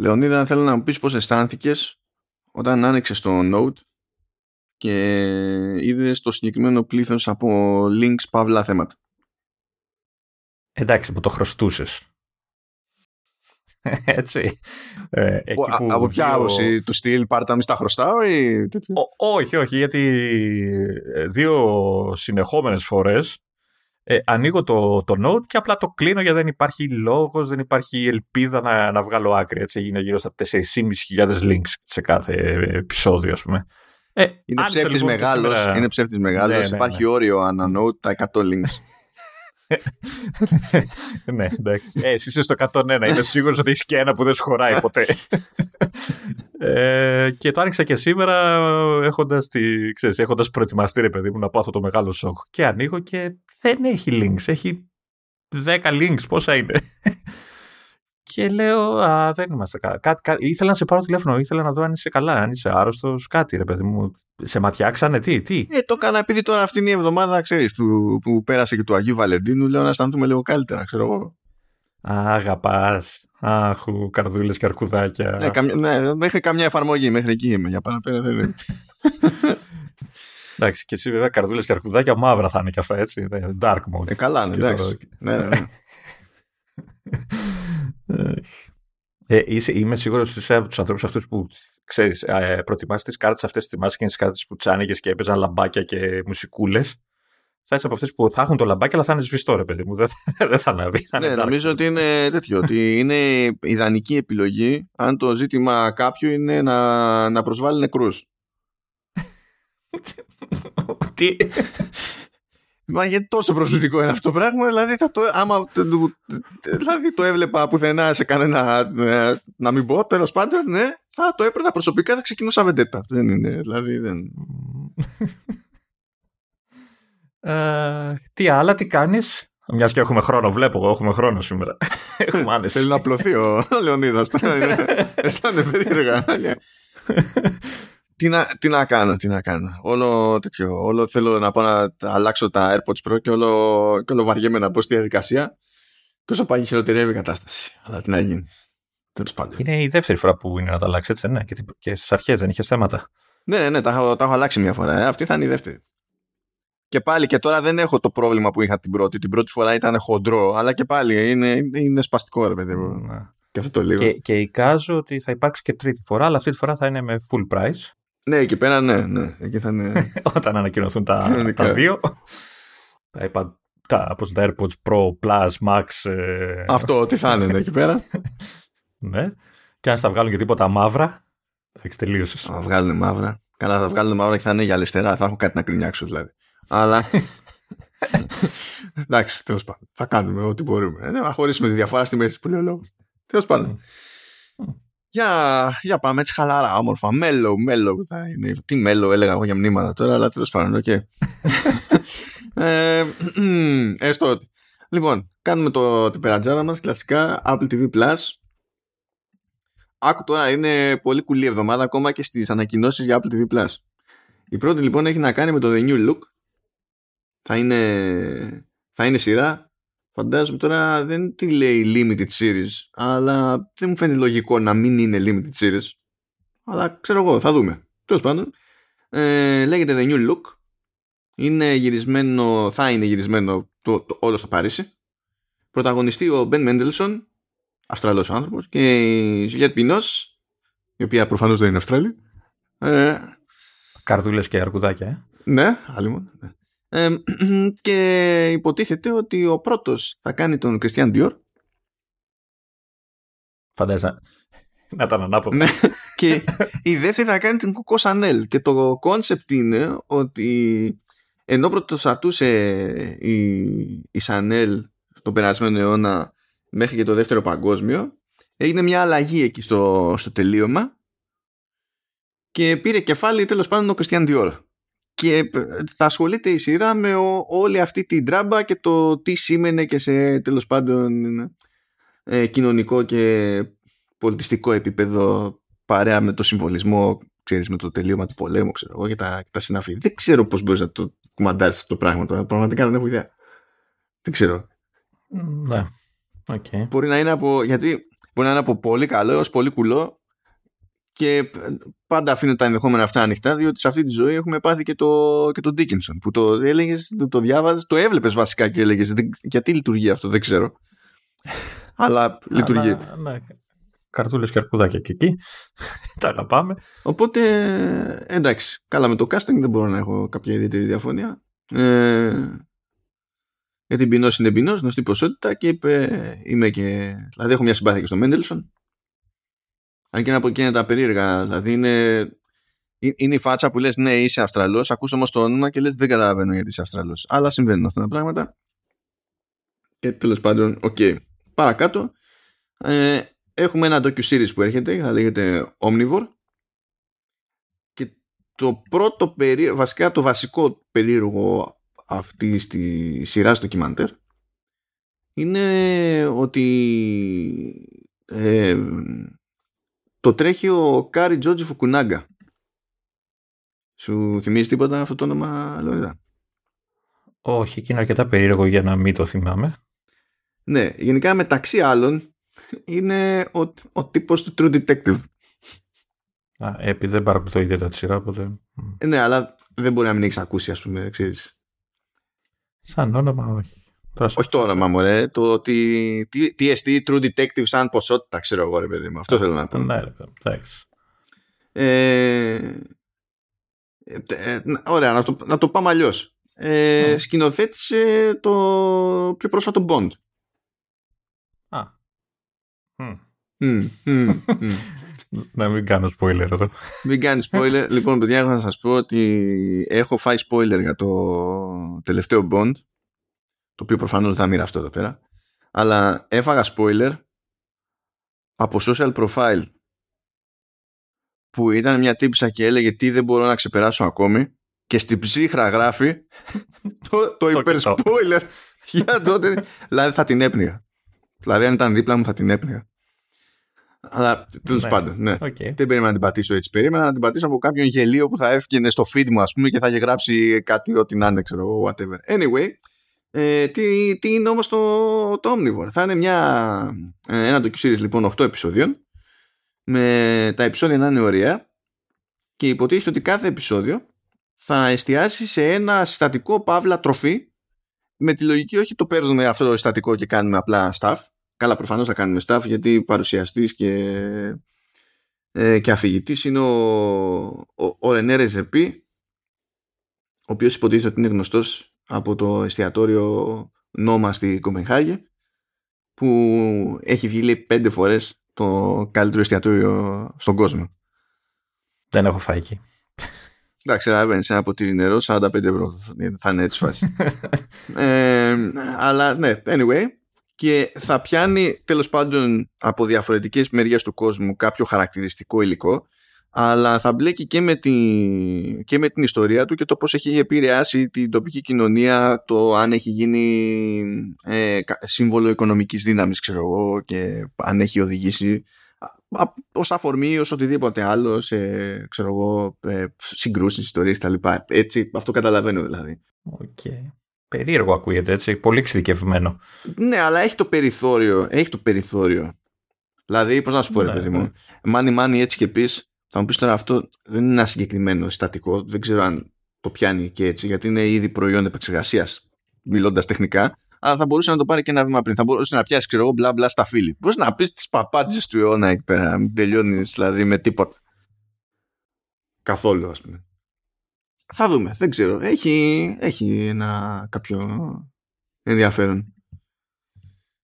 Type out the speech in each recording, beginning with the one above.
Λεωνίδα, θέλω να μου πεις πώς αισθάνθηκες όταν άνοιξες το Note και είδες το συγκεκριμένο πλήθος από links παύλα θέματα. Εντάξει, που το χρωστούσες. Έτσι. Ε, εκεί που από ποια άποψη του στυλ πάρτα μη στα χρωστάω ή όχι, όχι, γιατί ε, δύο συνεχόμενες φορές ε, ανοίγω το, το Note και απλά το κλείνω γιατί δεν υπάρχει λόγος, δεν υπάρχει ελπίδα να, να βγάλω άκρη. Έτσι έγινε γύρω στα 4.500 links σε κάθε επεισόδιο, ας πούμε. Ε, είναι ψεύτης λοιπόν μεγάλος, σήμερα... είναι ψεύτης μεγάλος, ναι, ναι, υπάρχει ναι. όριο ανά Note τα 100 links. ναι, εντάξει. Ε, εσύ είσαι στο 101. Είμαι σίγουρος ότι έχεις και ένα που δεν σχωράει ποτέ. ε, και το άνοιξα και σήμερα έχοντας έχοντας προετοιμαστεί, ρε παιδί μου, να πάθω το μεγάλο σοκ. Και ανοίγω και δεν έχει links. Έχει 10 links. Πόσα είναι. Και λέω, Α, δεν είμαστε καλά. Κά, κά, ήθελα να σε πάρω τηλέφωνο, ήθελα να δω αν είσαι καλά, αν είσαι άρρωστος, κάτι ρε παιδί μου. Σε ματιάξανε, τι, τι; Ε, το έκανα επειδή τώρα αυτήν η εβδομάδα, ξέρεις, που, που πέρασε και του Αγίου Βαλεντίνου, λέω να αισθανθούμε λίγο καλύτερα, ξέρω εγώ. Αγαπάς. Αχ, καρδούλες και αρκουδάκια. Ναι, καμ, ναι, μέχρι καμιά εφαρμογή, μέχρι εκεί είμαι. Για παραπέρα δεν είναι. Εντάξει, και εσύ βέβαια καρδούλες και αρκουδάκια μαύρα θα είναι και αυτά έτσι. Dark mode. Ε, καλά, ναι, εντάξει. ναι, ναι, ναι. Ε, είσαι, είμαι σίγουρος ότι είσαι από τους ανθρώπους αυτούς που ξέρεις, ε, προτιμάσει τις κάρτες αυτές, θυμάσαι και τις κάρτες που τσάνιγες και έπαιζαν λαμπάκια και μουσικούλες. Θα είσαι από αυτές που θα έχουν το λαμπάκι, αλλά θα είναι σβηστό, ρε παιδί μου. Δεν, δεν θα αναβεί. Θα ναι, νομίζω ότι είναι τέτοιο. ότι είναι ιδανική επιλογή αν το ζήτημα κάποιου είναι να, να προσβάλλει νεκρούς. Τι; Μα γιατί τόσο προσβλητικό είναι αυτό το πράγμα, δηλαδή, θα το, άμα, δηλαδή το έβλεπα πουθενά σε κανένα, ε, να μην πω, τέλος πάντων, ναι, θα το έπαιρνα προσωπικά, θα ξεκινούσα βεντέτα. Δεν είναι, δηλαδή, δεν... Ε, τι άλλα, τι κάνεις, μιας και έχουμε χρόνο, βλέπω εγώ, έχουμε χρόνο σήμερα. έχουμε άνεση. Θέλει να απλωθεί ο Λεωνίδας. Αισθάνεται περίεργα τι να, τι να κάνω, τι να κάνω. Όλο τέτοιο, όλο θέλω να πάω να αλλάξω τα AirPods Pro και όλο, και όλο βαριέμαι να πω στη διαδικασία και όσο πάει χειροτερεύει η κατάσταση. Αλλά τι να γίνει. Τέλος πάντων. Είναι η δεύτερη φορά που είναι να τα αλλάξει έτσι, ναι. Και, και στις αρχές δεν είχε θέματα. Ναι, ναι, ναι, τα, έχω, τα έχω αλλάξει μια φορά. Ε. Αυτή θα είναι η δεύτερη. Και πάλι και τώρα δεν έχω το πρόβλημα που είχα την πρώτη. Την πρώτη φορά ήταν χοντρό, αλλά και πάλι είναι, είναι σπαστικό, ρε παιδί μου. Ναι. Και αυτό το λίγο. Και, και εικάζω ότι θα υπάρξει και τρίτη φορά, αλλά αυτή τη φορά θα είναι με full price. Ναι, εκεί πέρα ναι, ναι. Εκεί θα είναι... Όταν ανακοινωθούν τα, τα δύο. Τα είπα τα, πώς, τα AirPods Pro, Plus, Max. Ε... Αυτό, τι θα είναι ναι, εκεί πέρα. ναι. Και αν θα βγάλουν και τίποτα μαύρα. Εντάξει, τελείωσες. Θα βγάλουν μαύρα. Καλά, θα βγάλουν μαύρα και θα είναι για αριστερά. Θα έχω κάτι να γκρινιάξω δηλαδή. Αλλά. Εντάξει, τέλος πάντων. Θα κάνουμε ό,τι μπορούμε. Ε, θα χωρίσουμε τη διαφορά στη μέση που λέει ο λόγος. Τέλος πάντων. Για, για πάμε έτσι χαλαρά, όμορφα. Mellow, mellow θα είναι. Τι mellow έλεγα εγώ για μνήματα τώρα, αλλά τέλος πάντων, ok. Okay. ε, έστω Λοιπόν, κάνουμε το, την περατζάδα μας, κλασικά, Apple TV Plus. Άκου τώρα, είναι πολύ κουλή εβδομάδα ακόμα και στις ανακοινώσεις για Apple TV Plus. Η πρώτη λοιπόν έχει να κάνει με το The New Look. Θα είναι, θα είναι σειρά Φαντάζομαι τώρα δεν τη λέει limited series, αλλά δεν μου φαίνεται λογικό να μην είναι limited series. Αλλά ξέρω εγώ, θα δούμε. Τέλος πάντων, ε, λέγεται The New Look. Είναι γυρισμένο, θα είναι γυρισμένο το, το, όλο στο Παρίσι. Πρωταγωνιστεί ο Ben Mendelssohn, Αυστραλός άνθρωπος, και η Juliette Pinos, η οποία προφανώς δεν είναι Αυστραλή. Ε, Καρδούλες και αρκουδάκια, ε. Ναι, άλλη μόνο. Ναι και υποτίθεται ότι ο πρώτος θα κάνει τον Κριστιαν Dior. Φαντάζα να ήταν ανάποδο. Ναι, και η δεύτερη θα κάνει την Κοκό Σανέλ. Και το concept είναι ότι ενώ πρωτοστατούσε η, η Σανέλ τον περασμένο αιώνα μέχρι και το δεύτερο παγκόσμιο έγινε μια αλλαγή εκεί στο, στο τελείωμα και πήρε κεφάλι τέλος πάντων ο Christian Dior και θα ασχολείται η σειρά με όλη αυτή την τράμπα και το τι σήμαινε και σε τέλος πάντων ε, κοινωνικό και πολιτιστικό επίπεδο παρέα με το συμβολισμό ξέρεις, με το τελείωμα του πολέμου ξέρω εγώ, και, τα, και τα συναφή. Δεν ξέρω πώς μπορείς να το κουμαντάρεις αυτό το πράγμα τώρα. Πραγματικά δεν έχω ιδέα. Δεν ξέρω. Ναι. Okay. Μπορεί να είναι από... Γιατί Μπορεί να είναι από πολύ καλό έως πολύ κουλό και πάντα αφήνω τα ενδεχόμενα αυτά ανοιχτά διότι σε αυτή τη ζωή έχουμε πάθει και το, και το Dickinson που το έλεγες, το, το διάβαζες, το έβλεπες βασικά και έλεγες γιατί λειτουργεί αυτό δεν ξέρω αλλά λειτουργεί. ναι. Καρτούλες και αρκουδάκια και εκεί. Τα αγαπάμε. Οπότε εντάξει, καλά με το casting δεν μπορώ να έχω κάποια ιδιαίτερη διαφωνία. Ε, γιατί ποινό είναι ποινό, γνωστή ποσότητα και είπε, είμαι και. Δηλαδή, έχω μια συμπάθεια και στο Μέντελσον. Αν και να πω και είναι τα περίεργα. Δηλαδή, είναι, είναι η φάτσα που λες: Ναι, είσαι Αυστραλός. Ακούς όμως το όνομα και λες: Δεν καταλαβαίνω γιατί είσαι Αυστραλός. Αλλά συμβαίνουν αυτά τα πράγματα. Και τέλος πάντων, ok. Okay. Παρακάτω, ε, έχουμε ένα docu-series που έρχεται, θα λέγεται Omnivore. Και το πρώτο περίεργο, βασικά το βασικό περίεργο αυτή τη σειρά στο ντοκιμαντέρ είναι ότι ε, το τρέχει ο Κάρι Τζότζι Φουκουνάγκα. Σου θυμίζει τίποτα αυτό το όνομα, Λόριδα. Όχι, και είναι αρκετά περίεργο για να μην το θυμάμαι. Ναι, γενικά μεταξύ άλλων είναι ο, ο τύπος του True Detective. Α, επειδή δεν παρακολουθώ ιδιαίτερα τη σειρά, οπότε... Ναι, αλλά δεν μπορεί να μην έχεις ακούσει, ας πούμε, ξέρεις. Σαν όνομα, όχι. Όχι το όνομα μου, ρε. Το ότι. TST True Detective σαν ποσότητα, ξέρω εγώ, ρε παιδί μου. Αυτό θέλω να πω. Ναι, ρε εντάξει. Ε, ε, ωραία, να το, να το πάμε αλλιώς. Ε, mm. Σκηνοθέτησε το πιο πρόσφατο Bond. Α. Mm. Mm, να μην κάνω spoiler εδώ. Μην κάνεις spoiler. λοιπόν, παιδιά, έχω να σας πω ότι έχω φάει spoiler για το τελευταίο Bond. Το οποίο προφανώς δεν θα μοιραστώ εδώ πέρα. Αλλά έφαγα spoiler από social profile που ήταν μια τύψα και έλεγε τι δεν μπορώ να ξεπεράσω ακόμη και στην ψύχρα γράφει το, το υπερ-spoiler για τότε. δηλαδή θα την έπνιγα. Δηλαδή αν ήταν δίπλα μου θα την έπνιγα. Αλλά τέλος ναι. πάντων, ναι. Okay. Δεν περίμενα να την πατήσω έτσι. Περίμενα να την πατήσω από κάποιον γελίο που θα έφυγε στο feed μου, ας πούμε, και θα είχε γράψει κάτι, ό,τι να είναι, ξέρω εγώ, whatever. Anyway, ε, τι, τι είναι όμως το, το Omnivore. Θα είναι μια, ε, ένα series λοιπόν 8 επεισόδιων με τα επεισόδια να είναι ωραία και υποτίθεται ότι κάθε επεισόδιο θα εστιάσει σε ένα συστατικό παύλα τροφή με τη λογική όχι το παίρνουμε αυτό το συστατικό και κάνουμε απλά staff Καλά, προφανώς θα κάνουμε staff γιατί παρουσιαστής και, ε, και αφηγητής είναι ο, ο, ο Ρενέ Ρεζεπή, ο οποίος υποτίθεται ότι είναι γνωστός από το εστιατόριο Νόμα στη Κοπενχάγη, που έχει βγει λέει πέντε φορές το καλύτερο εστιατόριο στον κόσμο. Δεν έχω φάει εκεί. Εντάξει, να σε ένα ποτήρι νερό, 45 ευρώ θα είναι έτσι φάση. ε, αλλά ναι, anyway, και θα πιάνει τέλος πάντων από διαφορετικές μεριές του κόσμου κάποιο χαρακτηριστικό υλικό αλλά θα μπλέκει και με, τη, και με την ιστορία του και το πώς έχει επηρεάσει την τοπική κοινωνία το αν έχει γίνει ε, σύμβολο οικονομικής δύναμης ξέρω εγώ και αν έχει οδηγήσει ως αφορμή ή ως οτιδήποτε άλλο σε ξέρω εγώ, ε, συγκρούσεις, ιστορίες κτλ. Έτσι, αυτό καταλαβαίνω δηλαδή. Okay. Περίεργο ακούγεται έτσι, πολύ εξειδικευμένο. Ναι, αλλά έχει το περιθώριο. Έχει το περιθώριο. Δηλαδή, πώς να σου πω, ρε ναι, παιδί μου, μάνι μάνι έτσι και πεις, θα μου πεις τώρα αυτό δεν είναι ένα συγκεκριμένο συστατικό. Δεν ξέρω αν το πιάνει και έτσι, γιατί είναι ήδη προϊόν επεξεργασίας, μιλώντας τεχνικά. Αλλά θα μπορούσε να το πάρει και ένα βήμα πριν. Θα μπορούσε να πιάσει, ξέρω εγώ, μπλα μπλα στα φίλη. Μπορείς να πεις τις παπάτσες του αιώνα εκεί πέρα, μην τελειώνεις δηλαδή με τίποτα. Καθόλου, ας πούμε. Θα δούμε, δεν ξέρω. Έχει, έχει ένα κάποιο ενδιαφέρον.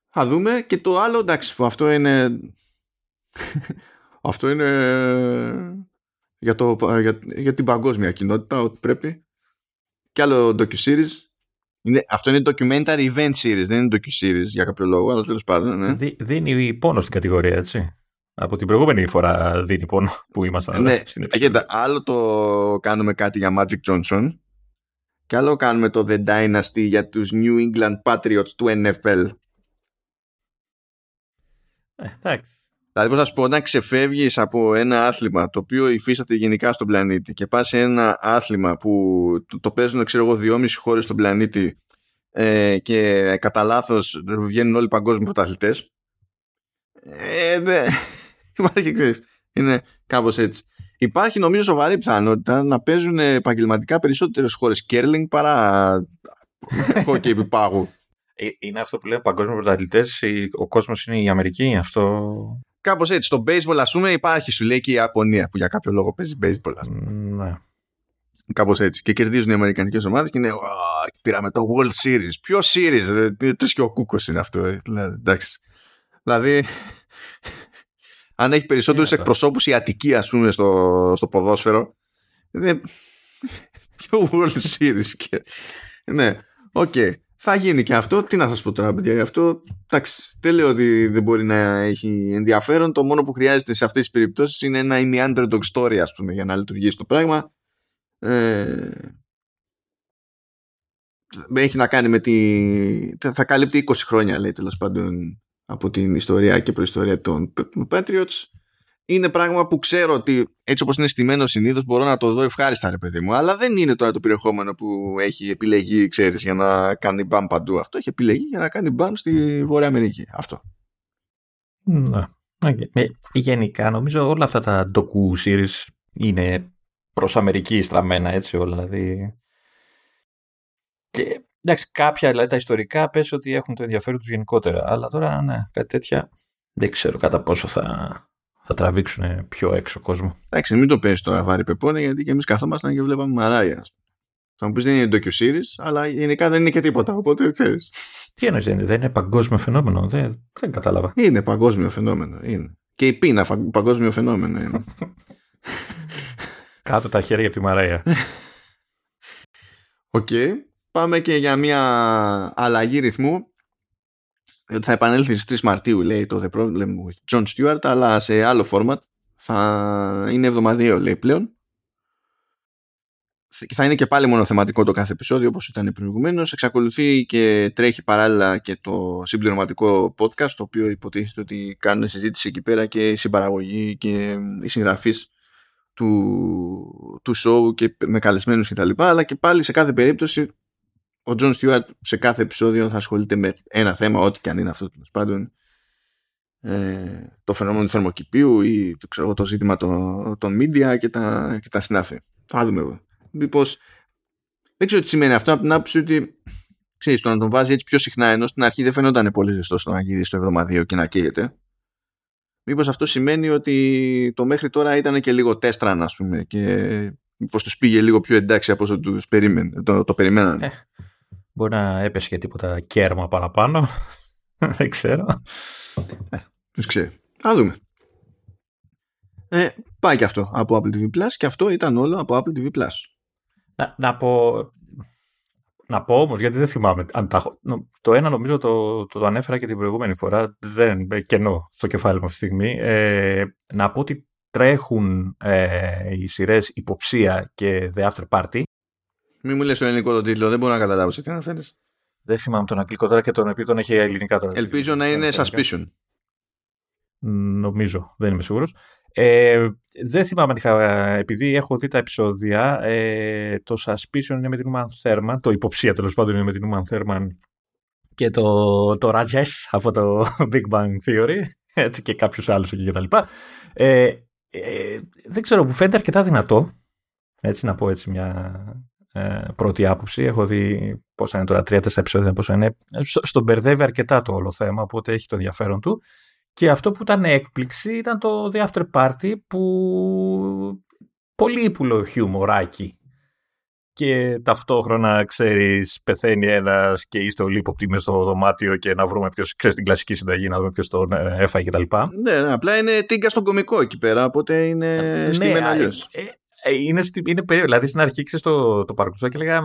Θα δούμε και το άλλο, εντάξει, που αυτό είναι... αυτό είναι για, το, για, για την παγκόσμια κοινότητα, ότι πρέπει. Και άλλο docu-series. Είναι, αυτό είναι documentary event series, δεν είναι docu-series για κάποιο λόγο, αλλά τέλος πάντων. Ναι. Δι, δίνει πόνο στην κατηγορία, έτσι. Από την προηγούμενη φορά δίνει πόνο που ήμασταν ναι, στην επιστήμη. άλλο το κάνουμε κάτι για Magic Johnson και άλλο κάνουμε το The Dynasty για τους New England Patriots του NFL. Ε, εντάξει. Δηλαδή πώς να σου πω, όταν ξεφεύγεις από ένα άθλημα το οποίο υφίσταται γενικά στον πλανήτη και πας σε ένα άθλημα που το, το παίζουν ξέρω εγώ δυόμιση χώρες στον πλανήτη ε, και κατά λάθος βγαίνουν όλοι οι παγκόσμιοι πρωταθλητές Ε, ναι. Υπάρχει ξέρεις. Είναι κάπως έτσι. Υπάρχει νομίζω σοβαρή πιθανότητα να παίζουν επαγγελματικά περισσότερες χώρες κέρλινγκ παρά χόκκι επί πάγου. Ε, είναι αυτό που λένε παγκόσμιοι πρωταθλητές, ο κόσμος είναι η Αμερική, αυτό. Κάπως έτσι. Στο baseball, ας πούμε, υπάρχει σου λέει και η Ιαπωνία που για κάποιο λόγο παίζει baseball. Ας πούμε. Ναι. Κάπως έτσι. Και κερδίζουν οι Αμερικανικές ομάδες και είναι. Πήραμε το World Series. Ποιο Series, Τρεις και ο Κούκος είναι αυτό. Ε. Δηλαδή, εντάξει. Δηλαδή, αν έχει περισσότερους εκπροσώπους η Αττική, ας πούμε, στο, στο ποδόσφαιρο. Δεν... Ποιο World Series. Και... Ναι, ok. Okay. Θα γίνει και αυτό. Τι να σας πω τώρα, παιδιά, γι' αυτό. Εντάξει, δεν λέω ότι δεν μπορεί να έχει ενδιαφέρον. Το μόνο που χρειάζεται σε αυτές τις περιπτώσεις είναι ένα είναι underdog story, ας πούμε, για να λειτουργήσει το πράγμα. Ε, έχει να κάνει με τη. Θα καλύπτει 20 χρόνια, λέει τέλος πάντων, από την ιστορία και προϊστορία των Patriots. Είναι πράγμα που ξέρω ότι έτσι όπως είναι στημένο συνήθως μπορώ να το δω ευχάριστα ρε παιδί μου. Αλλά δεν είναι τώρα το περιεχόμενο που έχει επιλεγεί ξέρεις για να κάνει μπαμ παντού. Αυτό έχει επιλεγεί για να κάνει μπαμ στη Βόρεια Αμερική. Αυτό. Ναι. Okay. Γενικά νομίζω όλα αυτά τα docu series είναι προς Αμερική στραμμένα έτσι όλα δηλαδή. Και εντάξει κάποια δηλαδή τα ιστορικά πες ότι έχουν το ενδιαφέρον τους γενικότερα. Αλλά τώρα ναι κάτι τέτοια δεν ξέρω κατά πόσο θα θα τραβήξουν πιο έξω κόσμο. Εντάξει, μην του πέσει τώρα βαρύ πεπόνι, γιατί και εμείς καθόμασταν και βλέπαμε Μαράια. Θα μου πεις δεν είναι docu series, αλλά γενικά δεν είναι και τίποτα. Οπότε ξέρεις. Τι εννοείς, δεν, δεν είναι παγκόσμιο φαινόμενο, δεν, δεν κατάλαβα. Είναι παγκόσμιο φαινόμενο. Είναι. Και η πείνα παγκόσμιο φαινόμενο είναι. Κάτω τα χέρια από τη Μαράια. Ok. Okay. Πάμε και για μια αλλαγή ρυθμού ότι θα επανέλθει στις 3 Μαρτίου λέει το The Problem with John Stewart αλλά σε άλλο format. Θα είναι εβδομαδιαίο λέει πλέον. Θα είναι και πάλι μόνο θεματικό το κάθε επεισόδιο όπως ήταν προηγουμένως. εξακολουθεί και τρέχει παράλληλα και το συμπληρωματικό podcast το οποίο υποτίθεται ότι κάνουν συζήτηση εκεί πέρα και η συμπαραγωγή και η συγγραφής του, του show και με καλεσμένους και τα λοιπά. Αλλά και πάλι σε κάθε περίπτωση ο Τζον Στιούαρτ σε κάθε επεισόδιο θα ασχολείται με ένα θέμα, ό,τι και αν είναι αυτό τέλος πάντων. Ε, το φαινόμενο του θερμοκηπίου ή το, ξέρω, το ζήτημα των, των media και τα, και τα συνάφη. Θα δούμε εγώ. Μήπως, δεν ξέρω τι σημαίνει αυτό από την άποψη ότι ξέρεις, το να τον βάζει έτσι πιο συχνά ενώ στην αρχή δεν φαινόταν πολύ ζεστός στο να γυρίσει το εβδομαδιαίο και να καίγεται. Μήπως αυτό σημαίνει ότι το μέχρι τώρα ήταν και λίγο τέστραν ας πούμε και μήπως τους πήγε λίγο πιο εντάξει από όσο τους περίμενε, το, το περιμέναν. Ε, Μπορεί να έπεσε και τίποτα κέρμα παραπάνω. Δεν ξέρω. Ε, ποιος ξέρει. Θα δούμε. Ε, πάει και αυτό από Apple TV Plus και αυτό ήταν όλο από Apple TV Plus. Να, να πω... Να πω όμως, γιατί δεν θυμάμαι. Αν τα, το ένα νομίζω το, το, το ανέφερα και την προηγούμενη φορά. Δεν κενό στο κεφάλι μου αυτή τη στιγμή. Ε, να πω ότι τρέχουν ε, οι σειρές Υποψία και The After Party μην μου λες το ελληνικό τον τίτλο, δεν μπορώ να καταλάβω σε τι αναφέρεις. Δεν θυμάμαι τον αγγλικό τώρα και τον οποίο τον έχει ελληνικά τώρα. Ελπίζω να είναι Suspicion. Νομίζω, δεν είμαι σίγουρος. Ε, δεν θυμάμαι αν είχα, επειδή έχω δει τα επεισόδια, ε, το Suspicion είναι με την Uman Thurman, το υποψία τέλος πάντων είναι με την Uman Thurman και το, το Rajesh από το Big Bang Theory, έτσι και κάποιους άλλους εκεί κτλ. Ε, ε, δεν ξέρω, μου φαίνεται αρκετά δυνατό, έτσι να πω έτσι μια ε, πρώτη άποψη. Έχω δει πόσα είναι τώρα, τρία-τέσσερα επεισόδια, πόσα είναι. Στον μπερδεύει αρκετά το όλο θέμα, οπότε έχει το ενδιαφέρον του. Και αυτό που ήταν έκπληξη ήταν το The After Party που πολύ ύπουλο χιουμοράκι και ταυτόχρονα ξέρεις πεθαίνει ένας και είστε όλοι υποπτοί μες στο δωμάτιο και να βρούμε ποιος ξέρεις την κλασική συνταγή να δούμε ποιος τον ε, έφαγε κτλ. Ναι, ναι, απλά είναι τίγκα στον κομικό εκεί πέρα οπότε είναι ναι, στήμενα αλλιώς. Ε, ε, είναι, είναι περίεργο. Δηλαδή στην αρχή ξέρεις το, το παρακολουθούσα και έλεγα.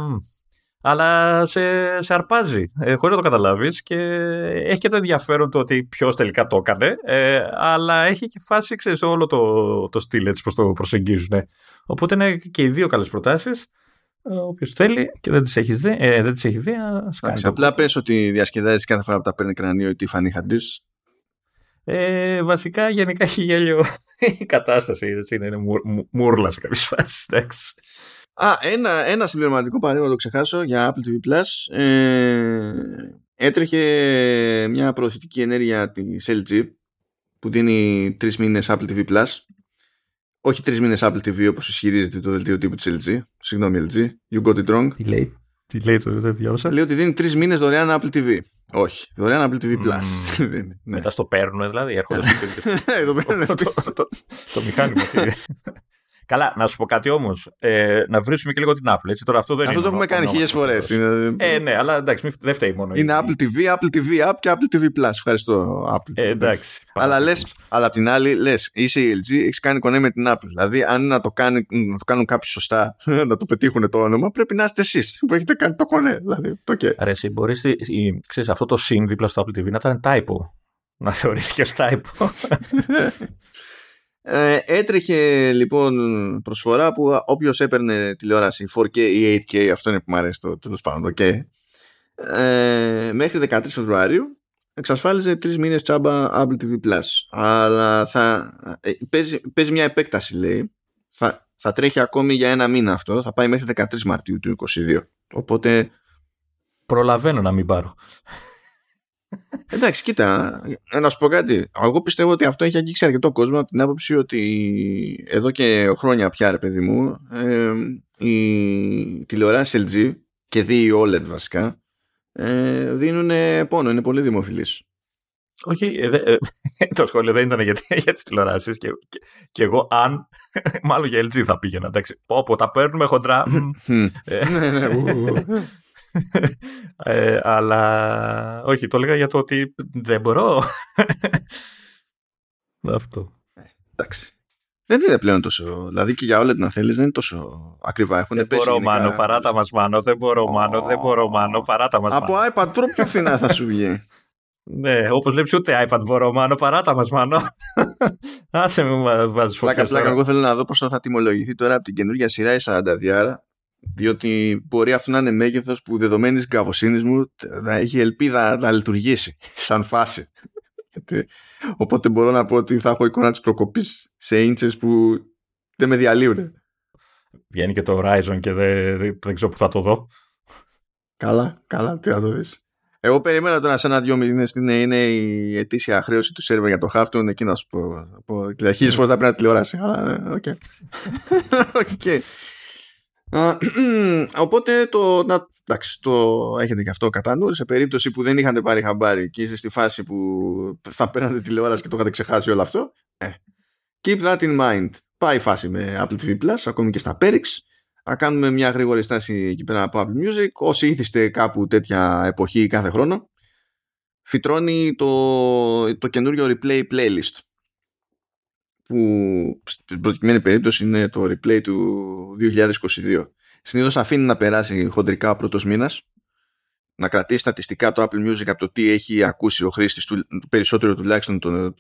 Αλλά σε, σε αρπάζει, ε, χωρίς να το καταλάβεις. Και έχει και το ενδιαφέρον το ότι ποιος τελικά το έκανε. Ε, αλλά έχει και φάση, ξέρεις, όλο το, το στυλ έτσι πώς το προσεγγίζουν. Οπότε είναι και οι δύο καλές προτάσεις. Ε, Όποιος θέλει και δεν τις έχεις δει, ε, δεν τις έχει δει απλά πες ότι διασκεδάζεις κάθε φορά που τα παίρνει κρανίο η Tiffany Haddish ε, βασικά γενικά έχει γέλιο η κατάσταση. Έτσι, είναι, είναι μούρλα σε κάποιες φάσεις. Α, ένα, ένα συμπληρωματικό παράδειγμα το ξεχάσω για Apple TV Plus. Ε, έτρεχε μια προωθητική ενέργεια της LG που δίνει τρεις μήνες Apple TV Plus. Όχι τρεις μήνες Apple TV όπως ισχυρίζεται το δελτίο τύπου της LG. Συγγνώμη, LG. You got it wrong. Τι λέει, τι λέει το δεν διάβασα. Λέει ότι δίνει τρεις μήνες δωρεάν Apple TV. Όχι, δωρεάν Apple TV Plus. Mm. Μετά στο παίρνουν δηλαδή, έρχονται στο Εδώ παίρνουν το, το, το, το μηχάνημα. Καλά, να σου πω κάτι όμως. Ε, να βρίσκουμε και λίγο την Apple. Έτσι. Τώρα, αυτό δεν αυτό είναι το έχουμε κάνει χίλιες φορές. Ε, ναι, αλλά εντάξει, δεν φταίει μόνο. Είναι Apple TV, Apple TV App και Apple TV Plus. Ευχαριστώ, Apple. Ε, εντάξει. Αλλά, λες, αλλά απ' την άλλη, λες, είσαι η LG, έχεις κάνει κονέ με την Apple. Δηλαδή, αν να το, κάνει, να το κάνουν κάποιοι σωστά, να το πετύχουν το όνομα, πρέπει να είστε εσείς που έχετε κάνει το κονέ. Δηλαδή, το okay. Ρε, εσύ μπορείς, ξέρεις, αυτό το συν δίπλα στο Apple TV να ήταν typo. Να θεωρήθηκε ως typo. Ε, έτρεχε λοιπόν προσφορά που όποιος έπαιρνε τηλεόραση 4K ή 8K, αυτό είναι που μου αρέσει το τέλος πάντων, το ε, μέχρι 13 Φεβρουαρίου εξασφάλιζε τρεις μήνες τσάμπα Apple TV Plus. Αλλά θα, ε, παίζει, παίζει μια επέκταση, λέει. Θα, θα τρέχει ακόμη για ένα μήνα αυτό. Θα πάει μέχρι 13 Μαρτίου του 2022. Οπότε. Προλαβαίνω να μην πάρω. Εντάξει, κοίτα, να σου πω κάτι. Εγώ πιστεύω ότι αυτό έχει αγγίξει αρκετό κόσμο από την άποψη ότι εδώ και χρόνια πια, ρε παιδί μου, ε, η τηλεοράση LG και δι OLED βασικά ε, δίνουν πόνο, είναι πολύ δημοφιλής. Όχι, ε, ε, το σχόλιο δεν ήταν για, για τις τηλεοράσεις και, και, και, εγώ αν, μάλλον για LG θα πήγαινα, εντάξει, πω, πω τα παίρνουμε χοντρά. Ε, ναι, ναι, ε, αλλά όχι, το έλεγα για το ότι δεν μπορώ. Αυτό. Ε, εντάξει. Δεν είναι πλέον τόσο. Δηλαδή και για όλα να θέλει δεν είναι τόσο ακριβά. Έχουν δεν μπορώ, γενικά... Μάνο, παράτα μας, Μάνο. Δεν μπορώ, oh. Μάνο. Δεν μπορώ, Μάνο. Παράτα μας. Από iPad Pro πιο φθηνά θα σου βγει. ναι, όπως βλέπεις ούτε iPad μπορώ, Μάνο. Παράτα μας, Μάνο. Άσε με βάζεις φωτιά. Πλάκα, πλάκα. Εγώ θέλω να δω πώς θα τιμολογηθεί τώρα από την καινούργια σειρά η 42 διότι μπορεί αυτό να είναι μέγεθος που δεδομένης καβοσύνη μου θα έχει ελπίδα να λειτουργήσει σαν φάση. Οπότε μπορώ να πω ότι θα έχω εικόνα της προκοπής σε ίντσες που δεν με διαλύουν. Βγαίνει και το Horizon και δεν, δεν, ξέρω που θα το δω. Καλά, καλά, τι θα το δεις. Εγώ περίμενα τώρα σε ένα-δυο μήνες είναι, είναι η ετήσια χρέωση του σερβερ για το Halftone. Εκεί να σου πω. πω Χίλιες φορές θα πρέπει να τηλεόραση. Αλλά, οκ. Okay. Οπότε το, να, εντάξει, το έχετε και αυτό κατά νου. Σε περίπτωση που δεν είχατε πάρει χαμπάρι και είστε στη φάση που θα παίρνατε τηλεόραση και το είχατε ξεχάσει όλο αυτό. Ε, keep that in mind. Πάει η φάση με Apple TV Plus, ακόμη και στα Perix. Θα κάνουμε μια γρήγορη στάση εκεί πέρα από Apple Music. Όσοι ήθιστε κάπου τέτοια εποχή κάθε χρόνο, φυτρώνει το, το καινούριο replay playlist που στην προκειμένη περίπτωση είναι το replay του 2022. Συνήθως αφήνει να περάσει χοντρικά ο πρώτος μήνας, να κρατήσει στατιστικά το Apple Music από το τι έχει ακούσει ο χρήστης του, περισσότερο τουλάχιστον το,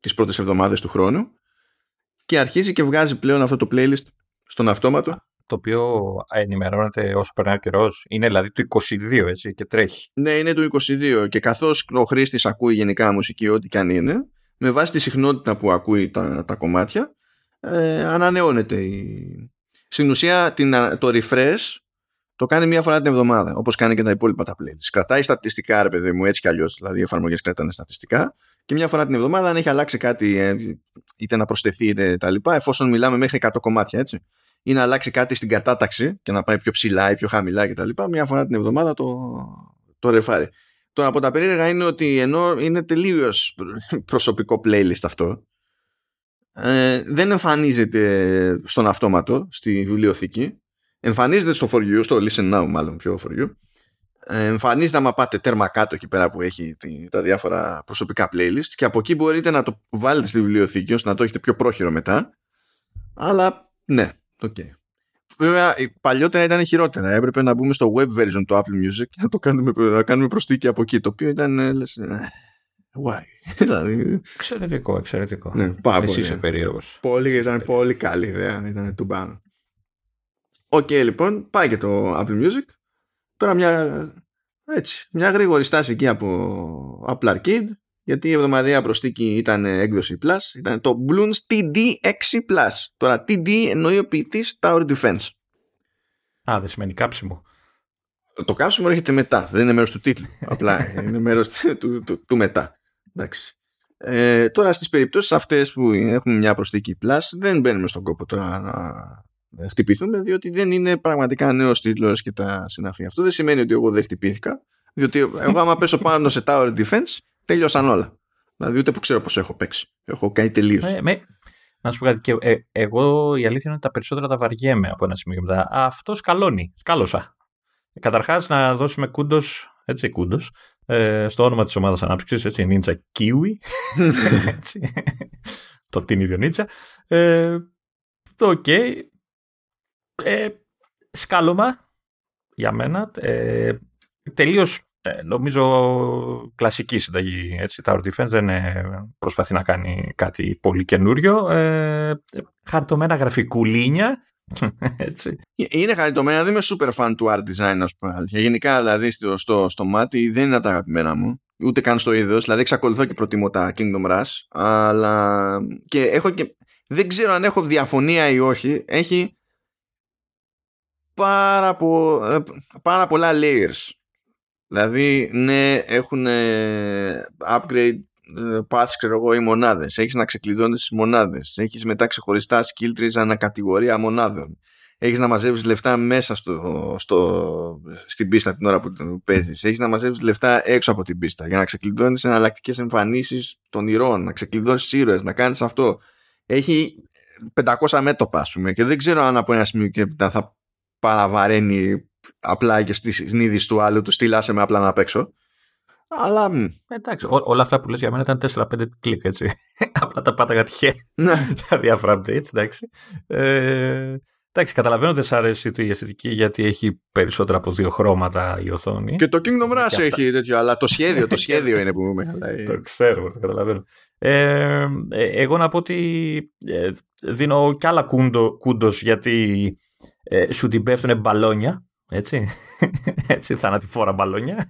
τις πρώτες εβδομάδες του χρόνου και αρχίζει και βγάζει πλέον αυτό το playlist στον αυτόματο. Το οποίο ενημερώνεται όσο περνάει ο καιρός. Είναι δηλαδή του 22 έτσι και τρέχει. Ναι, είναι του 22 και καθώς ο χρήστης ακούει γενικά μουσική ό,τι και αν είναι με βάση τη συχνότητα που ακούει τα, τα κομμάτια ε, ανανεώνεται η... στην ουσία την, το refresh το κάνει μία φορά την εβδομάδα όπως κάνει και τα υπόλοιπα τα playlists κρατάει στατιστικά ρε παιδί μου έτσι κι αλλιώς δηλαδή οι εφαρμογές κρατάνε στατιστικά και μια φορά την εβδομάδα αν έχει αλλάξει κάτι ε, είτε να προσθεθεί είτε τα λοιπά εφόσον μιλάμε μέχρι 100 κομμάτια έτσι ή να αλλάξει κάτι στην κατάταξη και να πάει πιο ψηλά ή πιο χαμηλά κτλ. Μια φορά την εβδομάδα το, το ρεφάρει. Τώρα από τα περίεργα είναι ότι ενώ είναι τελείως προσωπικό playlist αυτό, ε, δεν εμφανίζεται στον αυτόματο, στη βιβλιοθήκη. Εμφανίζεται στο for you, στο listen now μάλλον πιο for you. Ε, εμφανίζεται άμα πάτε τέρμα κάτω εκεί πέρα που έχει τα διάφορα προσωπικά playlist και από εκεί μπορείτε να το βάλετε στη βιβλιοθήκη ώστε να το έχετε πιο πρόχειρο μετά. Αλλά ναι, ok. Okay. Βέβαια, παλιότερα ήταν χειρότερα. Έπρεπε να μπούμε στο web version του Apple Music και να το κάνουμε, να κάνουμε προσθήκη από εκεί. Το οποίο ήταν. Ε, λες, ε, why; δηλαδή... Εξαιρετικό, εξαιρετικό. Ναι, πάρα Εσύ πολύ. είσαι περίεργος. Πολύ, ήταν πολύ καλή ιδέα. Ήταν του πάνω. Ok, okay, λοιπόν, πάει και το Apple Music. Τώρα μια, έτσι, μια γρήγορη στάση εκεί από Apple Arcade γιατί η εβδομαδιαία προσθήκη ήταν έκδοση Plus, ήταν το Bloons TD6 Plus. Τώρα TD εννοεί ο ποιητής Tower Defense. Α, δεν σημαίνει κάψιμο. Το κάψιμο έρχεται μετά, δεν είναι μέρος του τίτλου. Απλά είναι μέρος του, του, του, μετά. Εντάξει. Ε, τώρα στις περιπτώσεις αυτές που έχουμε μια προσθήκη Plus δεν μπαίνουμε στον κόπο τώρα να χτυπηθούμε διότι δεν είναι πραγματικά νέος τίτλος και τα συναφή. Αυτό δεν σημαίνει ότι εγώ δεν χτυπήθηκα διότι εγώ άμα πέσω πάνω σε Tower Defense τελειώσαν όλα. Δηλαδή ούτε που ξέρω πώ έχω παίξει. Έχω κάνει τελείως. Ε, με, να σου πω κάτι. Και, ε, εγώ η αλήθεια είναι ότι τα περισσότερα τα βαριέμαι από ένα σημείο και μετά. Αυτός σκαλώνει. Σκάλωσα. Καταρχάς να δώσουμε κούντος. Έτσι, κούντος. Ε, στο όνομα της ομάδας ανάπτυξης, έτσι, Ninja Kiwi. έτσι. το την ίδιο Ninja. Ε, Ok. Okay. Ε, σκάλωμα για μένα. Ε, τελείως ε, νομίζω κλασική συνταγή. Έτσι. Tower Defense δεν ε, προσπαθεί να κάνει κάτι πολύ καινούριο. Ε, χαριτωμένα γραφικουλίνια. Έτσι. Είναι χαριτωμένα, δεν είμαι super fan του art design, ας πούμε. Γενικά, δηλαδή, στο, στο, στο μάτι δεν είναι τα αγαπημένα μου. Ούτε καν στο είδος. Δηλαδή, εξακολουθώ και προτιμώ τα Kingdom Rush. Αλλά. Και έχω και. Δεν ξέρω αν έχω διαφωνία ή όχι. Έχει πάρα, πο... Ε, πάρα πολλά layers Δηλαδή, ναι, έχουν upgrade ε, paths, ξέρω εγώ, οι μονάδες. Έχεις να ξεκλειδώνεις τις μονάδες. Έχεις μετά ξεχωριστά skill trees ανακατηγορία μονάδων. Έχεις να μαζεύεις λεφτά μέσα στο, στο, στην πίστα την ώρα που παίζεις. Έχεις να μαζεύεις λεφτά έξω από την πίστα για να ξεκλειδώνεις εναλλακτικές εμφανίσεις των ηρώων, να ξεκλειδώνεις ήρωες, να κάνεις αυτό. Έχει 500 μέτωπα, ας πούμε, και δεν ξέρω αν από ένα σημείο και θα παραβαραίνει απλά και στη συνείδηση του άλλου του στείλασε με απλά να παίξω. Αλλά. Εντάξει, ό, όλα αυτά που λες για μένα ήταν 4-5 κλικ, έτσι. απλά τα πάταγα τυχαία. Ναι. τα διάφορα updates, εντάξει. Ε, εντάξει, καταλαβαίνω ότι δεν σ' αρέσει η αισθητική γιατί έχει περισσότερα από δύο χρώματα η οθόνη. Και το Kingdom Rush έχει τέτοιο, αλλά το σχέδιο, το σχέδιο είναι που με χαλάει. το ξέρω, το καταλαβαίνω. Ε, ε, εγώ να πω ότι ε, δίνω κι άλλα κούντο γιατί ε, σου την πέφτουν μπαλόνια έτσι. Έτσι, θανατηφόρα μπαλόνια.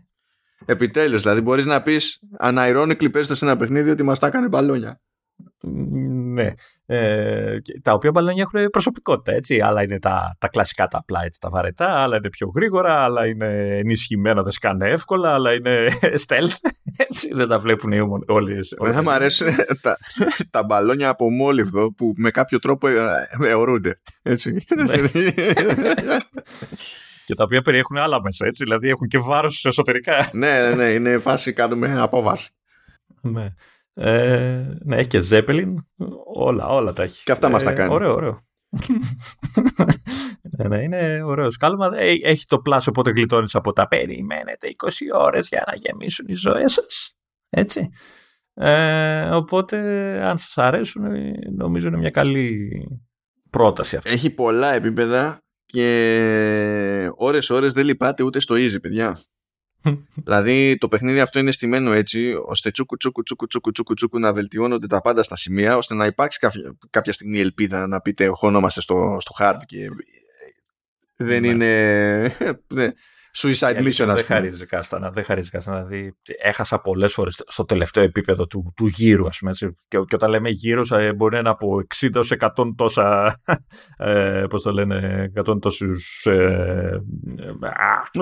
Επιτέλους, δηλαδή μπορείς να πεις αναϊρώνει παίζοντα σε ένα παιχνίδι ότι μας τα έκανε μπαλόνια. Ναι. Ε, τα οποία μπαλόνια έχουν προσωπικότητα, έτσι. Άλλα είναι τα, τα κλασικά, τα απλά, έτσι, τα βαρετά, άλλα είναι πιο γρήγορα, άλλα είναι ενισχυμένα, δεν σκάνε εύκολα, άλλα είναι stealth. Έτσι, δεν τα βλέπουν όλοι. Δεν θα μου αρέσουν τα, τα μπαλόνια από μόλιβδο που με κάποιο τρόπο αιωρούνται. Έτσι. Ναι. και τα οποία περιέχουν άλλα μέσα, έτσι. Δηλαδή έχουν και βάρος εσωτερικά. ναι, ναι, ναι. Είναι φάση κάνουμε απόβαση. ναι. Ε, ναι, έχει και Zeppelin. Όλα, όλα τα έχει. Και αυτά ε, μας τα κάνει. Ωραίο, ωραίο. ναι, ναι, είναι ωραίος σκάλμα. Ε, έχει το πλάσο, οπότε γλιτώνεις από τα περιμένετε 20 ώρες για να γεμίσουν οι ζωές σας. Έτσι. Ε, οπότε, αν σας αρέσουν, νομίζω είναι μια καλή πρόταση αυτή. Έχει πολλά επίπεδα και ώρες ώρες δεν λυπάται ούτε στο easy παιδιά δηλαδή το παιχνίδι αυτό είναι στημένο έτσι ώστε τσούκου τσούκου τσούκου τσούκου τσούκου, τσούκου να βελτιώνονται τα πάντα στα σημεία ώστε να υπάρξει κάποια, κάποια στιγμή ελπίδα να πείτε χωνόμαστε στο, στο hard και δεν ναι. είναι ναι suicide mission, Δεν χαρίζεις κάστανα. Δεν χαρίζεις κάστανα. Δηλαδή, έχασα πολλές φορές στο τελευταίο επίπεδο του, του γύρου, ας πούμε. Έτσι. Και, και, όταν λέμε γύρω, ε, μπορεί να είναι από 60 έω 100 τόσα. Ε, Πώς το λένε, 100 τόσους. Ε,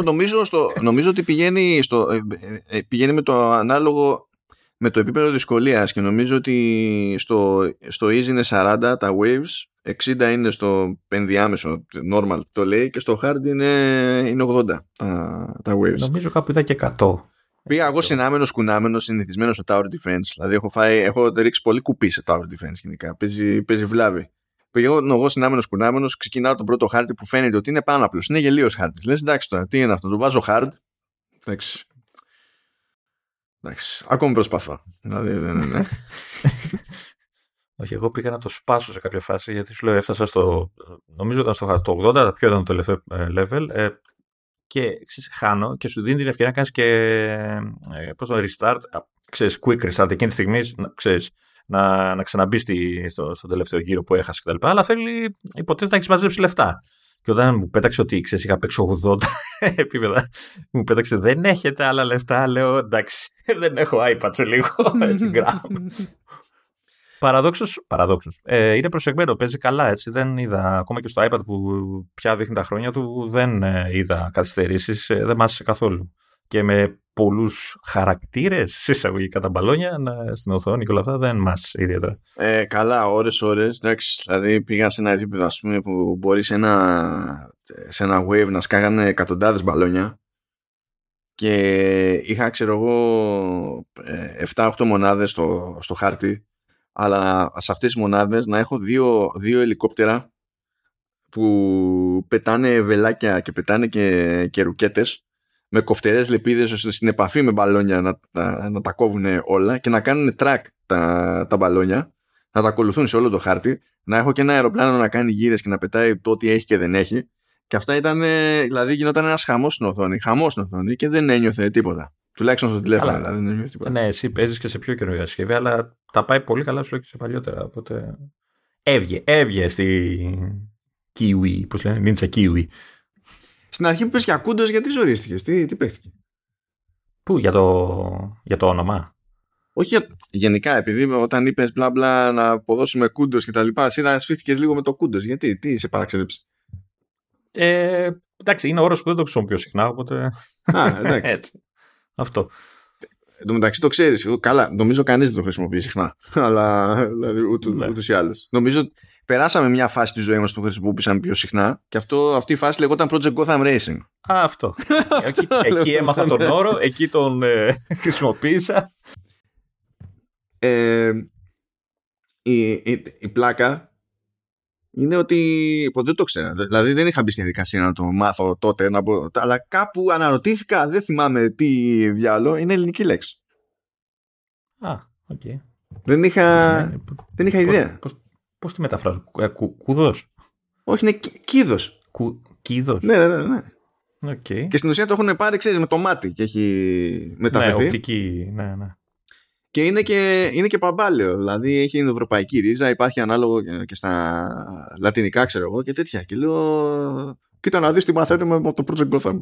νομίζω, στο, νομίζω ότι πηγαίνει, στο, ε, ε, πηγαίνει με το ανάλογο με το επίπεδο δυσκολίας και νομίζω ότι στο, στο easy είναι 40 τα waves 60 είναι στο ενδιάμεσο normal το λέει και στο hard είναι, είναι 80 τα, τα waves. Νομίζω κάπου είδα και 100. Πήγα εγώ συνάμενος κουνάμενο, συνηθισμένος στο Tower Defense. Δηλαδή έχω, φάει, έχω ρίξει πολύ κουπί σε Tower Defense γενικά. Παίζει, παίζει βλάβη. Πήγα εγώ συνάμενος κουνάμενο, ξεκινάω τον πρώτο χάρτη που φαίνεται ότι είναι πάνω απλό. Είναι γελίος χάρτη. Λες εντάξει τώρα, τι είναι αυτό, το βάζω hard. Εντάξει. Εντάξει. Ακόμη προσπαθώ. Δηλαδή, δεν είναι. Όχι, εγώ πήγα να το σπάσω σε κάποια φάση γιατί σου λέω έφτασα στο. Νομίζω ήταν στο, 80, ποιο ήταν το τελευταίο ε, level. Ε, και ξέρεις, χάνω και σου δίνει την ευκαιρία να κάνεις και. Ε, πώς το restart, ξέρεις, quick restart εκείνη τη στιγμή, ξέρεις, να, να ξαναμπείς στο, στο τελευταίο γύρο που έχασες κτλ. Αλλά θέλει υποτίθεται να έχεις μαζέψει λεφτά. Και όταν μου πέταξε ότι ξέρεις, είχα παίξει 80 επίπεδα, μου πέταξε δεν έχετε άλλα λεφτά. Λέω εντάξει, δεν έχω iPad σε λίγο. Έτσι, Παραδόξως, παραδόξως, ε, είναι προσεγμένο, παίζει καλά έτσι. Δεν είδα, ακόμα και στο iPad που πια δείχνει τα χρόνια του, δεν ε, είδα καθυστερήσεις, ε, δεν μάσησε καθόλου. Και με πολλούς χαρακτήρες συσσαγωγικά τα μπαλόνια να, στην οθόνη και όλα αυτά δεν μας ιδιαίτερα. Ε, καλά, ώρες ώρες. Εντάξει, δηλαδή πήγα σε ένα επίπεδο ας πούμε, που μπορεί σε ένα, σε ένα wave να σκάγανε εκατοντάδες μπαλόνια και είχα ξέρω εγώ 7-8 ε, μονάδες στο, στο χάρτη αλλά σε αυτές τις μονάδες να έχω δύο, δύο ελικόπτερα που πετάνε βελάκια και πετάνε και, και ρουκέτες με κοφτερές λεπίδες ώστε στην επαφή με μπαλόνια να, να, να τα κόβουν όλα και να κάνουν track τα, τα μπαλόνια να τα ακολουθούν σε όλο το χάρτη να έχω και ένα αεροπλάνο να κάνει γύρες και να πετάει το ότι έχει και δεν έχει και αυτά ήταν, δηλαδή γινόταν ένας χαμός στην οθόνη, χαμός στην οθόνη και δεν ένιωθε τίποτα. Τουλάχιστον στο τηλέφωνο, δηλαδή δεν ένιωθε τίποτα. Ναι, εσύ παίζεις και σε πιο καινούργια συσκευή, αλλά τα πάει πολύ καλά σου και σε παλιότερα. Οπότε. Έβγε, έβγε στη Kiwi, πώς λένε, Ninja Kiwi. Στην αρχή που πες για κούντος, γιατί ζωρίστηκε, τι, τι παίχτηκε. Πού, για το, για το όνομα; Όχι γενικά, επειδή όταν είπες μπλα μπλα να αποδώσουμε κούντος και τα λοιπά, εσύ σφίχτηκες λίγο με το κούντος. Γιατί, τι σε παραξέλεψε. Ε, εντάξει, είναι όρος που δεν το χρησιμοποιώ συχνά, οπότε. Α, εντάξει. Έτσι. Αυτό. Εν τω μεταξύ το ξέρεις. Καλά, νομίζω κανείς δεν το χρησιμοποιεί συχνά. Αλλά δηλαδή, ούτω ναι. ή άλλως. Νομίζω περάσαμε μια φάση της ζωής μας που το χρησιμοποιήσαμε πιο συχνά και αυτό, αυτή η φάση λεγόταν Project Gotham Racing. Α, αυτό. εκεί, εκεί έμαθα τον όρο, εκεί τον ε, χρησιμοποίησα. Ε, η, η, η, πλάκα είναι ότι ποτέ δεν το ξέρα. Δηλαδή δεν είχα μπει στη διαδικασία να το μάθω τότε, να πω, αλλά κάπου αναρωτήθηκα, δεν θυμάμαι τι διάλογο, είναι ελληνική λέξη. Α, ok. Okay. Δεν είχα, ναι, δεν είχα ιδέα. Πώς, πώς, τη μεταφράζω, ε, κου, κούδος. Όχι, είναι κύδος. Κου, κύδος. Ναι, ναι, ναι. ναι. Okay. Και στην ουσία το έχουν πάρει, ξέρεις, με το μάτι και έχει μεταφερθεί. Ναι, οπτική, ναι, ναι. Και είναι και, είναι και παμπάλαιο. Δηλαδή έχει ευρωπαϊκή ρίζα, υπάρχει ανάλογο και στα λατινικά, ξέρω εγώ και τέτοια. Και λέω, κοίτα να δεις τι μαθαίνουμε από το Project Gotham.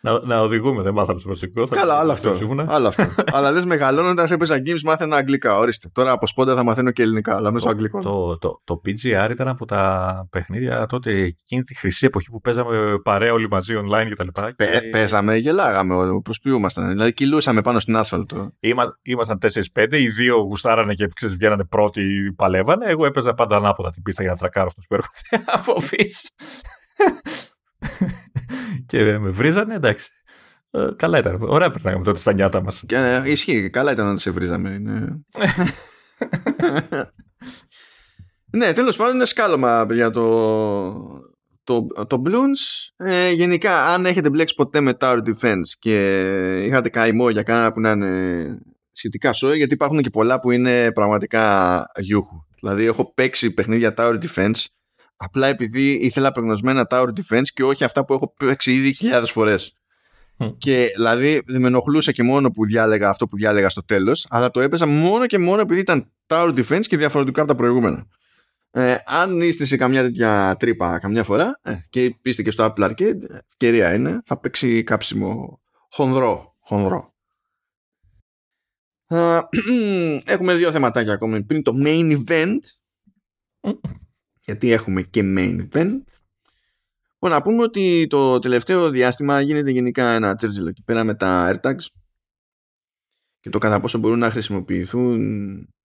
Ναι. να, να οδηγούμε, δεν μάθαμε στο προσωπικό. Καλά, άλλο αυτό. άλλο αυτό. αλλά δεν μεγαλώνοντας έπαιζα games, μάθαινα αγγλικά. Ορίστε. Τώρα από σπόντα θα μαθαίνω και ελληνικά, αλλά μέσω αγγλικών. Το, το, το, PGR ήταν από τα παιχνίδια τότε, εκείνη τη χρυσή εποχή που παίζαμε παρέα όλοι μαζί online κτλ. Και... παίζαμε, γελάγαμε, προσποιούμασταν. Δηλαδή κυλούσαμε πάνω στην άσφαλτο. Είμα, ήμασταν 4-5, οι δύο γουστάρανε και ξέρεις, βγαίνανε πρώτοι, παλεύανε. Εγώ έπαιζα πάντα ανάποδα την πίστα για να τρακάρω αυτού που έρχονται από πίσω και με βρίζανε, εντάξει. Ε, καλά ήταν. Ωραία περνάγαμε τότε στα νιάτα μας. Και, ε, ισχύει. Καλά ήταν να σε βρίζαμε. Ναι, ναι τέλος πάντων είναι σκάλωμα για το, το, το Bloons. Ε, γενικά, αν έχετε μπλέξει ποτέ με Tower Defense και είχατε καημό για κανένα που να είναι σχετικά σόι, γιατί υπάρχουν και πολλά που είναι πραγματικά γιούχου. Δηλαδή, έχω παίξει παιχνίδια Tower Defense απλά επειδή ήθελα προγνωσμένα Tower Defense και όχι αυτά που έχω παίξει ήδη χιλιάδες φορές. Και δηλαδή δεν με ενοχλούσε και μόνο που διάλεγα αυτό που διάλεγα στο τέλος, αλλά το έπαιζα μόνο και μόνο επειδή ήταν Tower Defense και διαφορετικά από τα προηγούμενα. Ε, αν είστε σε καμιά τέτοια τρύπα καμιά φορά ε, και είστε και στο Apple Arcade, ευκαιρία είναι, θα παίξει κάψιμο χονδρό. χονδρό. έχουμε δύο θεματάκια ακόμη πριν το main event γιατί έχουμε και main event. Λοιπόν, να πούμε ότι το τελευταίο διάστημα γίνεται γενικά ένα τσέρτζελο εκεί πέρα με τα AirTags και το κατά πόσο μπορούν να χρησιμοποιηθούν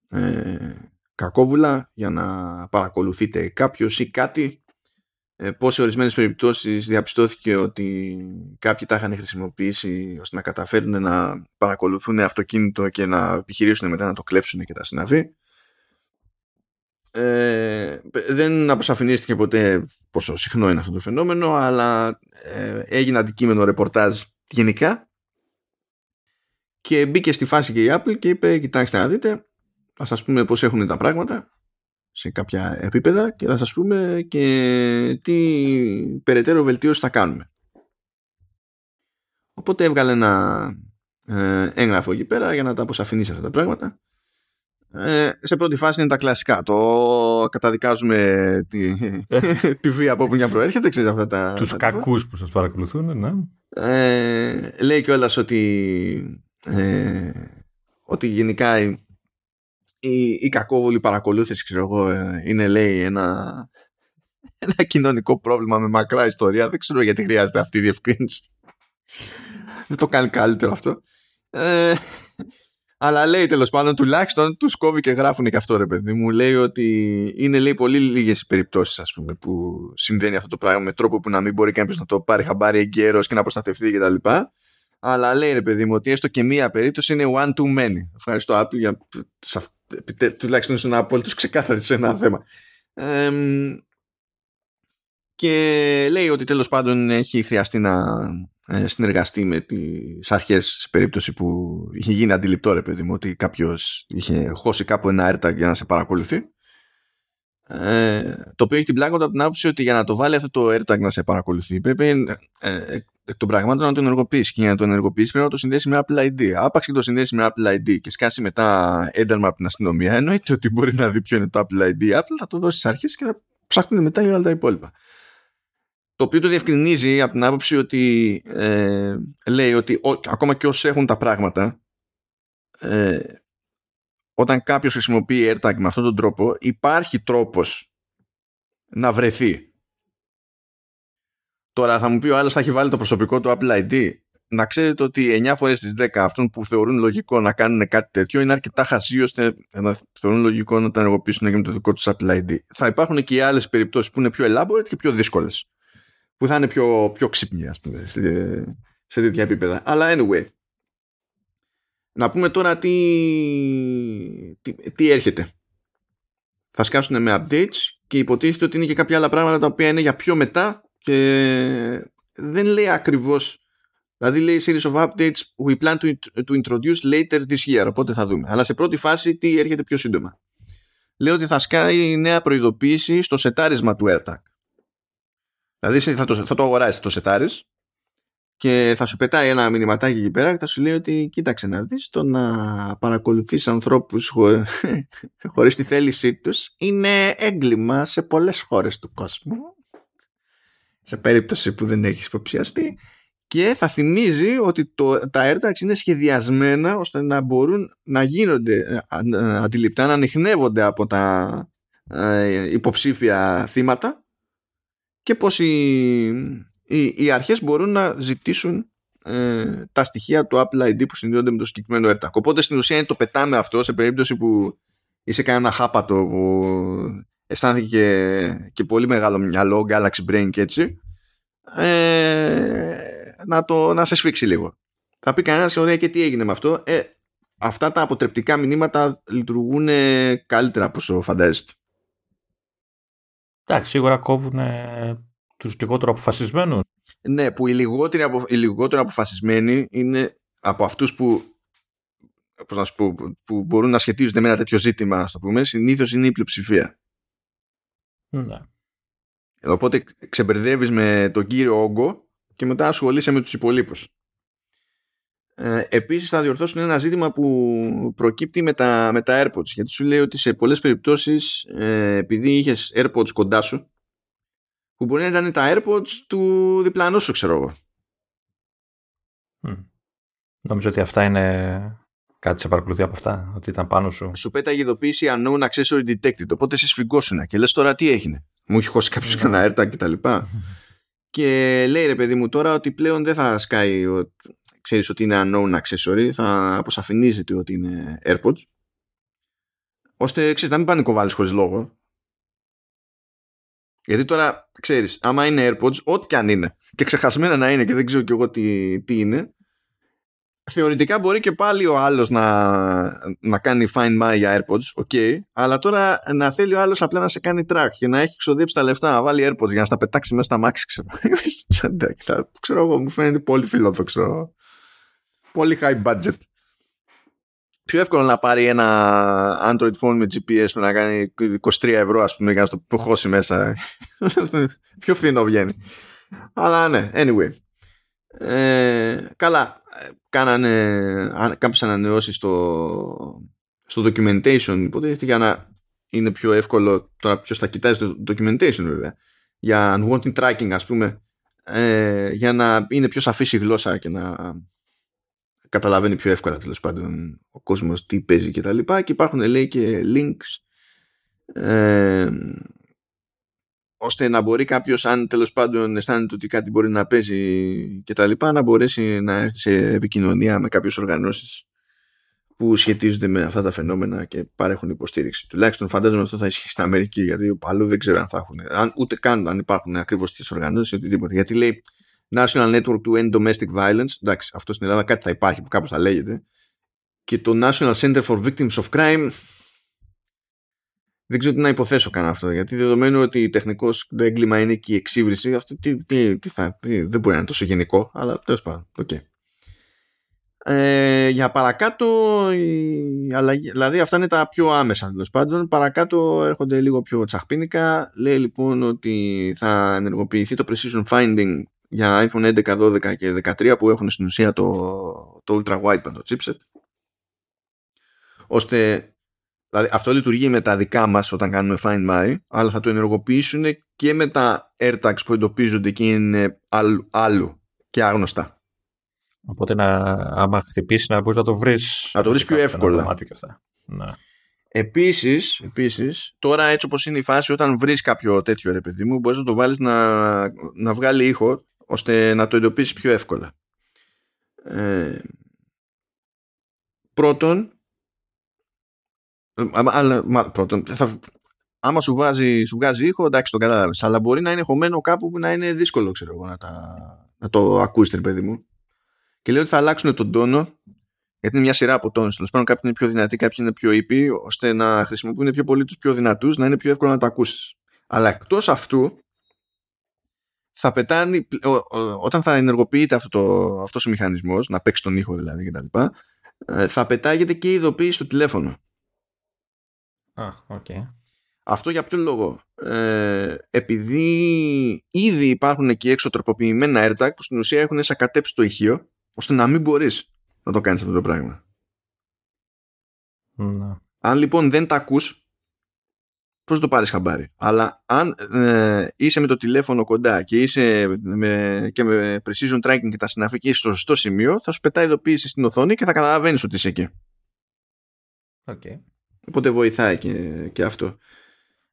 ε, κακόβουλα για να παρακολουθείτε κάποιος ή κάτι. Ε, πως σε ορισμένες περιπτώσεις διαπιστώθηκε ότι κάποιοι τα είχαν χρησιμοποιήσει ώστε να καταφέρουν να παρακολουθούν αυτοκίνητο και να επιχειρήσουν μετά να το κλέψουν και τα συναφή ε, δεν αποσαφηνίστηκε ποτέ πόσο συχνό είναι αυτό το φαινόμενο αλλά ε, έγινε αντικείμενο ρεπορτάζ γενικά. Και μπήκε στη φάση και η Apple και είπε κοιτάξτε να δείτε θα σας πούμε πως έχουν τα πράγματα σε κάποια επίπεδα και θα σας πούμε και τι περαιτέρω βελτίωση θα κάνουμε οπότε έβγαλε ένα ε, έγγραφο εκεί πέρα για να τα αποσαφηνίσει αυτά τα πράγματα ε, σε πρώτη φάση είναι τα κλασικά. Το καταδικάζουμε τη, τη βία από όπου μια προέρχεται. Ξέρεις αυτά τα. Τους κακούς που σας παρακολουθούν, ναι. Ε, λέει κιόλας ότι. Ε, ότι γενικά η, η, η κακόβολη παρακολούθηση, ξέρω εγώ, ε, είναι λέει ένα, ένα κοινωνικό πρόβλημα με μακρά ιστορία. Δεν ξέρω γιατί χρειάζεται αυτή η διευκρίνηση. Δεν το κάνει καλύτερο αυτό. Ε, αλλά λέει τέλος πάντων, τουλάχιστον τους κόβει και γράφουν και αυτό ρε παιδί μου. Λέει ότι είναι λέει, πολύ λίγες οι περιπτώσεις που συμβαίνει αυτό το πράγμα με τρόπο που να μην μπορεί κάποιος να το πάρει χαμπάρι εγκαίρως και να προστατευτεί κτλ. Αλλά λέει ρε παιδί μου ότι έστω και μία περίπτωση είναι one too many. Ευχαριστώ Apple για τουλάχιστον ήσουν απόλυτος ξεκάθαρη σε ένα θέμα. Ε, και λέει ότι τέλος πάντων έχει χρειαστεί να ε, συνεργαστεί με τις αρχές σε περίπτωση που είχε γίνει αντιληπτό ρε παιδί μου ότι κάποιος είχε χώσει κάπου ένα έρτα για να σε παρακολουθεί ε, το οποίο έχει την πλάκα από την άποψη ότι για να το βάλει αυτό το AirTag να σε παρακολουθεί πρέπει ε, εκ των πραγμάτων να το ενεργοποιήσει και για να το ενεργοποιήσει πρέπει να το συνδέσεις με Apple ID. Άπαξ και το συνδέσεις με Apple ID και σκάσει μετά ένταλμα από την αστυνομία, εννοείται ότι μπορεί να δει ποιο είναι το Apple ID. Apple θα το δώσει στις αρχές και θα ψάχνουν μετά για όλα τα υπόλοιπα το οποίο το διευκρινίζει από την άποψη ότι ε, λέει ότι ακόμα και όσοι έχουν τα πράγματα ε, όταν κάποιος χρησιμοποιεί AirTag με αυτόν τον τρόπο υπάρχει τρόπος να βρεθεί. Τώρα θα μου πει ο άλλος θα έχει βάλει το προσωπικό του Apple ID να ξέρετε ότι 9 φορές στις 10 αυτών που θεωρούν λογικό να κάνουν κάτι τέτοιο είναι αρκετά χασί ώστε να θεωρούν λογικό να τα ενεργοποιήσουν και με το δικό τους Apple ID. Θα υπάρχουν και οι άλλες περιπτώσεις που είναι πιο elaborate και πιο δύσκολες που θα είναι πιο, πιο ξύπνοι ας πούμε σε, σε τέτοια επίπεδα αλλά anyway να πούμε τώρα τι, τι, τι έρχεται θα σκάσουν με updates και υποτίθεται ότι είναι και κάποια άλλα πράγματα τα οποία είναι για πιο μετά και δεν λέει ακριβώς Δηλαδή λέει series of updates we plan to, to introduce later this year. Οπότε θα δούμε. Αλλά σε πρώτη φάση τι έρχεται πιο σύντομα. Λέει ότι θα σκάει νέα προειδοποίηση στο σετάρισμα του AirTag. Δηλαδή θα το, θα το αγοράσει, το σετάρεις και θα σου πετάει ένα μηνυματάκι εκεί πέρα και θα σου λέει ότι κοίταξε να δεις το να παρακολουθείς ανθρώπους χω... χωρίς τη θέλησή τους είναι έγκλημα σε πολλές χώρες του κόσμου σε περίπτωση που δεν έχεις υποψιαστεί και θα θυμίζει ότι το, τα AirTags είναι σχεδιασμένα ώστε να μπορούν να γίνονται ε, αντιληπτά, να ανοιχνεύονται από τα ε, υποψήφια θύματα και πως οι, οι, οι αρχές μπορούν να ζητήσουν ε, τα στοιχεία του Apple ID που συνδέονται με το συγκεκριμένο AirTag. Οπότε στην ουσία είναι το πετάμε αυτό σε περίπτωση που είσαι κανένα χάπατο που αισθάνθηκε και, και πολύ μεγάλο μυαλό, Galaxy Brain και έτσι, ε, να, το, να σε σφίξει λίγο. Θα πει κανένας ωραία και τι έγινε με αυτό; Ε, αυτά τα αποτρεπτικά μηνύματα λειτουργούν καλύτερα από όσο φαντάζεστε. Εντάξει, σίγουρα κόβουν τους λιγότερο αποφασισμένους. Ναι, που οι λιγότεροι, απο, οι λιγότερο αποφασισμένοι είναι από αυτούς που, πώς να σου πω, που μπορούν να σχετίζονται με ένα τέτοιο ζήτημα, ας το πούμε, συνήθως είναι η πλειοψηφία. Ναι. Οπότε ξεμπερδεύεις με τον κύριο όγκο και μετά ασχολείσαι με τους υπολείπους. Ε, επίσης θα διορθώσουν ένα ζήτημα που προκύπτει με τα, με τα AirPods γιατί σου λέει ότι σε πολλές περιπτώσεις ε, επειδή είχες AirPods κοντά σου που μπορεί να ήταν τα AirPods του διπλανού σου ξέρω εγώ mm. Νομίζω ότι αυτά είναι κάτι σε παρακολουθεί από αυτά ότι ήταν πάνω σου Σου πέταγε ειδοποίηση unknown accessory detected οπότε σε σφιγγώσουν και λες τώρα τι έγινε μου έχει χώσει κάποιος mm. ένα AirTag και τα λοιπά και λέει ρε παιδί μου τώρα ότι πλέον δεν θα σκάει ξέρεις ότι είναι unknown accessory θα αποσαφηνίζεται ότι είναι AirPods. Ώστε ξέρεις να μην πάνε κοβάλεις χωρίς λόγο. Γιατί τώρα ξέρεις άμα είναι AirPods ό,τι και αν είναι και ξεχασμένα να είναι και δεν ξέρω κι εγώ τι, τι είναι θεωρητικά μπορεί και πάλι ο άλλος να, να κάνει find my για AirPods, ok, αλλά τώρα να θέλει ο άλλος απλά να σε κάνει track και να έχει ξοδέψει τα λεφτά να βάλει AirPods για να στα πετάξει μέσα στα Max, ξέρω. ξέρω εγώ, μου φαίνεται πολύ φιλόδοξο πολύ high budget. Πιο εύκολο να πάρει ένα Android phone με GPS που να κάνει 23 ευρώ ας πούμε για να το προχώσει μέσα. Πιο φθηνό βγαίνει. Αλλά ναι, anyway. Ε, καλά, κάνανε κάποιες ανανεώσεις στο, στο documentation υποτίθεται για να είναι πιο εύκολο τώρα ποιος θα κοιτάζει το documentation βέβαια για unwanted tracking ας πούμε ε, για να είναι πιο σαφής η γλώσσα και να καταλαβαίνει πιο εύκολα τέλος πάντων ο κόσμος τι παίζει και τα λοιπά και υπάρχουν λέει και links ε, ώστε να μπορεί κάποιος, αν τέλος πάντων αισθάνεται ότι κάτι μπορεί να παίζει και τα λοιπά, να μπορέσει να έρθει σε επικοινωνία με κάποιες οργανώσεις που σχετίζονται με αυτά τα φαινόμενα και παρέχουν υποστήριξη. Τουλάχιστον φαντάζομαι αυτό θα ισχύει στην Αμερική, γιατί αλλού δεν ξέρω αν θα έχουν. Αν, ούτε καν αν υπάρχουν ακριβώς τέτοιες οργανώσεις ή οτιδήποτε. Γιατί λέει National Network to End Domestic Violence. Εντάξει, αυτό στην Ελλάδα κάτι θα υπάρχει που κάπως θα λέγεται. Και το National Center for Victims of Crime. Δεν ξέρω τι να υποθέσω καν αυτό. Γιατί δεδομένου ότι τεχνικός το έγκλημα είναι και η εξύβριση, αυτό τι, τι, τι θα, τι, δεν μπορεί να είναι τόσο γενικό, αλλά τέλος πάντων. Okay. Ε, για παρακάτω, η αλλαγή, δηλαδή αυτά είναι τα πιο άμεσα τέλος πάντων. Παρακάτω έρχονται λίγο πιο τσαχπίνικα. Λέει λοιπόν ότι θα ενεργοποιηθεί το Precision Finding για iPhone 11, 12 και 13 που έχουν στην ουσία το, το Ultra Wideband το chipset. Ώστε δηλαδή αυτό λειτουργεί με τα δικά μας όταν κάνουμε Find My αλλά θα το ενεργοποιήσουν και με τα AirTags που εντοπίζονται και είναι άλλου και άγνωστα. Οπότε να, άμα χτυπήσεις να μπορείς να το βρεις. Να το βρεις πιο εύκολα. Ναι. Επίσης, επίσης, τώρα έτσι όπως είναι η φάση όταν βρεις κάποιο τέτοιο ρε παιδί μου μπορείς να το βάλεις να, να βγάλει ήχο ώστε να το εντοπίσεις πιο εύκολα. Ε, πρώτον, αλλά, πρώτον θα, άμα σου, βάζει, σου βγάζει ήχο εντάξει το κατάλαβες αλλά μπορεί να είναι χωμένο κάπου που να είναι δύσκολο ξέρω εγώ να, τα, να το ακούσεις παιδί μου και λέει ότι θα αλλάξουν τον τόνο, γιατί είναι μια σειρά από τόνου. Τέλος πάντων, κάποιοι είναι πιο δυνατοί, κάποιοι είναι πιο ήπιοι, ώστε να χρησιμοποιούν πιο πολύ τους πιο δυνατούς, να είναι πιο εύκολο να τα ακούσεις. Αλλά εκτός αυτού, θα πετάνει, όταν θα ενεργοποιείται αυτό το, αυτός ο μηχανισμός, να παίξει τον ήχο δηλαδή κτλ, ε, θα πετάγεται και η ειδοποίηση στο τηλέφωνο. Α, okay. Αυτό για ποιο λόγο; Ε, επειδή ήδη υπάρχουν και έξω τροποποιημένα AirTag που στην ουσία έχουν σακατέψει το ηχείο ώστε να μην μπορείς να το κάνεις αυτό το πράγμα. Να. Αν λοιπόν δεν τα ακούς, πώς το πάρεις χαμπάρι; Αλλά αν ε, είσαι με το τηλέφωνο κοντά και είσαι με, και με precision tracking και τα συναφική στο σωστό σημείο, θα σου πετάει ειδοποίηση στην οθόνη και θα καταλαβαίνεις ότι είσαι εκεί. Okay. Οπότε βοηθάει και, και αυτό.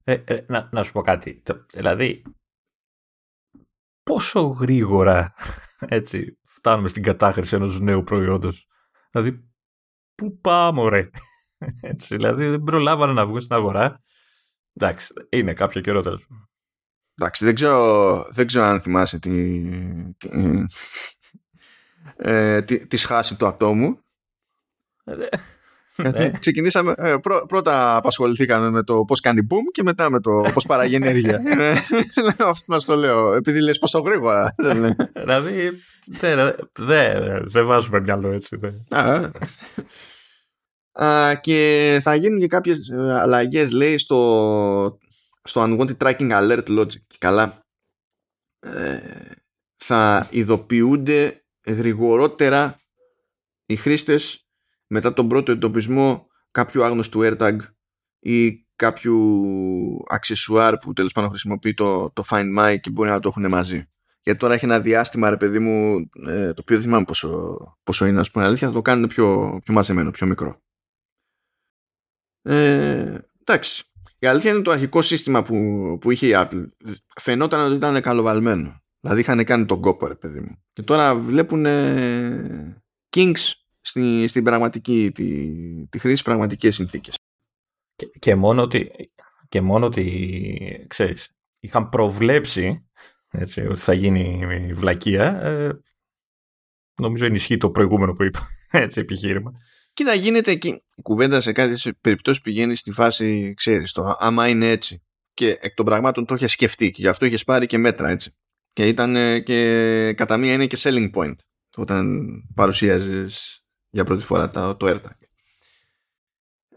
Ε, ε, να, να σου πω κάτι. Δηλαδή, πόσο γρήγορα έτσι, φτάνουμε στην κατάχρηση ενός νέου προϊόντος. Δηλαδή, πού πάμε ρε. Έτσι, δηλαδή δεν προλάβανε να βγουν στην αγορά. Εντάξει, είναι κάποιο καιρό τέλος. Εντάξει, δεν ξέρω, δεν ξέρω αν θυμάσαι τη, τη, ε, τη, τη σχάση του ατόμου. Ε, γιατί ναι. ξεκινήσαμε, ε, πρω, πρώτα απασχοληθήκαμε με το πώς κάνει boom και μετά με το πώς παράγει ενέργεια. Ναι. Αυτό να το λέω, επειδή λες πόσο γρήγορα. δηλαδή, δεν βάζουμε μυαλό έτσι. Α, και θα γίνουν και κάποιες ε, αλλαγές, λέει, στο, στο unwanted tracking alert logic. Καλά. Ε, θα ειδοποιούνται γρηγορότερα οι χρήστες μετά τον πρώτο εντοπισμό κάποιου άγνωστου AirTag ή κάποιου αξεσουάρ που τέλος πάντων χρησιμοποιεί το, το Find My και μπορεί να το έχουν μαζί. Γιατί τώρα έχει ένα διάστημα, ρε παιδί μου, ε, το οποίο δεν θυμάμαι πόσο, πόσο είναι, ας πούμε, αλήθεια, θα το κάνουν πιο, πιο μαζεμένο, πιο μικρό. Ε, εντάξει. Η αλήθεια είναι το αρχικό σύστημα που, που είχε η Apple φαινόταν ότι ήταν καλοβαλμένο. Δηλαδή είχαν κάνει τον κόπο, ρε παιδί μου. Και τώρα βλέπουν ε, Kings στη, στην πραγματική, τη, τη χρήση πραγματικές συνθήκες. Και, και, μόνο ότι, και μόνο ότι, ξέρεις, είχαν προβλέψει έτσι, ότι θα γίνει η βλακεία, ε, νομίζω ενισχύει το προηγούμενο που είπα, έτσι, επιχείρημα. Και να γίνεται εκεί. Η κουβέντα σε κάτι περιπτώσεις πηγαίνει στη φάση, ξέρεις, το άμα είναι έτσι. Και εκ των πραγμάτων το είχε σκεφτεί και γι' αυτό είχες πάρει και μέτρα έτσι. Και ήταν και κατά μία είναι και selling point όταν παρουσίαζες για πρώτη φορά το, το AirTag.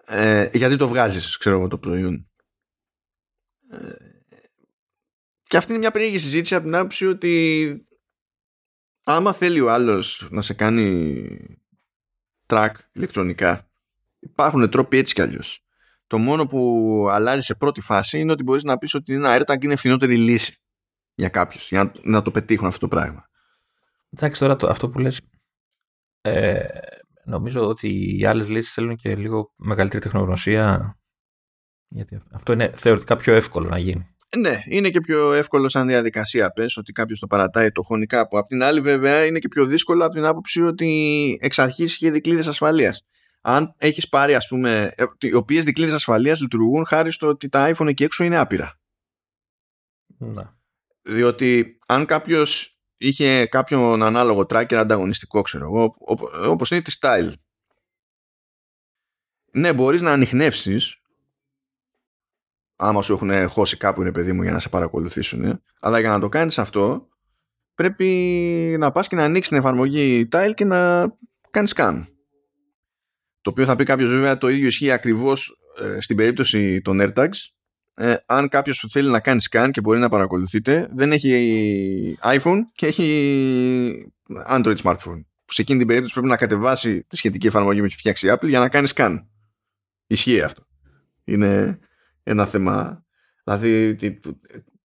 Ε, γιατί το βγάζεις, ξέρω εγώ, το προϊόν. Ε, και αυτή είναι μια περίεργη συζήτηση από την άποψη ότι άμα θέλει ο άλλος να σε κάνει track ηλεκτρονικά υπάρχουν τρόποι έτσι κι αλλιώς. Το μόνο που αλλάζει σε πρώτη φάση είναι ότι μπορείς να πεις ότι ένα AirTag είναι ευθυνότερη λύση για κάποιους, για να, να το πετύχουν αυτό το πράγμα. Εντάξει τώρα το, αυτό που λες ε, νομίζω ότι οι άλλες λύσεις θέλουν και λίγο μεγαλύτερη τεχνογνωσία γιατί αυτό είναι θεωρητικά πιο εύκολο να γίνει. Ναι, είναι και πιο εύκολο σαν διαδικασία. Πες ότι κάποιος το παρατάει το χρονικά που απ' την άλλη, βέβαια, είναι και πιο δύσκολο από την άποψη ότι εξ αρχής είχε δικλείδες ασφαλείας. Αν έχεις πάρει, ας πούμε, ε, οι οποίες δικλείδες ασφαλείας λειτουργούν χάρη στο ότι τα iPhone εκεί έξω είναι άπειρα. Ναι. Διότι αν κάποιος είχε κάποιον ανάλογο tracker ανταγωνιστικό, ξέρω εγώ, όπως είναι τη Style. Ναι, μπορείς να ανοιχνεύσεις άμα σου έχουν χώσει κάπου είναι παιδί μου για να σε παρακολουθήσουν αλλά για να το κάνεις αυτό πρέπει να πας και να ανοίξεις την εφαρμογή Tile και να κάνεις scan. Το οποίο θα πει κάποιος βέβαια το ίδιο ισχύει ακριβώς ε, στην περίπτωση των AirTags. Ε, αν κάποιος θέλει να κάνει scan και μπορεί να παρακολουθείτε δεν έχει iPhone και έχει Android smartphone. Που σε εκείνη την περίπτωση πρέπει να κατεβάσει τη σχετική εφαρμογή που έχει φτιάξει Apple για να κάνει scan. Ισχύει αυτό. Είναι ένα θέμα. Δηλαδή,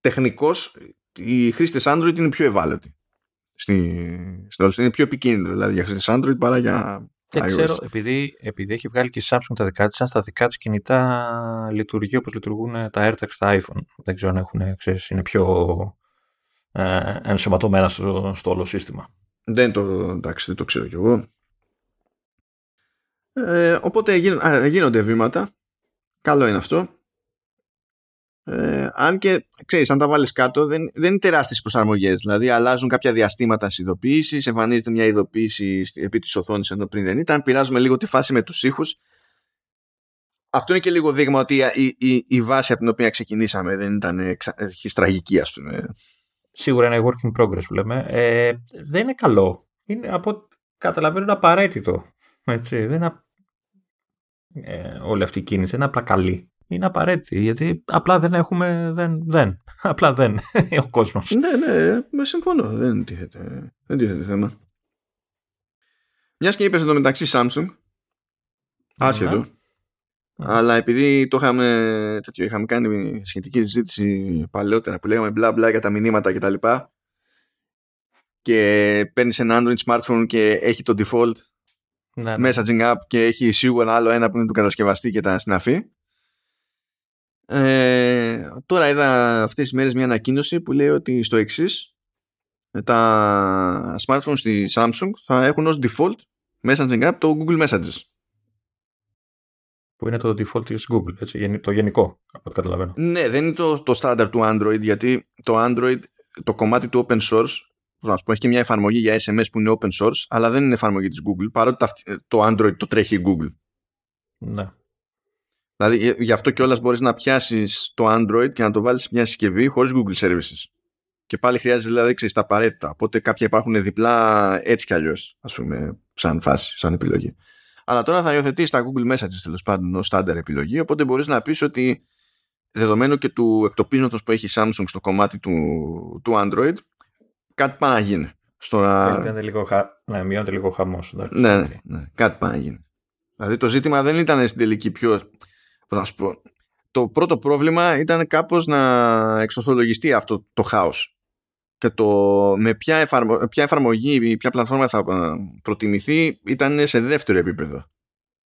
τεχνικώς οι χρήστες Android είναι πιο ευάλωτοι. Στη, στο, είναι πιο επικίνδυνο δηλαδή για χρήστες Android παρά για δεν ξέρω, επειδή, επειδή έχει βγάλει και η Samsung τα δικά της, αν στα δικά της κινητά λειτουργεί όπως λειτουργούν τα AirTags στα iPhone. Δεν ξέρω αν έχουν, ξέρεις, είναι πιο ε, ενσωματωμένα στο, στο όλο σύστημα. Δεν το, εντάξει, δεν το ξέρω κι εγώ. Ε, οπότε γίνονται βήματα. Καλό είναι αυτό. Ε, αν και ξέρεις, αν τα βάλεις κάτω, δεν, δεν είναι τεράστιες προσαρμογές. Δηλαδή, αλλάζουν κάποια διαστήματα στις ειδοποιήσεις, εμφανίζεται μια ειδοποίηση επί της οθόνης ενώ πριν δεν ήταν. Πειράζουμε λίγο τη φάση με τους ήχους. Αυτό είναι και λίγο δείγμα ότι η, η, η βάση από την οποία ξεκινήσαμε δεν ήταν τραγική, ας πούμε. Σίγουρα είναι work in progress που λέμε. Ε, δεν είναι καλό. Είναι, από καταλαβαίνω είναι απαραίτητο. Έτσι, δεν είναι, ε, όλη αυτή η κίνηση είναι απλά καλή είναι απαραίτητη γιατί απλά δεν έχουμε, δεν, δεν. Απλά δεν ο κόσμος. Ναι, ναι, με συμφωνώ. Δεν τίθεται, δεν τίθεται θέμα. Μιας και είπες εδώ μεταξύ Samsung, άσχετο, ναι. αλλά επειδή το είχαμε, τέτοιο, είχαμε κάνει σχετική συζήτηση παλαιότερα που λέγαμε μπλα μπλα για τα μηνύματα κτλ. Και, και παίρνεις ένα Android smartphone και έχει το default ναι, ναι. messaging app και έχει σίγουρα άλλο ένα που είναι του κατασκευαστή και τα συναφή. Ε, τώρα είδα αυτές τις μέρες μια ανακοίνωση που λέει ότι στο εξής τα smartphones στη Samsung θα έχουν ως default messaging app το Google Messages. Που είναι το default της Google, έτσι, το γενικό, από ό,τι καταλαβαίνω. Ναι, δεν είναι το, το standard του Android, γιατί το Android, το κομμάτι του open source, να σου πω, έχει και μια εφαρμογή για SMS που είναι open source, αλλά δεν είναι εφαρμογή της Google, παρότι το Android το τρέχει η Google. Ναι. Δηλαδή γι' αυτό κιόλας μπορείς να πιάσεις το Android και να το βάλεις σε μια συσκευή χωρίς Google Services. Και πάλι χρειάζεται δηλαδή ξέρεις, τα απαραίτητα. Οπότε κάποια υπάρχουν διπλά έτσι κι αλλιώς, ας πούμε, σαν φάση, σαν επιλογή. Αλλά τώρα θα υιοθετήσεις τα Google Messages τέλος πάντων ως στάνταρ επιλογή. Οπότε μπορείς να πεις ότι δεδομένου και του εκτοπίσματο που έχει η Samsung στο κομμάτι του, του Android, κάτι πάει να γίνει. Στο να... λίγο, ναι, μειώνεται λίγο χαμός. Ναι, ναι, ναι, κάτι πάει να γίνει. Δηλαδή το ζήτημα δεν ήταν στην τελική πιο να σου πω, το πρώτο πρόβλημα ήταν κάπως να εξορθολογιστεί αυτό το χάος και το με ποια, εφαρμο, ποια εφαρμογή ή ποια πλατφόρμα θα ε, προτιμηθεί ήταν σε δεύτερο επίπεδο.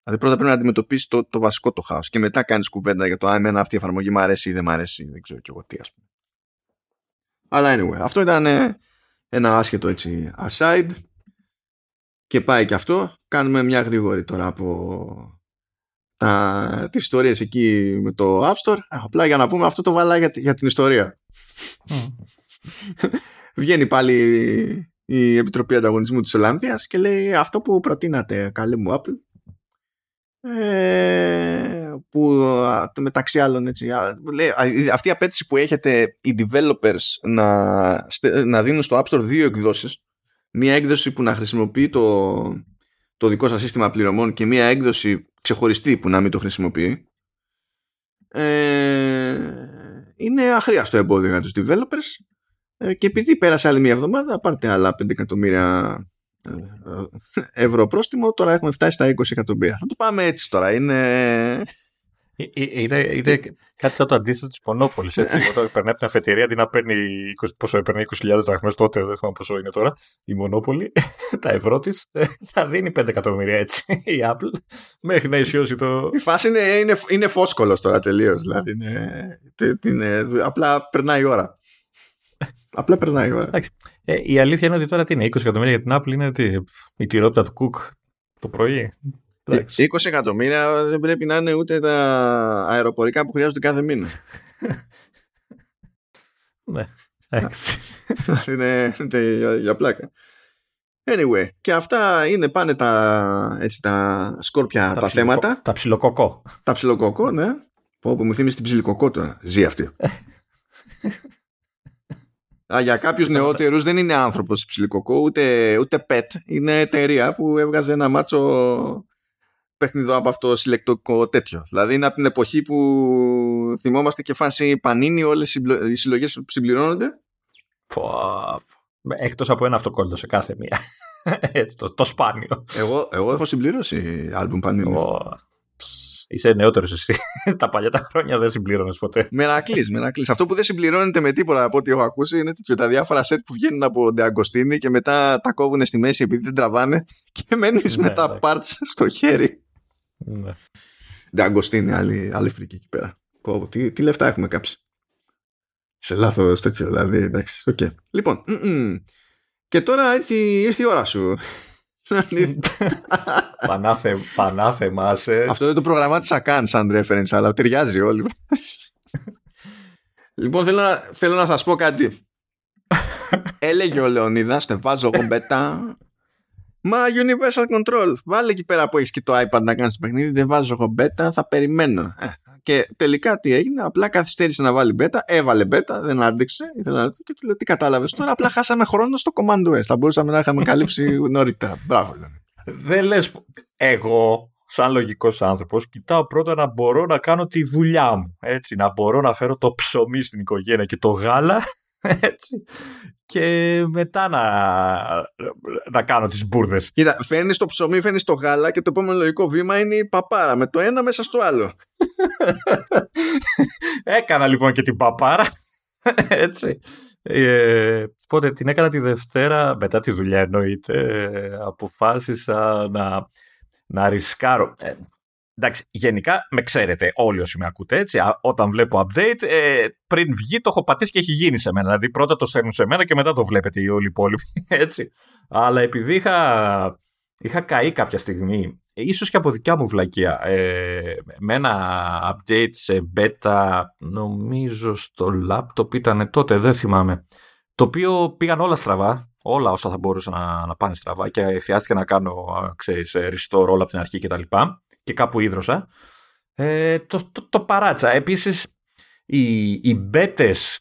Δηλαδή πρώτα πρέπει να αντιμετωπίσεις το, το βασικό το χάος και μετά κάνεις κουβέντα για το αν εμένα αυτή η εφαρμογή μου αρέσει ή δεν μου αρέσει δεν ξέρω και εγώ τι ας πούμε. Αλλά anyway, αυτό ήταν ε, ένα άσχετο έτσι aside και πάει και αυτό. Κάνουμε μια γρήγορη τώρα από τα, τις ιστορίες εκεί με το App Store. Απλά για να πούμε αυτό το βάλα για, για την ιστορία. Βγαίνει πάλι η Επιτροπή Ανταγωνισμού της Ολλανδίας και λέει αυτό που προτείνατε καλή μου Apple ε, που μεταξύ άλλων έτσι, λέει, αυτή η απέτηση που έχετε οι developers να, να δίνουν στο App Store δύο εκδόσεις. Μία έκδοση που να χρησιμοποιεί το, το δικό σας σύστημα πληρωμών και μία έκδοση ξεχωριστή που να μην το χρησιμοποιεί ε, είναι αχρίαστο εμπόδιο για τους developers. Ε, και επειδή πέρασε άλλη μία εβδομάδα πάρτε άλλα 5 εκατομμύρια ε, ευρώ πρόστιμο τώρα έχουμε φτάσει στα 20 εκατομμύρια. Θα το πάμε έτσι τώρα είναι Είναι, είναι κάτι σαν το αντίθετο της Μονόπολη. Όταν περνάει από την αφετηρία αντί να παίρνει 20, πόσο έπαιρνε 20.000 δραχμές τότε, δεν θυμάμαι πόσο είναι τώρα, η Μονόπολη, τα ευρώ της, θα δίνει 5 εκατομμύρια έτσι η Apple μέχρι να ισιώσει το. Η φάση είναι, είναι, είναι φόσκολος τώρα τελείως. Δηλαδή είναι, είναι, απλά περνάει η ώρα. Απλά περνάει η ώρα. Ε, η αλήθεια είναι ότι τώρα τι είναι, 20 εκατομμύρια για την Apple είναι τι, η τυρόπιτα του Cook το πρωί. 20 εκατομμύρια δεν πρέπει να είναι ούτε τα αεροπορικά που χρειάζονται κάθε μήνα. ναι, εντάξει. είναι, για, για πλάκα. Anyway, και αυτά είναι πάνε τα, έτσι, τα σκόρπια τα, θέματα. Τα ψιλοκοκό. Τα ψιλοκοκό, ναι. Που μου θύμισε την ψιλοκοκό τώρα. Ζει αυτή. Α, για κάποιους νεότερους δεν είναι άνθρωπος ψιλοκοκό, ούτε, ούτε pet. Είναι εταιρεία που έβγαζε ένα μάτσο παιχνιδό από αυτό συλλεκτικό τέτοιο. Δηλαδή είναι από την εποχή που θυμόμαστε και φάση πανίνι, όλες οι συλλογές συμπληρώνονται. Εκτός από ένα αυτοκόλλητο σε κάθε μία. Έτσι, το, το σπάνιο. Εγώ, εγώ έχω συμπληρώσει άλμπουμ πανίνι. Είσαι νεότερος εσύ. τα παλιά τα χρόνια δεν συμπλήρωνες ποτέ. Μερακλής, μερακλής. Αυτό που δεν συμπληρώνεται με τίποτα από ό,τι έχω ακούσει είναι τέτοιο. Τα διάφορα σετ που βγαίνουν από Ντεαγκοστίνη και μετά τα κόβουν στη μέση επειδή δεν τραβάνε και μένεις ναι, με τα ναι. parts στο χέρι. Ναι. Ντεαγκοστίνη, άλλη, άλλη φρική εκεί πέρα. Πω, τι, τι λεφτά έχουμε κάψει. Σε λάθος τέτοιο, δηλαδή. Εντάξει, okay. Λοιπόν, και τώρα ήρθε, ήρθε η ώρα σου. Πανάθε, πανάθεμα σε. Αυτό δεν το προγραμμάτισα καν σαν reference, αλλά ταιριάζει όλοι. λοιπόν, θέλω να, θέλω να σας πω κάτι. Έλεγε ο Λεωνίδας, τε βάζω εγώ μπέτα. Μα Universal Control, βάλε εκεί πέρα που έχεις και το iPad να κάνεις παιχνίδι, δεν βάζω εγώ μπέτα, θα περιμένω. Ε, και τελικά τι έγινε, απλά καθυστέρησε να βάλει μπέτα, έβαλε μπέτα, δεν άντεξε, ήθελα να και του λέω τι κατάλαβες τώρα, απλά χάσαμε χρόνο στο Command S. Θα μπορούσαμε να είχαμε καλύψει νωρίτερα. Μπράβο, Δεν λες. Εγώ, σαν λογικός άνθρωπος, κοιτάω πρώτα να μπορώ να κάνω τη δουλειά μου. Έτσι, να μπορώ να φέρω το ψωμί στην οικογένεια και το γάλα έτσι, και μετά να, να κάνω τις μπουρδες. Κοίτα, φέρνεις το ψωμί, φέρνεις το γάλα και το επόμενο λογικό βήμα είναι η παπάρα με το ένα μέσα στο άλλο. Έκανα λοιπόν και την παπάρα. Έτσι. Ε, οπότε την έκανα τη Δευτέρα, μετά τη δουλειά εννοείται, ε, αποφάσισα να, να ρισκάρω. Ε, Εντάξει, γενικά με ξέρετε όλοι όσοι με ακούτε έτσι. Όταν βλέπω update, ε, πριν βγει το έχω πατήσει και έχει γίνει σε μένα. Δηλαδή πρώτα το στέλνουν σε μένα και μετά το βλέπετε οι όλοι οι υπόλοιποι. Έτσι. Αλλά επειδή είχα, είχα καεί κάποια στιγμή, ίσως και από δικιά μου βλακεία, ε, με ένα update σε beta, νομίζω στο laptop ήταν τότε, δεν θυμάμαι. Το οποίο πήγαν όλα στραβά, όλα όσα θα μπορούσαν να, να πάνε στραβά και χρειάστηκε να κάνω, ξέρεις, restore όλα από την αρχή κτλ και κάπου ίδρωσα. Ε, το, το, το, παράτσα. Επίσης, οι, οι betas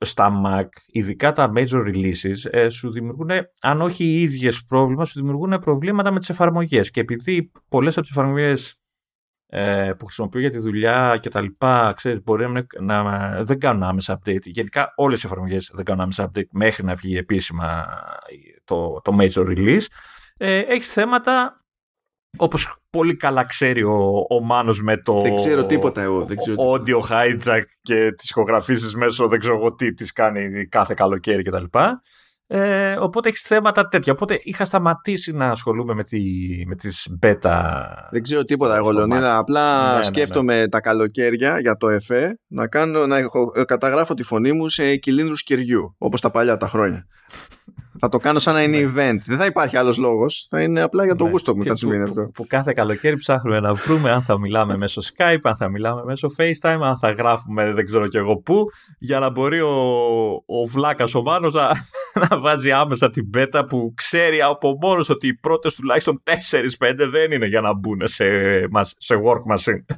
στα Mac, ειδικά τα major releases, ε, σου δημιουργούν, αν όχι οι ίδιες πρόβλημα, σου δημιουργούν προβλήματα με τις εφαρμογές. Και επειδή πολλές από τις εφαρμογές ε, που χρησιμοποιώ για τη δουλειά και τα λοιπά, ξέρεις, μπορεί να, να, δεν κάνουν άμεσα update. Γενικά όλες οι εφαρμογές δεν κάνουν άμεσα update μέχρι να βγει επίσημα το, το major release. Ε, έχεις θέματα όπως πολύ καλά ξέρει ο, ο Μάνος με το δεν ξέρω τίποτα εγώ, δεν ξέρω audio hijack και τις ηχογραφήσεις μέσω δεν ξέρω εγώ τι τις κάνει κάθε καλοκαίρι κτλ. Ε, οπότε έχεις θέματα τέτοια. Οπότε είχα σταματήσει να ασχολούμαι με, τη, με τις beta. Δεν ξέρω τίποτα εγώ, Λεωνίδα. Απλά ναι, ναι, σκέφτομαι ναι. τα καλοκαίρια για το ΕΦΕ να, κάνω, να έχω, καταγράφω τη φωνή μου σε κυλίνδρους κεριού, όπως τα παλιά τα χρόνια θα το κάνω σαν να είναι event. Δεν θα υπάρχει άλλος λόγος. Θα είναι απλά για το ναι. γούστο μου θα συμβαίνει αυτό. Που, κάθε καλοκαίρι ψάχνουμε να βρούμε αν θα μιλάμε μέσω Skype, αν θα μιλάμε μέσω FaceTime, αν θα γράφουμε δεν ξέρω κι εγώ πού, για να μπορεί ο, ο Βλάκας ο Μάνος να, να βάζει άμεσα την πέτα που ξέρει από μόνος ότι οι πρώτες τουλάχιστον 4-5 δεν είναι για να μπουν σε, σε work machine.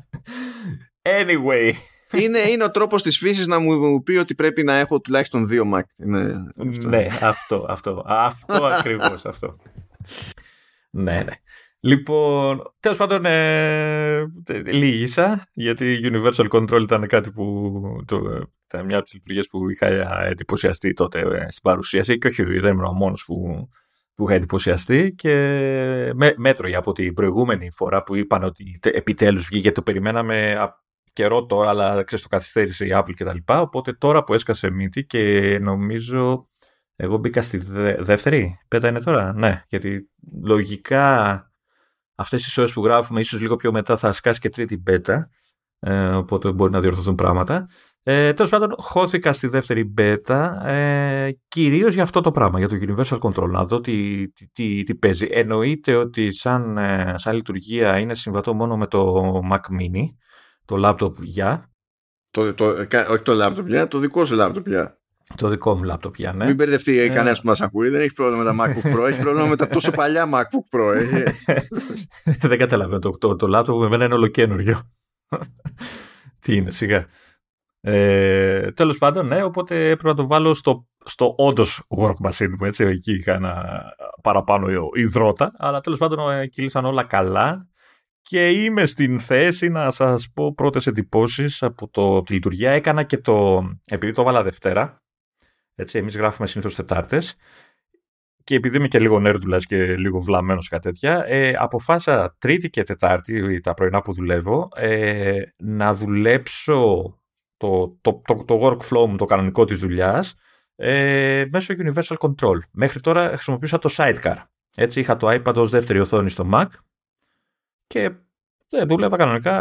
Anyway, είναι, είναι ο τρόπος της φύσης να μου πει ότι πρέπει να έχω τουλάχιστον δύο Mac. αυτό. Ναι, αυτό, αυτό. Αυτό ακριβώς αυτό. ναι, ναι. Λοιπόν, τέλος πάντων, ε, λύγησα, γιατί η Universal Control ήταν κάτι που. Το, ήταν μια από τις λειτουργίες που είχα εντυπωσιαστεί τότε ε, στην παρουσίαση. Και όχι, δεν ήμουν ο μόνος που, που είχα εντυπωσιαστεί. Και με, μέτρο από την προηγούμενη φορά που είπαν ότι επιτέλους βγήκε, το περιμέναμε καιρό τώρα, αλλά ξέρεις το καθυστέρησε η Apple κτλ. Οπότε τώρα που έσκασε μύτη και νομίζω εγώ μπήκα στη δεύτερη, πέτα είναι τώρα, ναι, γιατί λογικά αυτές τις ώρες που γράφουμε ίσως λίγο πιο μετά θα σκάσει και τρίτη beta, ε, οπότε μπορεί να διορθωθούν πράγματα. Ε, Τέλος πάντων, χώθηκα στη δεύτερη beta ε, κυρίως για αυτό το πράγμα, για το Universal Control, να δω τι, τι, τι, παίζει. Εννοείται ότι σαν, ε, σαν λειτουργία είναι συμβατό μόνο με το Mac Mini, το laptop για. Το, το, όχι το laptop για, το δικό σου laptop για. Το δικό μου laptop πια, ναι. Μην μπερδευτεί ε... κανένας που μας ακούει. Δεν έχει πρόβλημα με τα MacBook Pro. έχει πρόβλημα με τα τόσο παλιά MacBook Pro. δεν καταλαβαίνω. Το, το, το laptop με μένα είναι ολοκένουργιο. Τι είναι, σιγά. Ε, Τέλος πάντων, ναι, οπότε έπρεπε να το βάλω στο, στο όντως work machine μου. Έτσι, εκεί είχα ένα παραπάνω υδρότα. Αλλά τέλος πάντων, ε, κύλησαν όλα καλά. Και είμαι στην θέση να σας πω πρώτες εντυπώσεις από, το, τη λειτουργία. Έκανα και το, επειδή το βάλα Δευτέρα, έτσι, εμείς γράφουμε συνήθως Τετάρτες, και επειδή είμαι και λίγο νέρντουλας και λίγο βλαμμένος κάτι τέτοια, ε, αποφάσισα Τρίτη και Τετάρτη, τα πρωινά που δουλεύω, ε, να δουλέψω το, το, το, το workflow μου, το κανονικό της δουλειάς, ε, μέσω Universal Control. Μέχρι τώρα χρησιμοποιούσα το Sidecar. Έτσι, είχα το iPad ως δεύτερη οθόνη στο Mac και ε, δούλευα κανονικά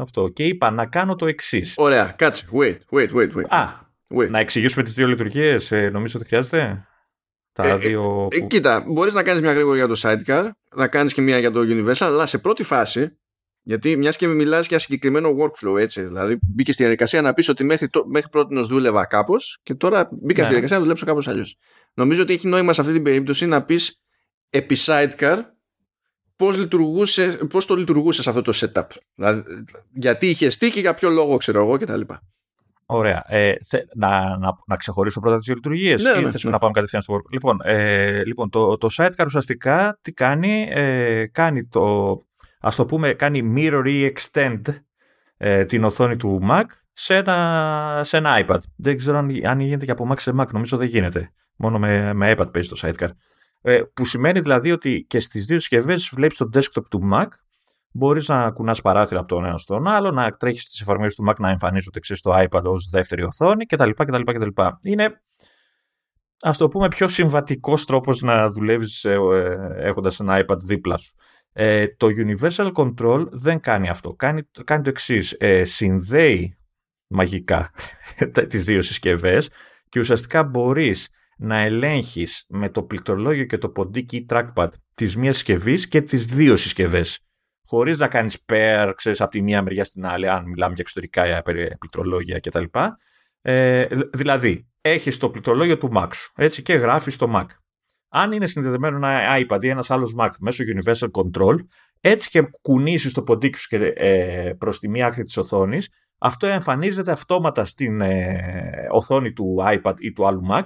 αυτό. Και είπα να κάνω το εξής. Ωραία, κάτσε. Wait, wait, wait, wait. Α, wait. να εξηγήσουμε τις δύο λειτουργίες, ε, νομίζω ότι χρειάζεται; Τα ε, δύο... Ε, κοίτα, μπορείς να κάνεις μια γρήγορη για το Sidecar, να κάνεις και μια για το Universal, αλλά σε πρώτη φάση γιατί μιας και μιλάς για συγκεκριμένο workflow, έτσι. Δηλαδή, μπήκες στη διαδικασία να πεις ότι μέχρι, το, μέχρι πρώτη δούλευα κάπως και τώρα μπήκα στη ναι. διαδικασία να δουλέψω κάπως αλλιώς. Νομίζω ότι έχει νόημα σε αυτή την περίπτωση να πεις επί sidecar πώς, πώς το λειτουργούσε αυτό το setup. Δηλαδή, γιατί είχε τι και για ποιο λόγο, ξέρω εγώ κτλ. Ωραία. Ε, θε, να, να, να ξεχωρίσω πρώτα τις λειτουργίες ναι, ή ναι, ναι. να πάμε κατευθείαν στο work; Λοιπόν, ε, λοιπόν το, το sidecar ουσιαστικά τι κάνει, ε, κάνει το, ας το πούμε, κάνει mirror ή extend ε, την οθόνη του Mac σε ένα, σε ένα iPad. Δεν ξέρω αν, αν γίνεται και από Mac σε Mac, νομίζω δεν γίνεται. Μόνο με, με iPad παίζει το sidecar. Ε, που σημαίνει δηλαδή ότι και στις δύο συσκευές βλέπεις το desktop του Mac, μπορείς να κουνάς παράθυρα από τον ένα στον άλλο, να τρέχεις τις εφαρμογές του Mac να εμφανίζονται ξέρεις, στο iPad ως δεύτερη οθόνη κτλ. κτλ, κτλ. Είναι ας το πούμε πιο συμβατικός τρόπος να δουλεύεις ε, ε, έχοντας ένα iPad δίπλα σου. Ε, το Universal Control δεν κάνει αυτό. Κάνει, κάνει το εξής. Ε, συνδέει μαγικά τις δύο συσκευές και ουσιαστικά μπορείς να ελέγχεις με το πληκτρολόγιο και το ποντίκι trackpad της μία συσκευής και τις δύο συσκευές. Χωρίς να κάνεις pair, ξέρεις, από τη μία μεριά στην άλλη, αν μιλάμε για εξωτερικά πληκτρολόγια κτλ. Ε, δηλαδή, έχεις το πληκτρολόγιο του Mac σου, έτσι, και γράφεις το Mac αν είναι συνδεδεμένο ένα iPad ή ένας άλλος Mac μέσω Universal Control, έτσι και κουνήσεις το ποντίκι σου ε, προς τη μία άκρη της οθόνης, αυτό εμφανίζεται αυτόματα στην ε, οθόνη του iPad ή του άλλου Mac.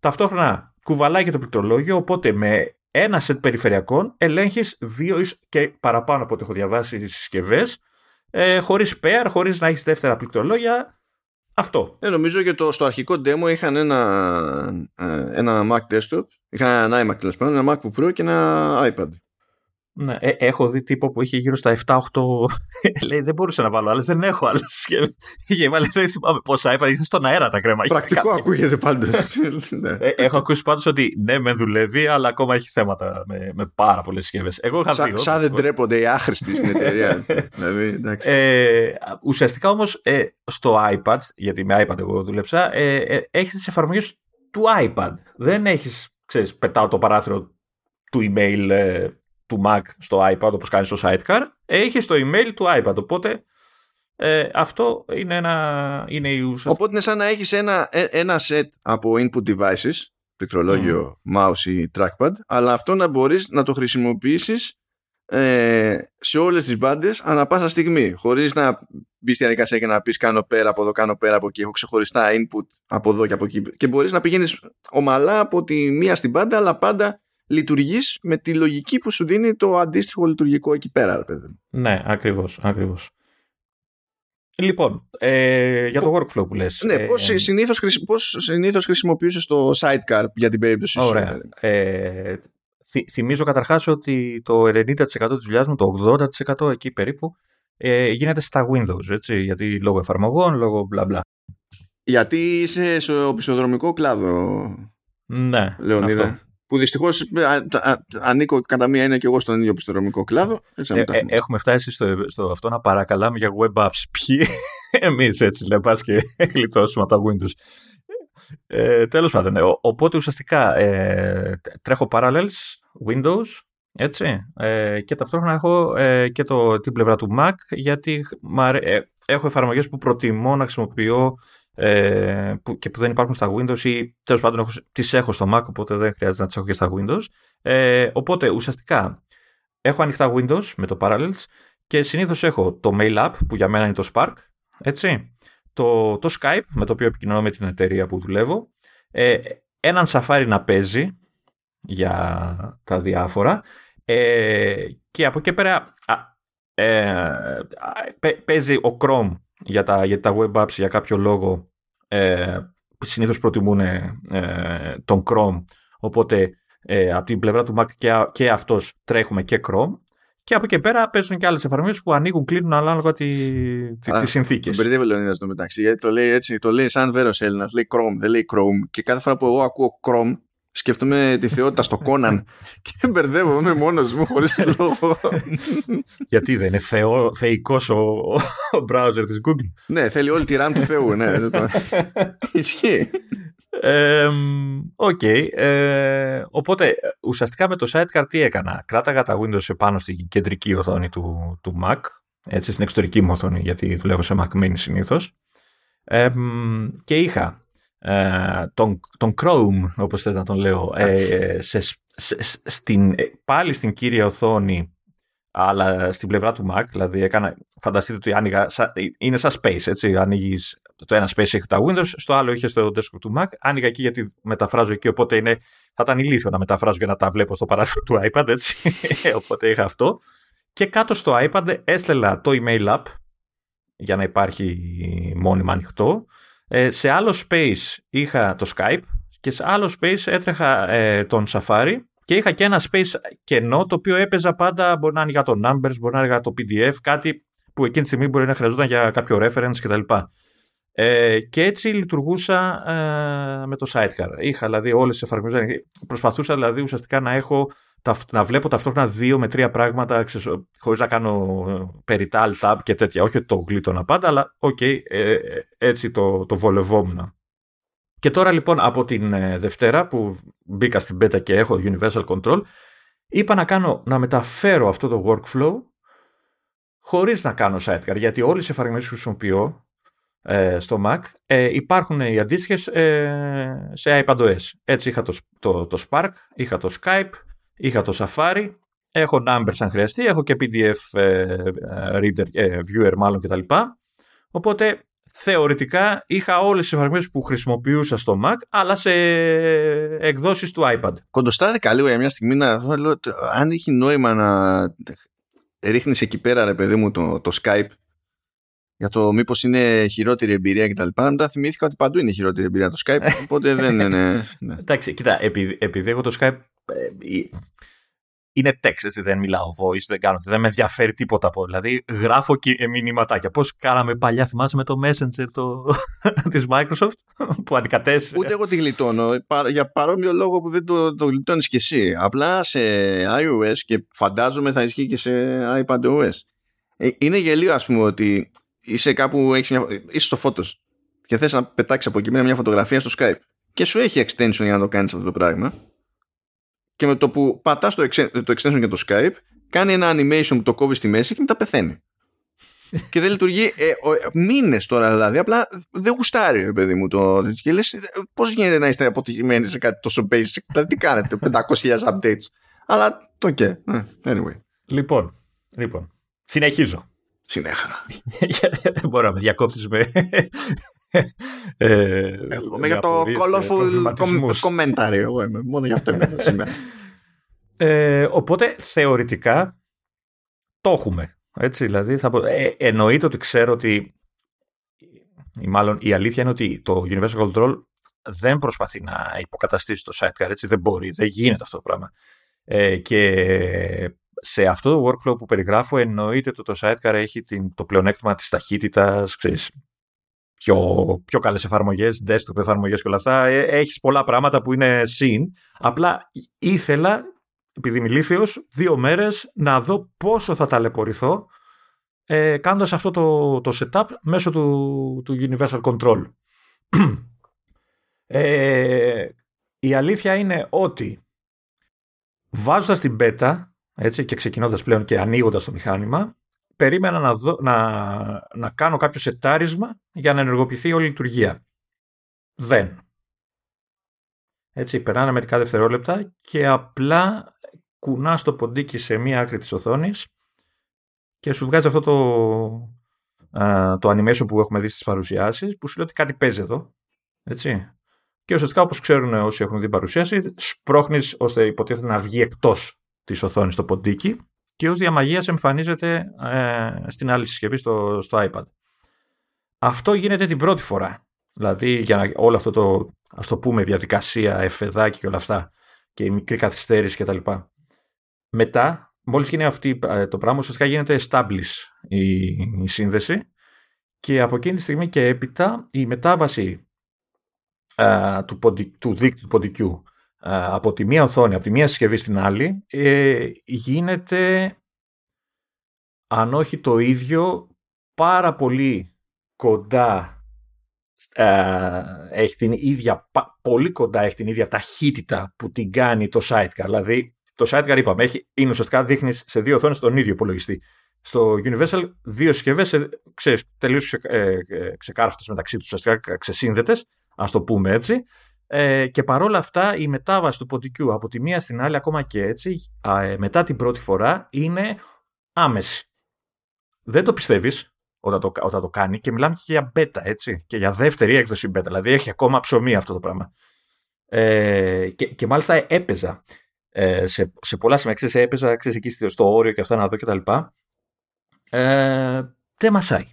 Ταυτόχρονα κουβαλάει και το πληκτρολόγιο, οπότε με ένα σετ περιφερειακών ελέγχεις δύο και παραπάνω από ό,τι έχω διαβάσει τις συσκευές, ε, χωρίς pair, χωρίς να έχεις δεύτερα πληκτρολόγια. Αυτό. Ε, νομίζω και το, στο αρχικό demo είχαν ένα, ε, ένα Mac desktop, είχαν ένα iMac τέλος πάντων, ένα MacBook Pro και ένα iPad. Ναι, ε, έχω δει τύπο που είχε γύρω στα 7-8. λέει δεν μπορούσα να βάλω άλλες, δεν έχω άλλες. Είχε βάλει, δεν θυμάμαι πόσα iPad, είχε στον αέρα τα κρέμα. Πρακτικό ακούγεται πάντως. ναι. ε, έχω ακούσει πάντως ότι ναι, με δουλεύει, αλλά ακόμα έχει θέματα με, με πάρα πολλές συσκευές. Εγώ είχα δει. Σαν δεν τρέπονται οι άχρηστοι στην εταιρεία. δηλαδή, ε, ουσιαστικά όμως ε, στο iPad, γιατί με iPad εγώ δούλεψα, ε, ε, έχεις τις εφαρμογές του iPad. Δεν έχεις, ξέρεις, πετάω το παράθυρο του email ε, του Mac στο iPad όπως κάνεις στο Sidecar, έχεις το email του iPad. Οπότε ε, αυτό είναι ένα. Είναι η ουσιαστική. Οπότε είναι σαν να έχεις ένα, ε, ένα set από input devices, πληκτρολόγιο, mm. mouse ή trackpad, αλλά αυτό να μπορείς να το χρησιμοποιήσεις ε, σε όλες τις μπάντες ανά πάσα στιγμή, χωρίς να μπεις στη διαδικασία και να πεις κάνω πέρα από εδώ, κάνω πέρα από εκεί, έχω ξεχωριστά input από εδώ και από εκεί και μπορείς να πηγαίνεις ομαλά από τη μία στην πάντα, αλλά πάντα λειτουργείς με τη λογική που σου δίνει το αντίστοιχο λειτουργικό εκεί πέρα, παιδί. Ναι, ακριβώς, ακριβώς. Λοιπόν, ε, για το workflow που λες. Ναι, πώς, ε, συνήθως, πώς συνήθως χρησιμοποιούσες το sidecar για την περίπτωση ωραία. σου. Ε, θυμίζω καταρχάς ότι το 90% της δουλειάς μου, το 80% εκεί περίπου, ε, γίνεται στα Windows, έτσι, γιατί λόγω εφαρμογών, λόγω μπλα μπλα. Γιατί είσαι στο επισοδρομικό κλάδο, Ναι, Λεωνίδα; αυτό. Που δυστυχώς ανήκω κατά μία έννοια και εγώ στον ίδιο επιστοδρομικό κλάδο. Έτσι, να Ε, τα ε, έχουμε. έχουμε φτάσει στο, στο αυτό να παρακαλάμε για web apps. Ποιοι; Εμείς έτσι λέμε, πας και γλιτώσουμε από τα Windows. Ε, τέλος πάντων, ε, ο- οπότε ουσιαστικά ε, τρέχω Parallels, Windows, έτσι, ε, και ταυτόχρονα έχω ε, και το, την πλευρά του Mac, γιατί μ' αρέ- ε, έχω εφαρμογές που προτιμώ να χρησιμοποιώ ε, που, και που δεν υπάρχουν στα Windows ή τέλος πάντων έχω, τις έχω στο Mac, οπότε δεν χρειάζεται να τις έχω και στα Windows. Ε, οπότε ουσιαστικά έχω ανοιχτά Windows με το Parallels και συνήθως έχω το Mail App που για μένα είναι το Spark, έτσι, το, το Skype με το οποίο επικοινωνώ με την εταιρεία που δουλεύω, ε, έναν Safari να παίζει για τα διάφορα. Ε, και από εκεί πέρα α, ε, α, παι- παίζει ο Chrome για τα, για τα web apps για κάποιο λόγο ε, συνήθως προτιμούν ε, τον Chrome οπότε ε, από την πλευρά του Mac και, α- και αυτός τρέχουμε και Chrome και από εκεί πέρα παίζουν και άλλες εφαρμογές που ανοίγουν, κλείνουν ανάλογα τη, τη, Α, τις συνθήκες. Τον μπερδεύει ο Λεωνίδας στο μεταξύ. Γιατί το λέει έτσι, το λέει σαν βέρος Έλληνας. Λέει Chrome, δεν λέει Chrome. Και κάθε φορά που εγώ ακούω Chrome, σκέφτομαι τη θεότητα στο Conan και μπερδεύομαι μόνος μου χωρίς λόγο. Γιατί δεν είναι θεό, θεϊκός ο, ο browser της Google. ναι, θέλει όλη τη RAM του Θεού. Ναι, δεν το... Ισχύει. Ε, Οκ. ε, οπότε ουσιαστικά με το Sidecar τι έκανα; Κράταγα τα Windows επάνω στην κεντρική οθόνη του, του Mac. Έτσι στην εξωτερική μου οθόνη γιατί δουλεύω σε Mac Mini συνήθως. Ε, και είχα ε, τον, τον Chrome όπως θες να τον λέω ε, σε, σε- σε- στην, ε, πάλι στην κύρια οθόνη αλλά στην πλευρά του Mac, δηλαδή έκανα, φανταστείτε ότι άνοιγα, σα- είναι σαν space, έτσι, ανοίγεις, το ένα space έχει τα Windows, στο άλλο είχε στο desktop του Mac, άνοιγα εκεί γιατί μεταφράζω εκεί, οπότε είναι, θα ήταν ηλίθιο να μεταφράζω και να τα βλέπω στο παράθυρο του iPad, έτσι, οπότε είχα αυτό. Και κάτω στο iPad έστελα το email app, για να υπάρχει μόνιμα ανοιχτό. Ε, σε άλλο space είχα το Skype και σε άλλο space έτρεχα ε, τον Safari και είχα και ένα space κενό το οποίο έπαιζα πάντα, μπορεί να άνοιγα το Numbers, μπορεί να άνοιγα το PDF, κάτι που εκείνη τη στιγμή μπορεί να χρειαζόταν για κάποιο reference κτλ. Ε, και έτσι λειτουργούσα ε, με το sidecar. Είχα δηλαδή όλες τις εφαρμογές. Προσπαθούσα δηλαδή ουσιαστικά να έχω ταυτ- να βλέπω ταυτόχρονα δύο με τρία πράγματα χωρίς να κάνω ε, περιττά alt tab και τέτοια. Όχι ότι το γλίτωνα πάντα, αλλά οκ, ε, ε, έτσι το, το βολευόμουν. Και τώρα λοιπόν από την ε, Δευτέρα που μπήκα στην beta και έχω Universal Control, είπα να, κάνω, να μεταφέρω αυτό το workflow χωρίς να κάνω sidecar, γιατί όλες οι εφαρμογές που χρησιμοποιώ ε, στο Mac ε, υπάρχουν οι αντίστοιχες ε, σε iPadOS. Έτσι είχα το, το, το Spark, είχα το Skype, είχα το Safari, έχω Numbers αν χρειαστεί, έχω και PDF ε, ε, reader, ε, viewer μάλλον κτλ. Οπότε θεωρητικά είχα όλες τις εφαρμογές που χρησιμοποιούσα στο Mac, αλλά σε εκδόσεις του iPad. Κοντοστάθηκα λίγο για μια στιγμή να δω λέω, το- αν έχει νόημα να ρίχνεις εκεί πέρα, ρε παιδί μου, το, το Skype για το μήπως είναι χειρότερη εμπειρία κτλ. Μετά θυμήθηκα ότι παντού είναι χειρότερη εμπειρία το Skype, οπότε δεν είναι. Ναι. Εντάξει, κοίτα, επειδή, επειδή έχω το Skype ε, ε, είναι text, έτσι, δεν μιλάω voice, δεν κάνω, δεν με ενδιαφέρει τίποτα από. Δηλαδή, γράφω και ε, μηνύματάκια. Πώς κάναμε παλιά, θυμάσαι με το Messenger το... της Microsoft που αντικατέστησε. Ούτε εγώ τη γλιτώνω πα- για παρόμοιο λόγο που δεν το, το γλιτώνεις κι εσύ. Απλά σε iOS και φαντάζομαι θα ισχύει και σε iPadOS. Ε, είναι γελίο, ας πούμε, ότι είσαι κάπου, έχεις μια, είσαι στο Photos και θες να πετάξεις από εκεί πέρα μια φωτογραφία στο Skype και σου έχει extension για να το κάνεις αυτό το πράγμα και με το που πατάς το, εξε- το extension για το Skype κάνει ένα animation που το κόβεις στη μέση και μετά πεθαίνει. και δεν λειτουργεί ε, μήνες τώρα δηλαδή. Απλά δεν γουστάρει, ρε παιδί μου. Το, και λες, πώς γίνεται να είστε αποτυχημένοι σε κάτι τόσο basic. Δηλαδή, τι κάνετε, 500.000 updates. Αλλά το και. ε, Anyway, Λοιπόν, λοιπόν, συνεχίζω. συνέχα. Δεν μπορώ να με διακόψεις με... ε, Εγώ είμαι για το απορίες και colorful προβληματισμούς. com- commentary. Εγώ είμαι. Μόνο γι' αυτό είμαι εδώ σήμερα. Ε, οπότε θεωρητικά το έχουμε. Έτσι, δηλαδή, θα πω, ε, εννοείται ότι ξέρω ότι ή μάλλον η αλήθεια είναι ότι το Universal Control δεν προσπαθεί να υποκαταστήσει το sidecar, έτσι δεν μπορεί, δεν γίνεται αυτό το πράγμα. Ε, και σε αυτό το workflow που περιγράφω εννοείται ότι το sidecar έχει την, το πλεονέκτημα της ταχύτητας, ξέρεις, πιο, πιο καλές εφαρμογές, desktop εφαρμογές και όλα αυτά. Ε, έχεις πολλά πράγματα που είναι συν. Απλά ήθελα, επειδή είμαι ηλίθιος, δύο μέρες να δω πόσο θα ταλαιπωρηθώ ε, κάνοντας αυτό το, το setup μέσω του, του Universal Control. ε, η αλήθεια είναι ότι βάζοντας την beta έτσι, και ξεκινώντας πλέον και ανοίγοντας το μηχάνημα, περίμενα να, δω, να, να κάνω κάποιο σετάρισμα για να ενεργοποιηθεί όλη η λειτουργία. Δεν. Έτσι, περνάνε μερικά δευτερόλεπτα και απλά κουνά το ποντίκι σε μία άκρη της οθόνης και σου βγάζει αυτό το, το animation που έχουμε δει στις παρουσιάσεις που σου λέει ότι κάτι παίζει εδώ. Έτσι. Και ουσιαστικά όπως ξέρουν όσοι έχουν δει παρουσίαση, σπρώχνεις ώστε υποτίθεται να βγει εκτός της οθόνης το ποντίκι και ως διαμαγείας εμφανίζεται ε, στην άλλη συσκευή στο, στο iPad. Αυτό γίνεται την πρώτη φορά. Δηλαδή για να, όλο αυτό το ας το πούμε διαδικασία, εφεδάκι και όλα αυτά και η μικρή καθυστέρηση κτλ. Μετά, μόλις γίνει αυτή ε, το πράγμα, ουσιαστικά γίνεται establish η, η σύνδεση και από εκείνη τη στιγμή και έπειτα η μετάβαση ε, του, του δίκτυου του ποντικού από τη μία οθόνη, από τη μία συσκευή στην άλλη, ε, γίνεται, αν όχι το ίδιο, πάρα πολύ κοντά, ε, έχει την ίδια, πολύ κοντά έχει την ίδια ταχύτητα που την κάνει το sidecar. Δηλαδή, το sidecar είπαμε, έχει, είναι ουσιαστικά δείχνει σε δύο οθόνες τον ίδιο υπολογιστή. Στο Universal, δύο συσκευές τελείως ε, ξεκάρφτε μεταξύ τους, ουσιαστικά ξεσύνδετες, ας το πούμε έτσι. Ε, και παρόλα αυτά η μετάβαση του ποντικού από τη μία στην άλλη ακόμα και έτσι ε, μετά την πρώτη φορά είναι άμεση. Δεν το πιστεύεις όταν το, όταν το κάνει και μιλάμε και για beta έτσι και για δεύτερη έκδοση beta δηλαδή έχει ακόμα ψωμί αυτό το πράγμα. Ε, και, και μάλιστα έπαιζα ε, σε, σε πολλά σημεία ξέρεις, έπαιζα ξέρεις, εκεί στο όριο και αυτά να δω και τα λοιπά. Ε, δεν μασάει.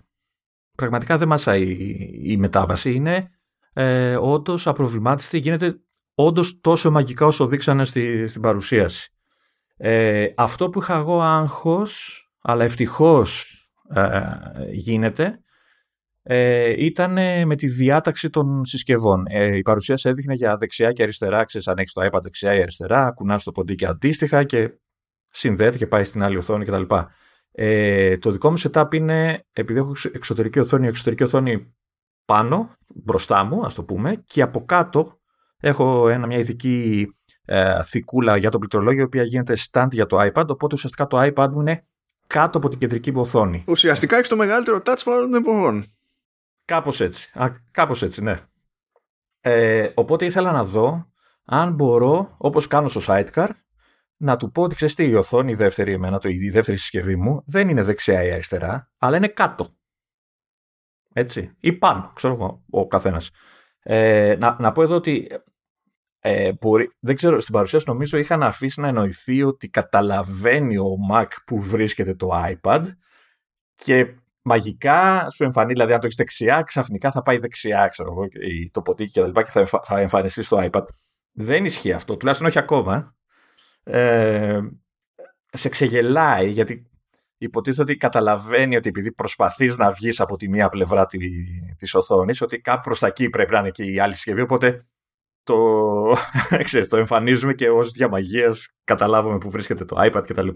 Πραγματικά δεν μασάει η, η μετάβαση. Είναι ε, όντως απροβλημάτιστη, γίνεται όντως τόσο μαγικά όσο δείξανε στη, στην παρουσίαση. Ε, αυτό που είχα εγώ άγχος, αλλά ευτυχώς ε, γίνεται, ε, ήταν με τη διάταξη των συσκευών. Ε, η παρουσίαση έδειχνε για δεξιά και αριστερά, ξέρεις αν έχεις το iPad δεξιά ή αριστερά, κουνάς το ποντίκι αντίστοιχα και συνδέεται και πάει στην άλλη οθόνη κτλ. Ε, το δικό μου setup είναι, επειδή έχω εξωτερική οθόνη, εξωτερική οθόνη πάνω, μπροστά μου, ας το πούμε, και από κάτω έχω ένα, μια ειδική ε, θικούλα για το πληκτρολόγιο, η οποία γίνεται stand για το iPad, οπότε ουσιαστικά το iPad μου είναι κάτω από την κεντρική μου οθόνη. Ουσιαστικά έχεις το μεγαλύτερο touch πάνω των εποχών. Κάπως έτσι, Α, κάπως έτσι, ναι. Ε, οπότε ήθελα να δω αν μπορώ, όπως κάνω στο Sidecar, να του πω ότι ξέρεις τι, η οθόνη η δεύτερη εμένα, το, η δεύτερη συσκευή μου, δεν είναι δεξιά ή αριστερά, αλλά είναι κάτω. Έτσι. Ή πάνω, ξέρω εγώ, ο καθένας. Ε, να, να πω εδώ ότι ε, μπορεί, δεν ξέρω, στην παρουσίαση νομίζω είχαν αφήσει να εννοηθεί ότι καταλαβαίνει ο Mac που βρίσκεται το iPad και μαγικά σου εμφανεί, δηλαδή αν το έχεις δεξιά, ξαφνικά θα πάει δεξιά, ξέρω εγώ, το ποτίκι και τα λοιπά και θα, θα εμφανιστεί στο iPad. Δεν ισχύει αυτό, τουλάχιστον όχι ακόμα. Ε, σε ξεγελάει, γιατί υποτίθεται ότι καταλαβαίνει ότι επειδή προσπαθείς να βγεις από τη μία πλευρά τη, της οθόνης, ότι κάπου προς τα εκεί πρέπει να είναι και η άλλη συσκευή, οπότε το, ξέρεις, το εμφανίζουμε και ως διαμαγείας καταλάβουμε που βρίσκεται το iPad κτλ.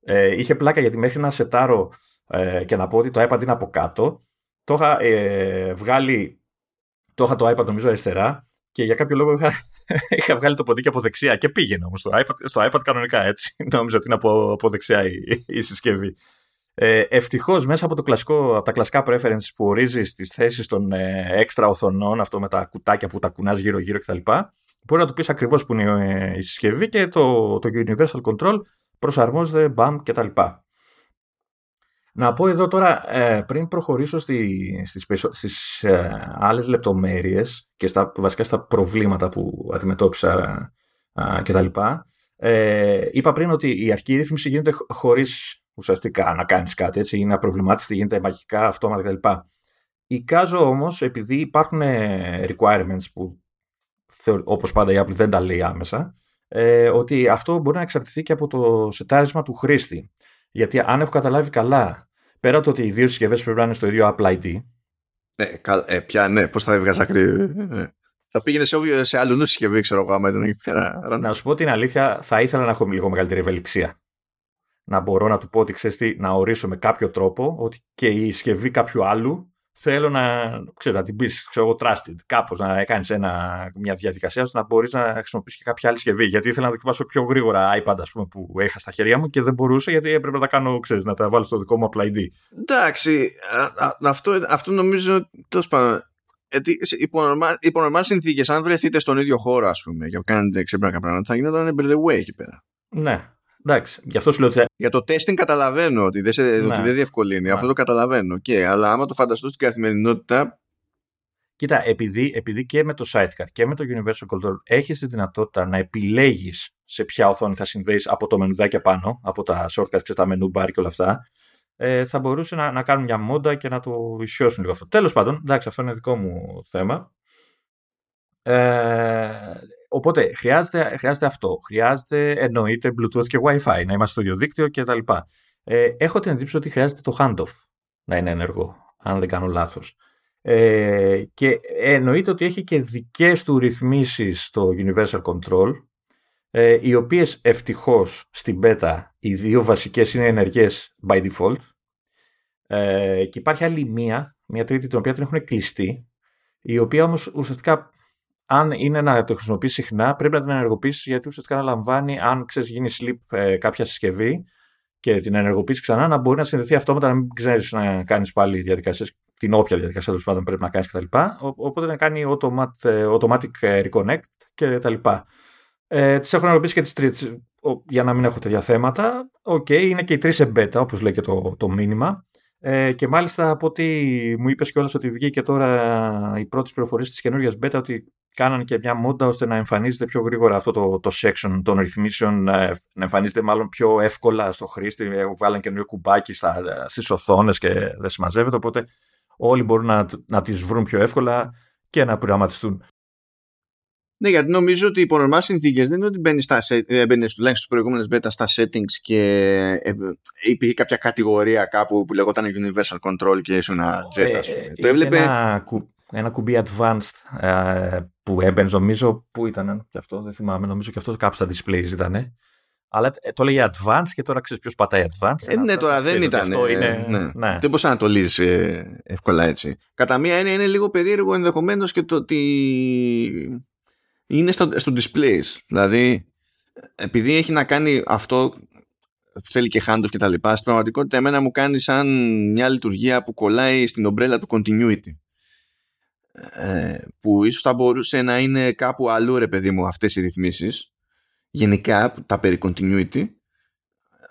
Ε, είχε πλάκα γιατί μέχρι να σετάρω ε, και να πω ότι το iPad είναι από κάτω, το είχα ε, βγάλει, το είχα το iPad νομίζω αριστερά και για κάποιο λόγο είχα, είχα βγάλει το ποντίκι από δεξιά και πήγαινε όμως στο iPad, στο iPad κανονικά έτσι. Νόμιζα ότι είναι από, από δεξιά η, η συσκευή. Ε, Ευτυχώς μέσα από, το κλασικό, από τα κλασικά preferences που ορίζεις τις θέσεις των ε, έξτρα οθονών, αυτό με τα κουτάκια που τα κουνάς γύρω-γύρω κτλ., μπορεί να του πεις ακριβώς που είναι ε, η συσκευή και το, το Universal Control προσαρμόζεται BAM κτλ. Να πω εδώ τώρα, ε, πριν προχωρήσω στη, στις, στις ε, άλλες λεπτομέρειες και στα, βασικά στα προβλήματα που αντιμετώπισα ε, και τα λοιπά, ε, είπα πριν ότι η αρχική ρύθμιση γίνεται χωρίς ουσιαστικά να κάνεις κάτι, έτσι, είναι απροβλημάτιστη, γίνεται μαγικά, αυτόματα κτλ. Εικάζω όμως, επειδή υπάρχουν requirements που όπως πάντα η Apple δεν τα λέει άμεσα, ε, ότι αυτό μπορεί να εξαρτηθεί και από το σετάρισμα του χρήστη. Γιατί αν έχω καταλάβει καλά, πέρα από το ότι οι δύο συσκευές πρέπει να είναι στο ίδιο Apple ID. Ναι, ε, πια ναι, πώς θα έβγαζα άκρη. Ναι. Θα πήγαινε σε, σε αλλού συσκευή, ξέρω εγώ, άμα ήταν εκεί πέρα. Να σου πω την αλήθεια, θα ήθελα να έχω λίγο μεγαλύτερη ευελιξία. Να μπορώ να του πω ότι ξέρεις τι, να ορίσω με κάποιο τρόπο ότι και η συσκευή κάποιου άλλου θέλω να, ξέρω, να την πεις, ξέρω εγώ, trusted. Κάπως να κάνεις μια διαδικασία ώστε να μπορείς να χρησιμοποιήσεις και κάποια άλλη συσκευή. Γιατί ήθελα να δοκιμάσω πιο γρήγορα iPad, ας πούμε, που είχα στα χέρια μου και δεν μπορούσα γιατί έπρεπε να τα κάνω, ξέρεις, να τα βάλω στο δικό μου Apple ID. Εντάξει, αυτό, αυτό νομίζω, τέλος πάντων, υπό νορμάλ συνθήκες, αν βρεθείτε στον ίδιο χώρο, ας πούμε, και κάνετε ξέπρακα πράγματα, θα γινόταν by the way εκεί πέρα. Ναι. Εντάξει, γι' αυτό σου λέω ότι... Για το testing καταλαβαίνω ότι δεν, σε, ναι. ότι δεν διευκολύνει. Ναι. Αυτό το καταλαβαίνω. Και, αλλά άμα το φανταστώ στην καθημερινότητα. Κοίτα, επειδή, επειδή και με το Sidecar και με το Universal Control έχεις τη δυνατότητα να επιλέγεις σε ποια οθόνη θα συνδέεις από το μενουδάκι απάνω, από τα shortcuts και τα menu bar και όλα αυτά, ε, θα μπορούσε να, να κάνουν μια μόντα και να το ισιώσουν λίγο αυτό. Τέλος πάντων, εντάξει, αυτό είναι δικό μου θέμα. Ε, οπότε χρειάζεται, χρειάζεται αυτό. Χρειάζεται εννοείται Bluetooth και Wi-Fi, να είμαστε στο ίδιο δίκτυο κτλ. Ε, έχω την εντύπωση ότι χρειάζεται το handoff να είναι ενεργό, αν δεν κάνω λάθος. Ε, και εννοείται ότι έχει και δικές του ρυθμίσεις στο Universal Control ε, οι οποίες ευτυχώς στην beta οι δύο βασικές είναι ενεργές by default ε, και υπάρχει άλλη μία, μία τρίτη την οποία την έχουν κλειστεί η οποία όμως ουσιαστικά αν είναι να το χρησιμοποιήσει συχνά, πρέπει να την ενεργοποιήσεις γιατί ουσιαστικά να λαμβάνει, αν ξέρεις, γίνει sleep ε, κάποια συσκευή και την ενεργοποιήσεις ξανά, να μπορεί να συνδεθεί αυτόματα, να μην ξέρεις να κάνεις πάλι διαδικασίες, την όποια διαδικασία τέλος πάντων πρέπει να κάνεις κτλ. Οπότε να κάνει automat, ε, automatic ε, reconnect κτλ. Ε, τις έχω ενεργοποιήσει και τις τρίτε για να μην έχω τέτοια θέματα. Οκέι, okay, είναι και οι τρεις σε beta, όπως λέει και το, το μήνυμα. Ε, και μάλιστα από ό,τι μου είπες κιόλας ότι βγήκε τώρα οι πρώτες πληροφορίες της καινούργια beta ότι κάνανε και μια μόντα ώστε να εμφανίζεται πιο γρήγορα αυτό το, το section των ρυθμίσεων, να εμφανίζεται μάλλον πιο εύκολα στο χρήστη. Βάλαν καινούριο κουμπάκι στις οθόνες και δεν συμμαζεύεται. Οπότε όλοι μπορούν να, να τις βρουν πιο εύκολα και να πειραματιστούν. Ναι, γιατί νομίζω ότι υπό νορμά συνθήκες δεν είναι ότι μπαίνει, στα, ε, μπαίνεις τουλάχιστον στις προηγούμενες beta στα settings και ε, υπήρχε κάποια κατηγορία κάπου που λεγόταν Universal Control και ήσουν ένα jet, ας πούμε. το έβλεπε. Ένα, ένα κουμπί advanced ε, που έμπαινε, νομίζω. Πού ήταν και αυτό, δεν θυμάμαι. Νομίζω και αυτό κάπου στα displays ήταν. Αλλά το λέγει advanced και τώρα ξέρεις ποιος πατάει advanced. Ε, ναι, τώρα δεν ήταν. Αυτό είναι, ναι. Ναι. Δεν μπορούσα να το λύσεις ε, εύκολα έτσι. Κατά μία έννοια είναι λίγο περίεργο ενδεχομένως και το ότι είναι στο, στο displays. Δηλαδή, επειδή έχει να κάνει αυτό θέλει και handoff και τα λοιπά, στην πραγματικότητα εμένα μου κάνει σαν μια λειτουργία που κολλάει στην ομπρέλα του continuity. Ε, που ίσως θα μπορούσε να είναι κάπου αλλού ρε παιδί μου αυτές οι ρυθμίσεις γενικά τα περί continuity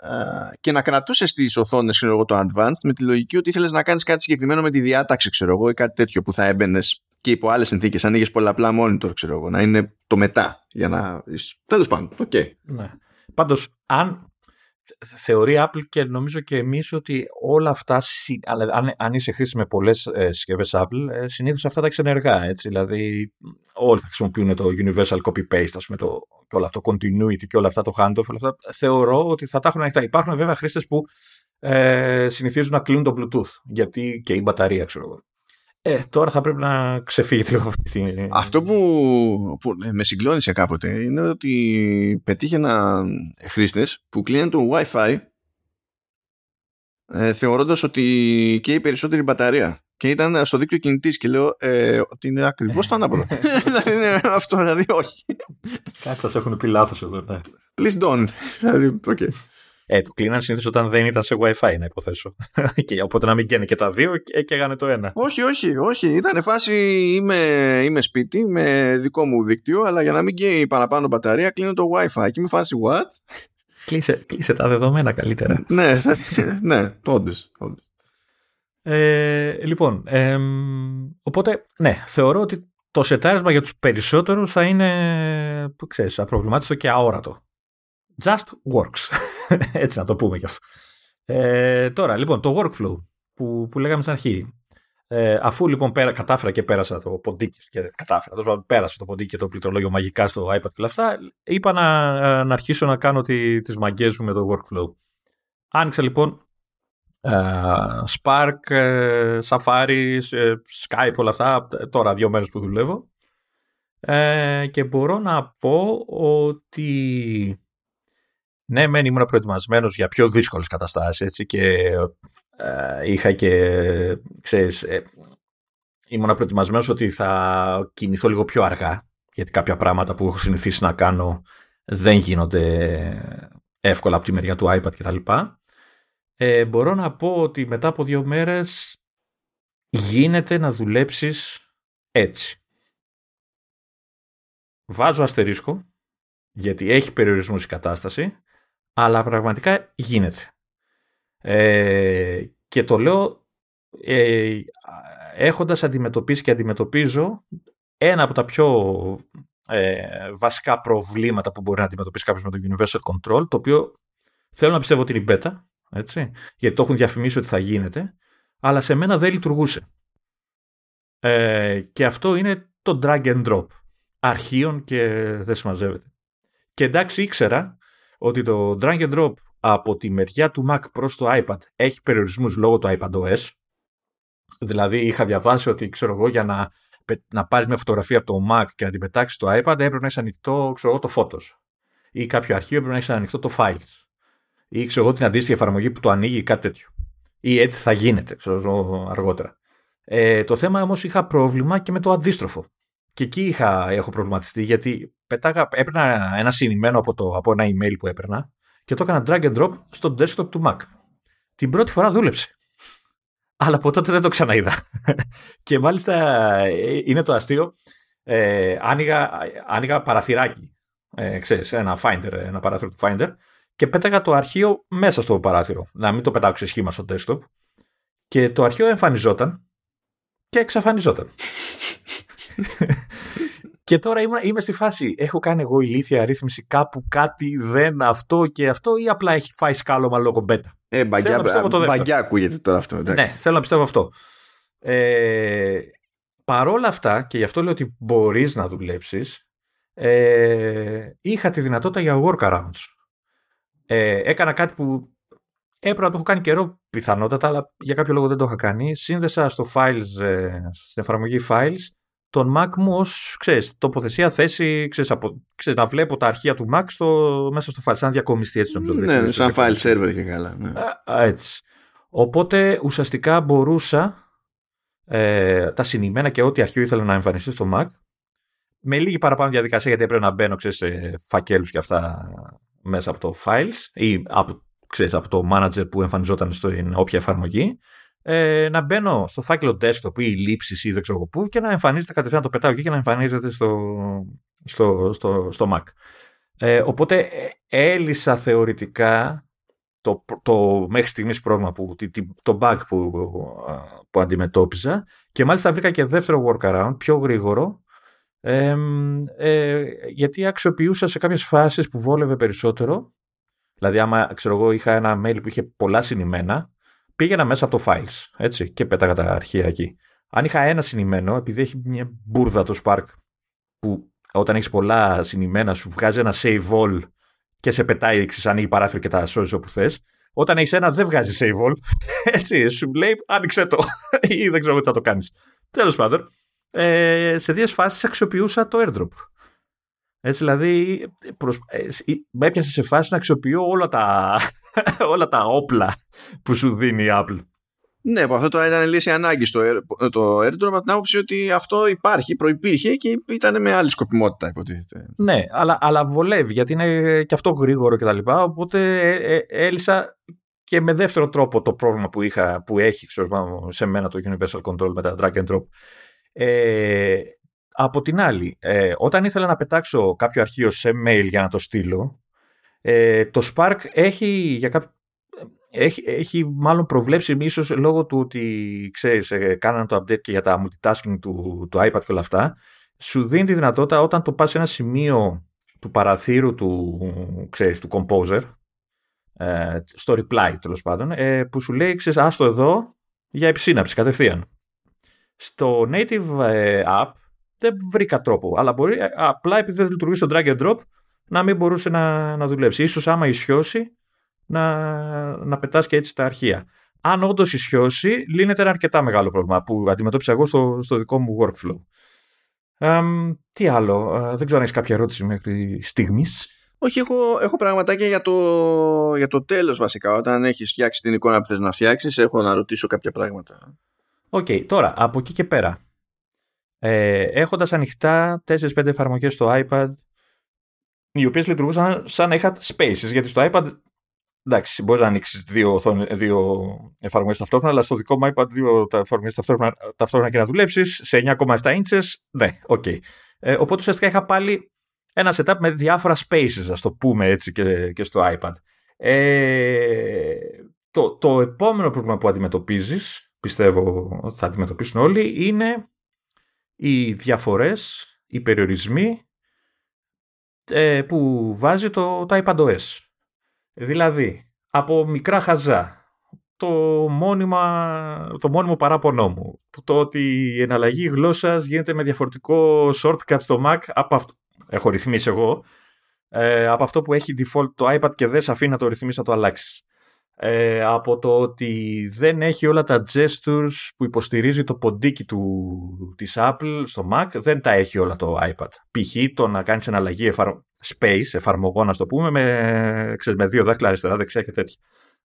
ε, και να κρατούσες στις οθόνες ξέρω εγώ, το advanced με τη λογική ότι ήθελες να κάνεις κάτι συγκεκριμένο με τη διάταξη ξέρω εγώ ή κάτι τέτοιο που θα έμπαινες και υπό άλλες συνθήκες ανοίγεις πολλαπλά monitor ξέρω εγώ να είναι το μετά για να... τέλος πάντων, οκ. Okay. Ναι. Πάντως αν θεωρεί η Apple και νομίζω και εμείς ότι όλα αυτά, αν, αν είσαι χρήστης με πολλές ε, συσκευές Apple, ε, συνήθως αυτά τα έχει ενεργά. Έτσι, δηλαδή, όλοι θα χρησιμοποιούν το universal copy-paste, ας πούμε, το, και όλο αυτό, continuity και όλα αυτά, το handoff. Όλα αυτά. Θεωρώ ότι θα τα έχουν ανοιχτά. Υπάρχουν βέβαια χρήστες που ε, συνηθίζουν να κλείνουν το Bluetooth, γιατί και η μπαταρία, ξέρω εγώ. Ε, τώρα θα πρέπει να ξεφύγει λίγο αυτή. Αυτό που, που με συγκλώνησε κάποτε είναι ότι πετύχαινα χρήστες που κλείνουν το WiFi ε, θεωρώντας ότι και η περισσότερη μπαταρία και ήταν στο δίκτυο κινητής και λέω ε, ότι είναι ακριβώς το ανάποδο. δηλαδή είναι αυτό, δηλαδή όχι. Κάτι σας έχουν πει λάθος εδώ, ναι. Please don't. δηλαδή, okay. Ε, το κλείναν συνήθως όταν δεν ήταν σε WiFi, να υποθέσω. και, οπότε να μην καίνε και τα δύο και, και έγανε το ένα. Όχι, όχι, όχι. Ήταν φάση είμαι, είμαι σπίτι με δικό μου δίκτυο, αλλά για να μην καίει παραπάνω μπαταρία κλείνω το WiFi. Και είμαι φάση what? Κλείσε, κλείσε τα δεδομένα καλύτερα. ναι, ναι, όντως. Ε, λοιπόν, ε, οπότε, ναι, θεωρώ ότι το σετάρισμα για τους περισσότερους θα είναι, που ξέρεις, απροβλημάτιστο και αόρατο. Just works. Έτσι να το πούμε κι αυτό. Ε, τώρα, λοιπόν, το workflow που, που λέγαμε στην αρχή. Ε, αφού λοιπόν πέρα, κατάφερα και πέρασα το ποντίκι και κατάφερα, τόσο, πέρασα το ποντίκι και το πληκτρολόγιο μαγικά στο iPad και όλα αυτά, είπα να, να αρχίσω να κάνω τι, τις μαγκές μου με το workflow. Άνοιξα λοιπόν uh, Spark, uh, Safari, uh, Skype, όλα αυτά, τώρα δύο μέρες που δουλεύω. και μπορώ να πω ότι ναι, μεν ήμουν προετοιμασμένος για πιο δύσκολες καταστάσεις έτσι, και είχα και, ξέρεις, ε, ήμουν προετοιμασμένος ότι θα κινηθώ λίγο πιο αργά, γιατί κάποια πράγματα που έχω συνηθίσει να κάνω δεν γίνονται εύκολα από τη μεριά του iPad κτλ. Ε, μπορώ να πω ότι μετά από δύο μέρες γίνεται να δουλέψεις έτσι. Βάζω αστερίσκο, γιατί έχει περιορισμούς η κατάσταση, αλλά πραγματικά γίνεται. Ε, και το λέω ε, έχοντας αντιμετωπίσει και αντιμετωπίζω ένα από τα πιο ε, βασικά προβλήματα που μπορεί να αντιμετωπίσει κάποιος με το Universal Control, το οποίο θέλω να πιστεύω ότι είναι η beta, έτσι, γιατί το έχουν διαφημίσει ότι θα γίνεται, αλλά σε μένα δεν λειτουργούσε. Ε, και αυτό είναι το drag and drop αρχείων και δεν συμμαζεύεται. Και εντάξει ήξερα ότι το drag and drop από τη μεριά του Mac προς το iPad έχει περιορισμούς λόγω του iPadOS. Δηλαδή είχα διαβάσει ότι ξέρω εγώ για να, να πάρεις μια φωτογραφία από το Mac και να την πετάξεις στο iPad έπρεπε να έχει ανοιχτό ξέρω εγώ, το Photos. Ή κάποιο αρχείο έπρεπε να έχει ανοιχτό το Files. Ή ξέρω εγώ την αντίστοιχη εφαρμογή που το ανοίγει ή κάτι τέτοιο. Ή έτσι θα γίνεται ξέρω εγώ, αργότερα. Ε, το θέμα όμως είχα πρόβλημα και με το αντίστροφο. Και εκεί είχα, έχω προβληματιστεί γιατί πετάγα, έπαιρνα ένα συνημένο από, το, από ένα email που έπαιρνα και το έκανα drag and drop στο desktop του Mac. Την πρώτη φορά δούλεψε. Αλλά από τότε δεν το ξαναείδα. και μάλιστα ε, είναι το αστείο. Ε, άνοιγα, άνοιγα παραθυράκι. Ε, ξέρεις, ένα Finder, ένα παράθυρο του Finder και πέταγα το αρχείο μέσα στο παράθυρο. Να μην το πετάξω σε σχήμα στο desktop. Και το αρχείο εμφανιζόταν και εξαφανιζόταν. Και τώρα είμαι, είμαι στη φάση. Έχω κάνει εγώ ηλίθια αρρύθμιση κάπου κάτι δεν αυτό και αυτό ή απλά έχει φάει σκάλωμα λόγω μπέτα; Ε, μπαγκιά, μπαγκιά ακούγεται τώρα αυτό. Εντάξει. Ναι, θέλω να πιστεύω αυτό. Ε, παρόλα αυτά, και γι' αυτό λέω ότι μπορείς να δουλέψεις, ε, είχα τη δυνατότητα για workarounds. Ε, έκανα κάτι που έπρεπε να το έχω κάνει καιρό πιθανότατα, αλλά για κάποιο λόγο δεν το είχα κάνει. Σύνδεσα στο files, ε, στην εφαρμογή files τον Mac μου ως, ξέρεις, τοποθεσία, θέση, ξέρεις, από, ξέρεις, να βλέπω τα αρχεία του Mac στο, μέσα στο file, σαν διακομιστή έτσι νομίζω. Ναι, σαν file server και καλά. Ναι. Α, έτσι. Οπότε ουσιαστικά μπορούσα ε, τα συνημένα και ό,τι αρχείο ήθελα να εμφανιστεί στο Mac με λίγη παραπάνω διαδικασία γιατί έπρεπε να μπαίνω ξέρεις, σε φακέλους και αυτά μέσα από το files ή από, ξέρεις, από το manager που εμφανιζόταν στην όποια εφαρμογή ε, να μπαίνω στο φάκελο desktop ή λήψη ή δεν ξέρω πού και να εμφανίζεται κατευθείαν το πετάω εκεί και να εμφανίζεται στο, στο, στο, στο Mac. Ε, οπότε ε, έλυσα θεωρητικά το, το μέχρι στιγμής πρόβλημα, που, το bug που, που αντιμετώπιζα και μάλιστα βρήκα και δεύτερο workaround πιο γρήγορο ε, ε, γιατί αξιοποιούσα σε κάποιες φάσεις που βόλευε περισσότερο δηλαδή άμα ξέρω εγώ είχα ένα mail που είχε πολλά συνημένα πήγαινα μέσα από το files έτσι, και πέταγα τα αρχεία εκεί. Αν είχα ένα συνημένο, επειδή έχει μια μπουρδα το Spark που όταν έχεις πολλά συνημένα σου βγάζει ένα save all και σε πετάει, ανοίγει παράθυρο και τα σώζει όπου θες. Όταν έχεις ένα, δεν βγάζει save all. Έτσι, σου λέει άνοιξε το ή δεν ξέρω τι θα το κάνεις. Τέλος πάντων, ε, σε δύο φάσεις αξιοποιούσα το airdrop. Έτσι, δηλαδή, προσ... Ε, με έπιασες σε φάση να αξιοποιώ όλα τα, όλα τα όπλα που σου δίνει η Apple. Ναι, από αυτό τώρα ήταν λύση ανάγκης το, το AirDrop από την άποψη ότι αυτό υπάρχει, προπήρχε και ήταν με άλλη σκοπιμότητα υποτίθεται. Ναι, αλλά, αλλά βολεύει γιατί είναι και αυτό γρήγορο κτλ. Οπότε ε, ε, έλυσα και με δεύτερο τρόπο το πρόβλημα που, είχα, που έχει ξέρω, σε μένα το Universal Control με τα drag and drop. Ε, από την άλλη, ε, όταν ήθελα να πετάξω κάποιο αρχείο σε mail για να το στείλω, ε, το Spark έχει, για κάποιο, έχει, έχει μάλλον προβλέψει ίσως λόγω του ότι ξέρεις, ε, κάνανε το update και για τα multitasking του, του iPad και όλα αυτά, σου δίνει τη δυνατότητα όταν το πας σε ένα σημείο του παραθύρου του, ξέρεις, του Composer, ε, στο reply τέλος πάντων, ε, που σου λέει, ξέρεις, άστο εδώ για επισύναψη κατευθείαν. Στο native ε, app δεν βρήκα τρόπο, αλλά μπορεί ε, απλά επειδή δεν λειτουργεί στο drag and drop να μην μπορούσε να, να δουλέψει. Ίσως άμα ισιώσει να, να πετάς και έτσι τα αρχεία. Αν όντως ισιώσει, λύνεται ένα αρκετά μεγάλο πρόβλημα που αντιμετώπισα εγώ στο, στο δικό μου workflow. Um, τι άλλο, uh, δεν ξέρω αν έχεις κάποια ερώτηση μέχρι στιγμής. Όχι, έχω, έχω πραγματάκια για το, για το τέλος βασικά. Όταν έχεις φτιάξει την εικόνα που θες να φτιάξεις, έχω να ρωτήσω κάποια πράγματα. Οκ, okay, τώρα, από εκεί και πέρα. Ε, έχοντας ανοιχτά 4-5 εφαρμογές στο iPad, οι οποίες λειτουργούσαν σαν να είχα spaces, γιατί στο iPad εντάξει, μπορείς να ανοίξεις δύο, δύο εφαρμογές ταυτόχρονα, αλλά στο δικό μου iPad δύο εφαρμογές ταυτόχρονα, ταυτόχρονα και να δουλέψεις σε 9,7 inches. Ναι, οκ. Okay. Ε, οπότε ουσιαστικά είχα πάλι ένα setup με διάφορα spaces, ας το πούμε έτσι, και, και στο iPad. Ε, το, το επόμενο πρόβλημα που αντιμετωπίζεις, πιστεύω ότι θα αντιμετωπίσουν όλοι, είναι οι διαφορές, οι περιορισμοί ε, που βάζει το, το iPadOS. Δηλαδή, από μικρά χαζά, το, μόνιμα, το μόνιμο παράπονό μου, το ότι η εναλλαγή γλώσσας γίνεται με διαφορετικό shortcut στο Mac από αυτό, έχω ρυθμίσει εγώ, ε, από αυτό που έχει default το iPad και δεν σε αφήνει να το ρυθμίσεις να το αλλάξεις. Ε, από το ότι δεν έχει όλα τα gestures που υποστηρίζει το ποντίκι του, της Apple στο Mac, δεν τα έχει όλα το iPad. Π.χ. το να κάνεις εναλλαγή space, εφαρμογών, να το πούμε, με, ξέρεις, με δύο δάχτυλα αριστερά, δεξιά και τέτοια.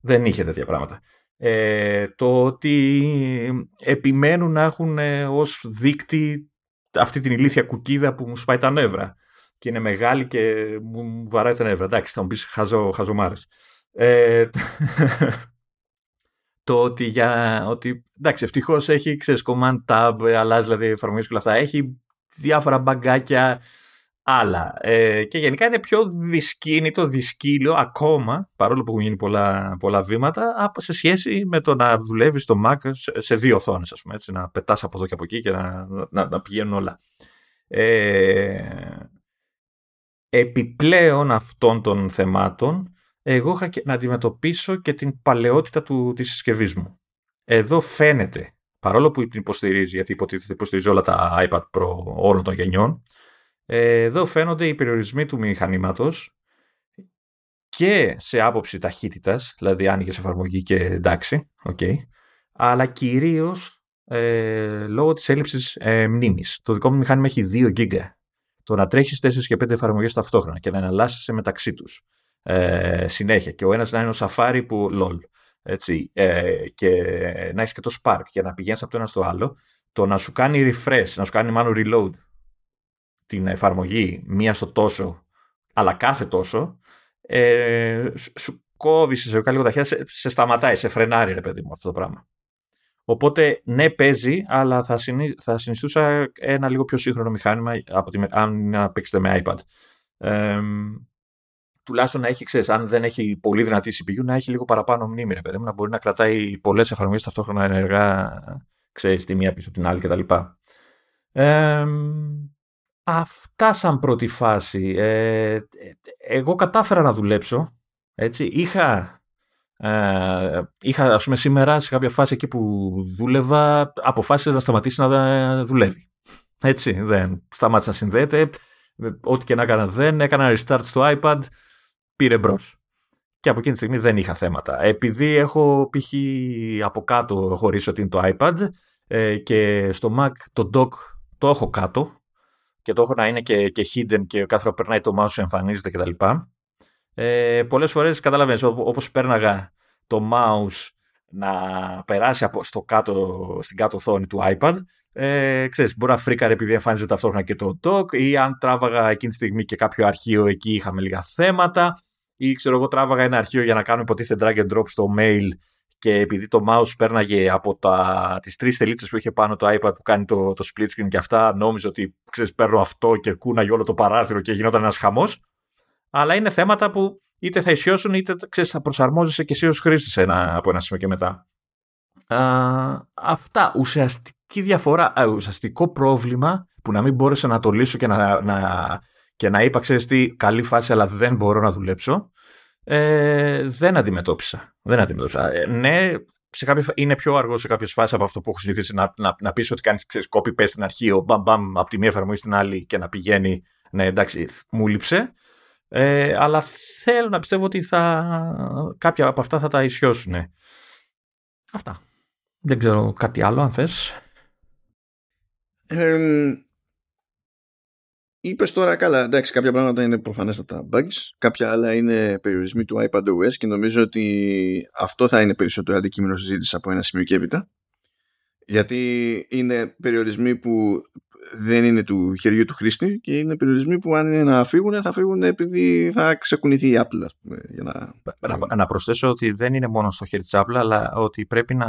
Δεν είχε τέτοια πράγματα. Ε, το ότι επιμένουν να έχουν ε, ως δείκτη αυτή την ηλίθια κουκίδα που μου σπάει τα νεύρα και είναι μεγάλη και μου βαράει τα νεύρα. Εντάξει, θα μου πεις χαζο, χαζομάρες. Ε, το ότι για. Ότι, εντάξει, ευτυχώς έχει ξέρεις, command tab, αλλάζει δηλαδή εφαρμογές και όλα αυτά. Έχει διάφορα μπαγκάκια άλλα. Ε, και γενικά είναι πιο δυσκίνητο, δυσκύλιο ακόμα, παρόλο που έχουν γίνει πολλά, πολλά βήματα, σε σχέση με το να δουλεύεις στο Mac σε, δύο οθόνες, ας πούμε. Έτσι, να πετάς από εδώ και από εκεί και να, να, να πηγαίνουν όλα. Ε, επιπλέον αυτών των θεμάτων, εγώ είχα να αντιμετωπίσω και την παλαιότητα του, της συσκευής μου. Εδώ φαίνεται, παρόλο που την υποστηρίζει, γιατί υποτίθεται υποστηρίζει όλα τα iPad Pro όλων των γενιών, ε, εδώ φαίνονται οι περιορισμοί του μηχανήματος και σε άποψη ταχύτητας, δηλαδή άνοιγες εφαρμογή και εντάξει, okay, αλλά κυρίως ε, λόγω της έλλειψης ε, μνήμης. Το δικό μου μηχάνημα έχει 2 GB. Το να τρέχεις 4 και 5 εφαρμογές ταυτόχρονα και να εναλλάσσεσαι μεταξύ τους ε, συνέχεια και ο ένας να είναι ο Safari που lol έτσι, ε, και να έχεις και το Spark και να πηγαίνεις από το ένα στο άλλο το να σου κάνει refresh, να σου κάνει μάλλον reload την εφαρμογή μία στο τόσο αλλά κάθε τόσο ε, σου κόβει σε λίγο τα χέρια, σε, σταματάει, σε φρενάρει ρε παιδί μου αυτό το πράγμα. Οπότε ναι παίζει, αλλά θα, συνει, θα συνιστούσα ένα λίγο πιο σύγχρονο μηχάνημα από τη, αν να παίξετε με iPad. Ε, τουλάχιστον να έχει, ξέρεις, αν δεν έχει πολύ δυνατή CPU, να έχει λίγο παραπάνω μνήμη, ρε παιδί μου, να μπορεί να κρατάει πολλές εφαρμογές ταυτόχρονα ενεργά, ξέρεις, τη μία πίσω από την άλλη κτλ. Ε, αυτά σαν πρώτη φάση. Ε, εγώ κατάφερα να δουλέψω. Έτσι. Είχα, ε, είχα, ας πούμε, σήμερα σε κάποια φάση εκεί που δούλευα, αποφάσισε να σταματήσει να δουλεύει. Έτσι, δεν σταμάτησε να συνδέεται. Ό,τι και να έκανα δεν. Έκανα restart στο iPad πήρε μπρος. Και από εκείνη τη στιγμή δεν είχα θέματα. Επειδή έχω π.χ. από κάτω χωρίσει ότι είναι το iPad ε, και στο Mac το dock το έχω κάτω και το έχω να είναι και, και hidden και κάθε φορά περνάει το mouse εμφανίζεται κτλ. Ε, πολλές φορές καταλαβαίνεις όπως πέρναγα το mouse να περάσει από, στο κάτω, στην κάτω οθόνη του iPad ε, ξέρεις, μπορεί να φρίκαρε επειδή εμφανίζεται ταυτόχρονα και το dock ή αν τράβαγα εκείνη τη στιγμή και κάποιο αρχείο εκεί είχαμε λίγα θέματα ή ξέρω εγώ τράβαγα ένα αρχείο για να κάνω υποτίθεται drag and drop στο mail και επειδή το mouse πέρναγε από τα, τις τρεις τελίτσες που είχε πάνω το iPad που κάνει το, το split screen και αυτά νόμιζε ότι ξέρεις παίρνω αυτό και κούναγε όλο το παράθυρο και γινόταν ένας χαμός αλλά είναι θέματα που είτε θα ισιώσουν είτε ξέρεις, θα προσαρμόζεσαι και εσύ ως χρήστης ένα, από ένα σημείο και μετά. Α, αυτά. Ουσιαστική διαφορά, α, ουσιαστικό πρόβλημα που να μην μπόρεσα να το λύσω και να, να, και να είπα, ξέρεις τι, καλή φάση, αλλά δεν μπορώ να δουλέψω, ε, δεν αντιμετώπισα. Δεν αντιμετώπισα. Ε, ναι, σε κάποιες, είναι πιο αργό σε κάποιες φάσεις από αυτό που έχω συνηθίσει να, να, να πεις ότι κάνεις copy-paste στην αρχή, ο μπαμ μπαμ από τη μία εφαρμογή στην άλλη και να πηγαίνει. Ναι, εντάξει, μου λείψε. Ε, αλλά θέλω να πιστεύω ότι θα, κάποια από αυτά θα τα ισιώσουν. Αυτά. Δεν ξέρω κάτι άλλο αν θες. Ε, Είπες τώρα καλά, εντάξει, κάποια πράγματα είναι προφανέστατα bugs, κάποια άλλα είναι περιορισμοί του iPadOS και νομίζω ότι αυτό θα είναι περισσότερο αντικείμενο συζήτηση από ένα σημείο και έπειτα. Γιατί είναι περιορισμοί που δεν είναι του χεριού του χρήστη και είναι περιορισμοί που αν είναι να φύγουν θα φύγουν επειδή θα ξεκουνηθεί η Apple πούμε, για να... να... να προσθέσω ότι δεν είναι μόνο στο χέρι της Apple αλλά ότι πρέπει να,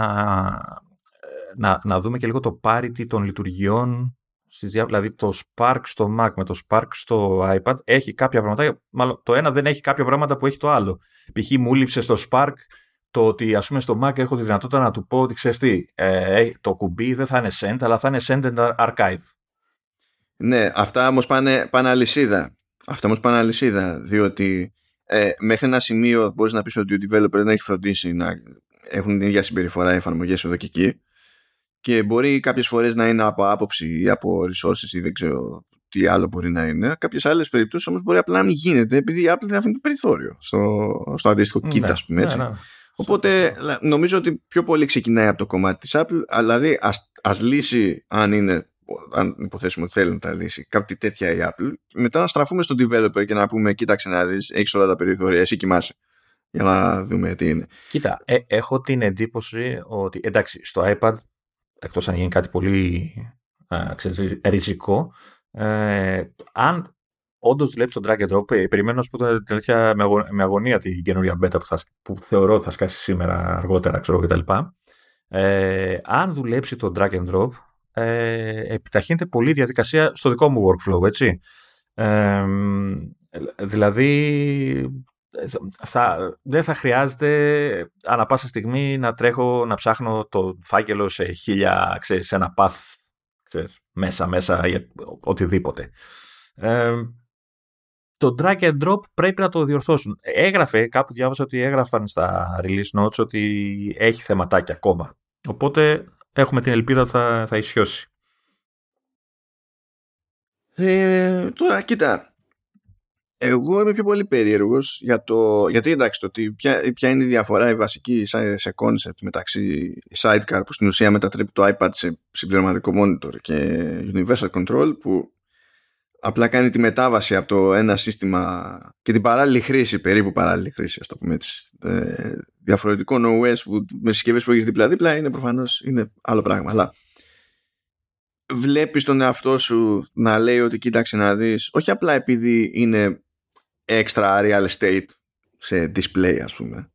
να, να δούμε και λίγο το parity των λειτουργιών δηλαδή το Spark στο Mac με το Spark στο iPad έχει κάποια πράγματα, μάλλον το ένα δεν έχει κάποια πράγματα που έχει το άλλο. Π.χ. μου λείψε στο Spark το ότι ας πούμε στο Mac έχω τη δυνατότητα να του πω ότι ξέρεις τι, ε, το κουμπί δεν θα είναι send αλλά θα είναι send and archive. Ναι, αυτά όμως πάνε, πάνε αλυσίδα. Αυτά όμως πάνε αλυσίδα, διότι ε, μέχρι ένα σημείο μπορείς να πεις ότι ο developer δεν έχει φροντίσει να έχουν την ίδια συμπεριφορά εφαρμογές εδώ και εκεί και μπορεί κάποιες φορές να είναι από άποψη ή από resources ή δεν ξέρω τι άλλο μπορεί να είναι. Κάποιες άλλες περιπτώσεις όμως μπορεί απλά να μην γίνεται επειδή η Apple δεν αφήνει το περιθώριο στο, στο αντίστοιχο kit ναι, ας πούμε έτσι. Ναι, ναι. Οπότε νομίζω ότι πιο πολύ ξεκινάει από το κομμάτι της Apple δηλαδή ας, ας λύσει αν είναι αν υποθέσουμε ότι θέλει να τα λύσει κάτι τέτοια η Apple μετά να στραφούμε στον developer και να πούμε κοίταξε να δεις έχεις όλα τα περιθώρια εσύ κοιμάσαι για να δούμε τι είναι. Κοίτα, ε, έχω την εντύπωση ότι εντάξει στο iPad εκτός αν γίνει κάτι πολύ ε, ξέρεις, ριζικό, ε, αν όντως δουλέψει το drag and drop, ε, περιμένω να σου πω την αλήθεια με αγωνία την καινούργια beta που, θα, που θεωρώ θα σκάσει σήμερα αργότερα, ξέρω κτλ. Ε, αν δουλέψει το drag and drop, ε, επιταχύνεται πολύ η διαδικασία στο δικό μου workflow, έτσι. Ε, δηλαδή, θα, δεν θα χρειάζεται ανά πάσα στιγμή να τρέχω να ψάχνω το φάκελο σε χίλια, ξέρεις, σε ένα path ξέρεις, μέσα, μέσα, για οτιδήποτε. Ε, το drag and drop πρέπει να το διορθώσουν. Έγραφε, κάπου διάβασα ότι έγραφαν στα release notes ότι έχει θεματάκια ακόμα. Οπότε έχουμε την ελπίδα ότι θα, θα ισιώσει. Ε, τώρα, κοίτα, εγώ είμαι πιο πολύ περίεργος για το. Γιατί εντάξει, το ότι ποια, ποια είναι η διαφορά η βασική σε concept μεταξύ sidecar που στην ουσία μετατρέπει το iPad σε συμπληρωματικό monitor και universal control που απλά κάνει τη μετάβαση από το ένα σύστημα και την παράλληλη χρήση, περίπου παράλληλη χρήση, ας το πούμε έτσι, ε, διαφορετικών OS που με συσκευές που έχεις δίπλα-δίπλα είναι προφανώς είναι άλλο πράγμα. Αλλά βλέπεις τον εαυτό σου να λέει ότι κοίταξε να δεις όχι απλά επειδή είναι extra real estate σε display ας πούμε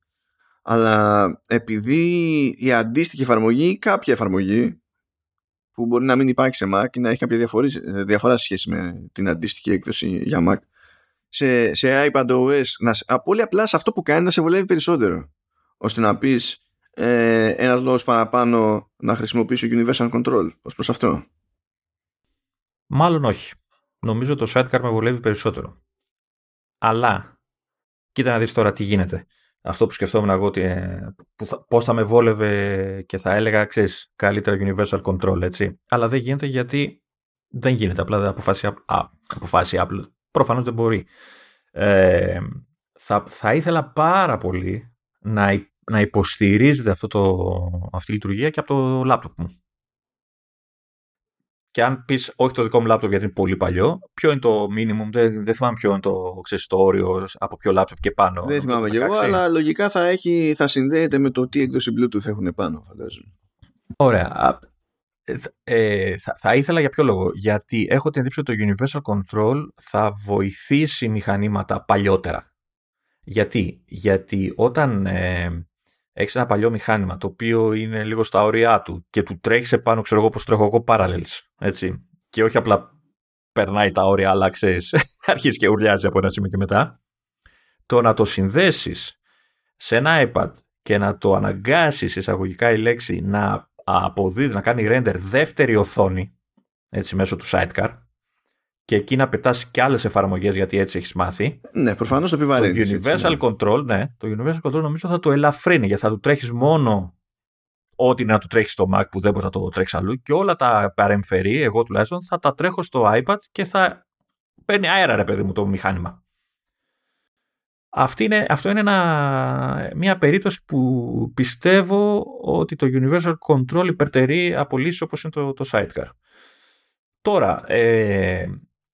αλλά επειδή η αντίστοιχη εφαρμογή κάποια εφαρμογή που μπορεί να μην υπάρχει σε Mac και να έχει κάποια διαφορά σε σχέση με την αντίστοιχη έκδοση για Mac σε, σε iPadOS να, πολύ απλά σε αυτό που κάνει να σε βολεύει περισσότερο ώστε να πεις ε, ένας λόγος παραπάνω να χρησιμοποιήσω Universal Control ως προς αυτό Μάλλον όχι. Νομίζω το sidecar με βολεύει περισσότερο. Αλλά, κοίτα να δεις τώρα τι γίνεται. Αυτό που σκεφτόμουν εγώ, ότι, ε, θα, πώς θα με βόλευε και θα έλεγα, ξέρεις, καλύτερα universal control, έτσι. Αλλά δεν γίνεται γιατί δεν γίνεται. Απλά δεν αποφάσισε, α, αποφάσισε Apple. Προφανώς δεν μπορεί. Ε, θα, θα ήθελα πάρα πολύ να, να υποστηρίζεται αυτό το, αυτή η λειτουργία και από το λάπτοπ μου. Και αν πεις όχι το δικό μου λάπτοπ γιατί είναι πολύ παλιό, ποιο είναι το minimum, δεν, δεν θυμάμαι ποιο είναι το, ξέρεις, το όριο από ποιο λάπτοπ και πάνω. Δεν θυμάμαι και εγώ, αλλά λογικά θα, έχει, θα συνδέεται με το τι έκδοση Bluetooth έχουν πάνω, φαντάζομαι. Ωραία. Ε, θα, θα, ήθελα για ποιο λόγο. Γιατί έχω την εντύπωση ότι το Universal Control θα βοηθήσει μηχανήματα παλιότερα. Γιατί, Γιατί όταν ε, έχεις ένα παλιό μηχάνημα το οποίο είναι λίγο στα όρια του και του τρέχεις επάνω, ξέρω εγώ, πώ τρέχω εγώ, parallels. Έτσι. Και όχι απλά περνάει τα όρια, αλλά ξέρεις, αρχίζει και ουρλιάζει από ένα σημείο και μετά. Το να το συνδέσεις σε ένα iPad και να το αναγκάσεις εισαγωγικά η λέξη να αποδίδει, να κάνει render δεύτερη οθόνη έτσι μέσω του sidecar και εκεί να πετάς και άλλες εφαρμογές γιατί έτσι έχεις μάθει. Ναι, προφανώς το επιβαρύνεις. Το Universal έτσι, ναι. Control, ναι, το Universal Control νομίζω θα το ελαφρύνει γιατί θα του τρέχεις μόνο ό,τι να του τρέχεις στο Mac που δεν μπορείς να το τρέξεις αλλού και όλα τα παρεμφερεί, εγώ τουλάχιστον, θα τα τρέχω στο iPad και θα παίρνει αέρα ρε παιδί μου το μηχάνημα. Αυτή είναι, αυτό είναι ένα, μια περίπτωση που πιστεύω ότι το Universal Control υπερτερεί από λύσεις όπως είναι το, το Sidecar. Τώρα, ε,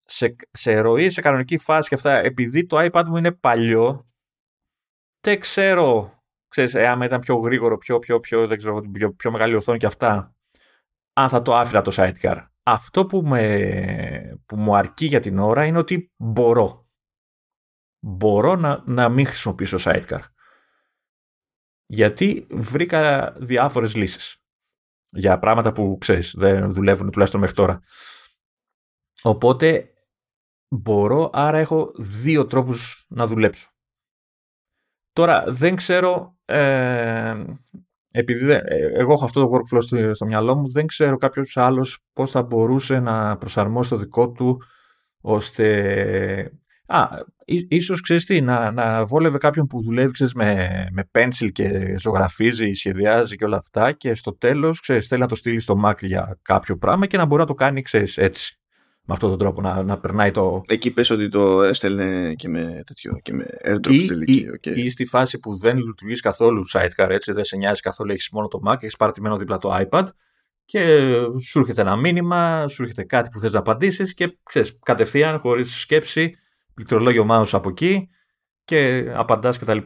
σε, σε ροή, σε κανονική φάση και αυτά, επειδή το iPad μου είναι παλιό, δεν ξέρω, ξέρεις, εάν ήταν πιο γρήγορο, πιο, πιο, πιο, δεν ξέρω, πιο, πιο μεγάλη οθόνη και αυτά, αν θα το άφηνα το Sidecar. Αυτό που, με, που μου αρκεί για την ώρα είναι ότι μπορώ. Μπορώ να, να μην χρησιμοποιήσω Sidecar. Γιατί βρήκα διάφορες λύσεις. Για πράγματα που, ξέρεις, δεν δουλεύουν τουλάχιστον μέχρι τώρα. Οπότε μπορώ, άρα έχω δύο τρόπους να δουλέψω. Τώρα δεν ξέρω, ε, επειδή ε, εγώ έχω αυτό το workflow στο, στο μυαλό μου, δεν ξέρω κάποιος άλλος πώς θα μπορούσε να προσαρμόσει το δικό του ώστε... Α, ίσως ξέρεις τι, να, να βόλευε κάποιον που δουλεύει ξέρεις, με, με pencil και ζωγραφίζει, σχεδιάζει και όλα αυτά και στο τέλος ξέρεις, θέλει να το στείλει στο Mac για κάποιο πράγμα και να μπορεί να το κάνει ξέρεις, έτσι με αυτόν τον τρόπο να, να περνάει το. Εκεί πες ότι το έστελνε και με τέτοιο και με airdrop στη τελική. Okay. Ή, στη φάση που δεν λειτουργείς καθόλου sidecar, έτσι δεν σε νοιάζει καθόλου, έχεις μόνο το Mac, έχεις παρατημένο δίπλα το iPad και σου έρχεται ένα μήνυμα, σου έρχεται κάτι που θες να απαντήσεις και ξέρεις, κατευθείαν χωρίς σκέψη, πληκτρολόγιο mouse από εκεί και απαντάς κτλ.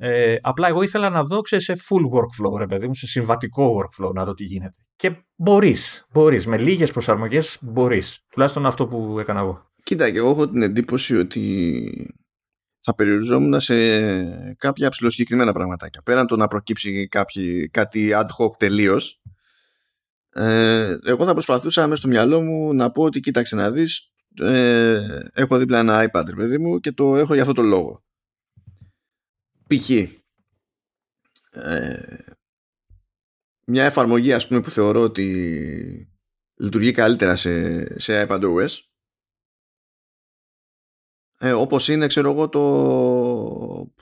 Ε, απλά εγώ ήθελα να δω σε full workflow, ρε παιδί μου, σε συμβατικό workflow, να δω τι γίνεται. Και μπορείς, μπορείς. Με λίγες προσαρμογές μπορείς. Τουλάχιστον αυτό που έκανα εγώ. Κοίτα, και εγώ έχω την εντύπωση ότι θα περιοριζόμουν σε κάποια ψηλοσυγκεκριμένα πραγματάκια. Πέραν το να προκύψει κάποιοι, κάτι ad hoc τελείως. Ε, εγώ θα προσπαθούσα μέσα στο μυαλό μου να πω ότι κοίταξε να δεις ε, έχω δίπλα ένα iPad παιδί μου και το έχω για αυτό το λόγο π.χ. Ε, μια εφαρμογή ας πούμε που θεωρώ ότι λειτουργεί καλύτερα σε, σε iPadOS ε, όπως είναι ξέρω εγώ το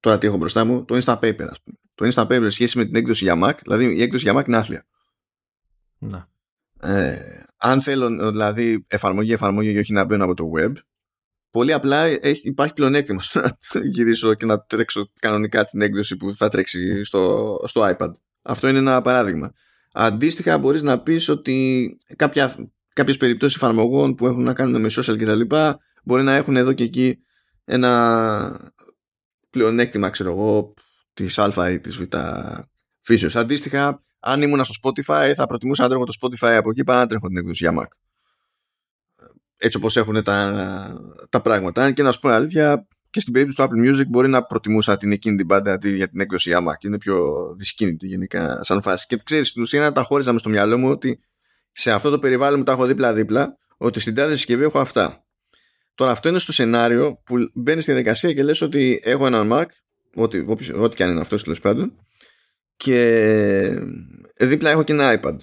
τώρα τι έχω μπροστά μου το Instapaper ας πούμε το Instapaper σχέση με την έκδοση για Mac δηλαδή η έκδοση για Mac είναι άθλια να. Ε, αν θέλω δηλαδή εφαρμογή εφαρμογή και όχι να μπαίνω από το web Πολύ απλά έχει, υπάρχει πλεονέκτημα στο να γυρίσω και να τρέξω κανονικά την έκδοση που θα τρέξει στο, στο iPad. Αυτό είναι ένα παράδειγμα. Αντίστοιχα μπορείς να πεις ότι κάποια, κάποιες περιπτώσεις εφαρμογών που έχουν να κάνουν με social κτλ μπορεί να έχουν εδώ και εκεί ένα πλεονέκτημα ξέρω εγώ της α ή της β φύσεως. Αντίστοιχα αν ήμουν στο Spotify θα προτιμούσα να τρέχω το Spotify από εκεί παρά να τρέχω την έκδοση για Mac έτσι όπως έχουν τα, τα πράγματα. Αν και να σου πω αλήθεια, και στην περίπτωση του Apple Music μπορεί να προτιμούσα την εκείνη την πάντα αντί για την έκδοση AMA και είναι πιο δυσκίνητη γενικά σαν φάση. Και ξέρεις, στην ουσία να τα χώριζα μες στο μυαλό μου ότι σε αυτό το περιβάλλον μου τα έχω δίπλα-δίπλα, ότι στην τάδε συσκευή έχω αυτά. Τώρα αυτό είναι στο σενάριο που μπαίνεις στη διαδικασία και λες ότι έχω έναν Mac, ό,τι, ό,τι και αν είναι αυτός τέλος πάντων, και δίπλα έχω και ένα iPad.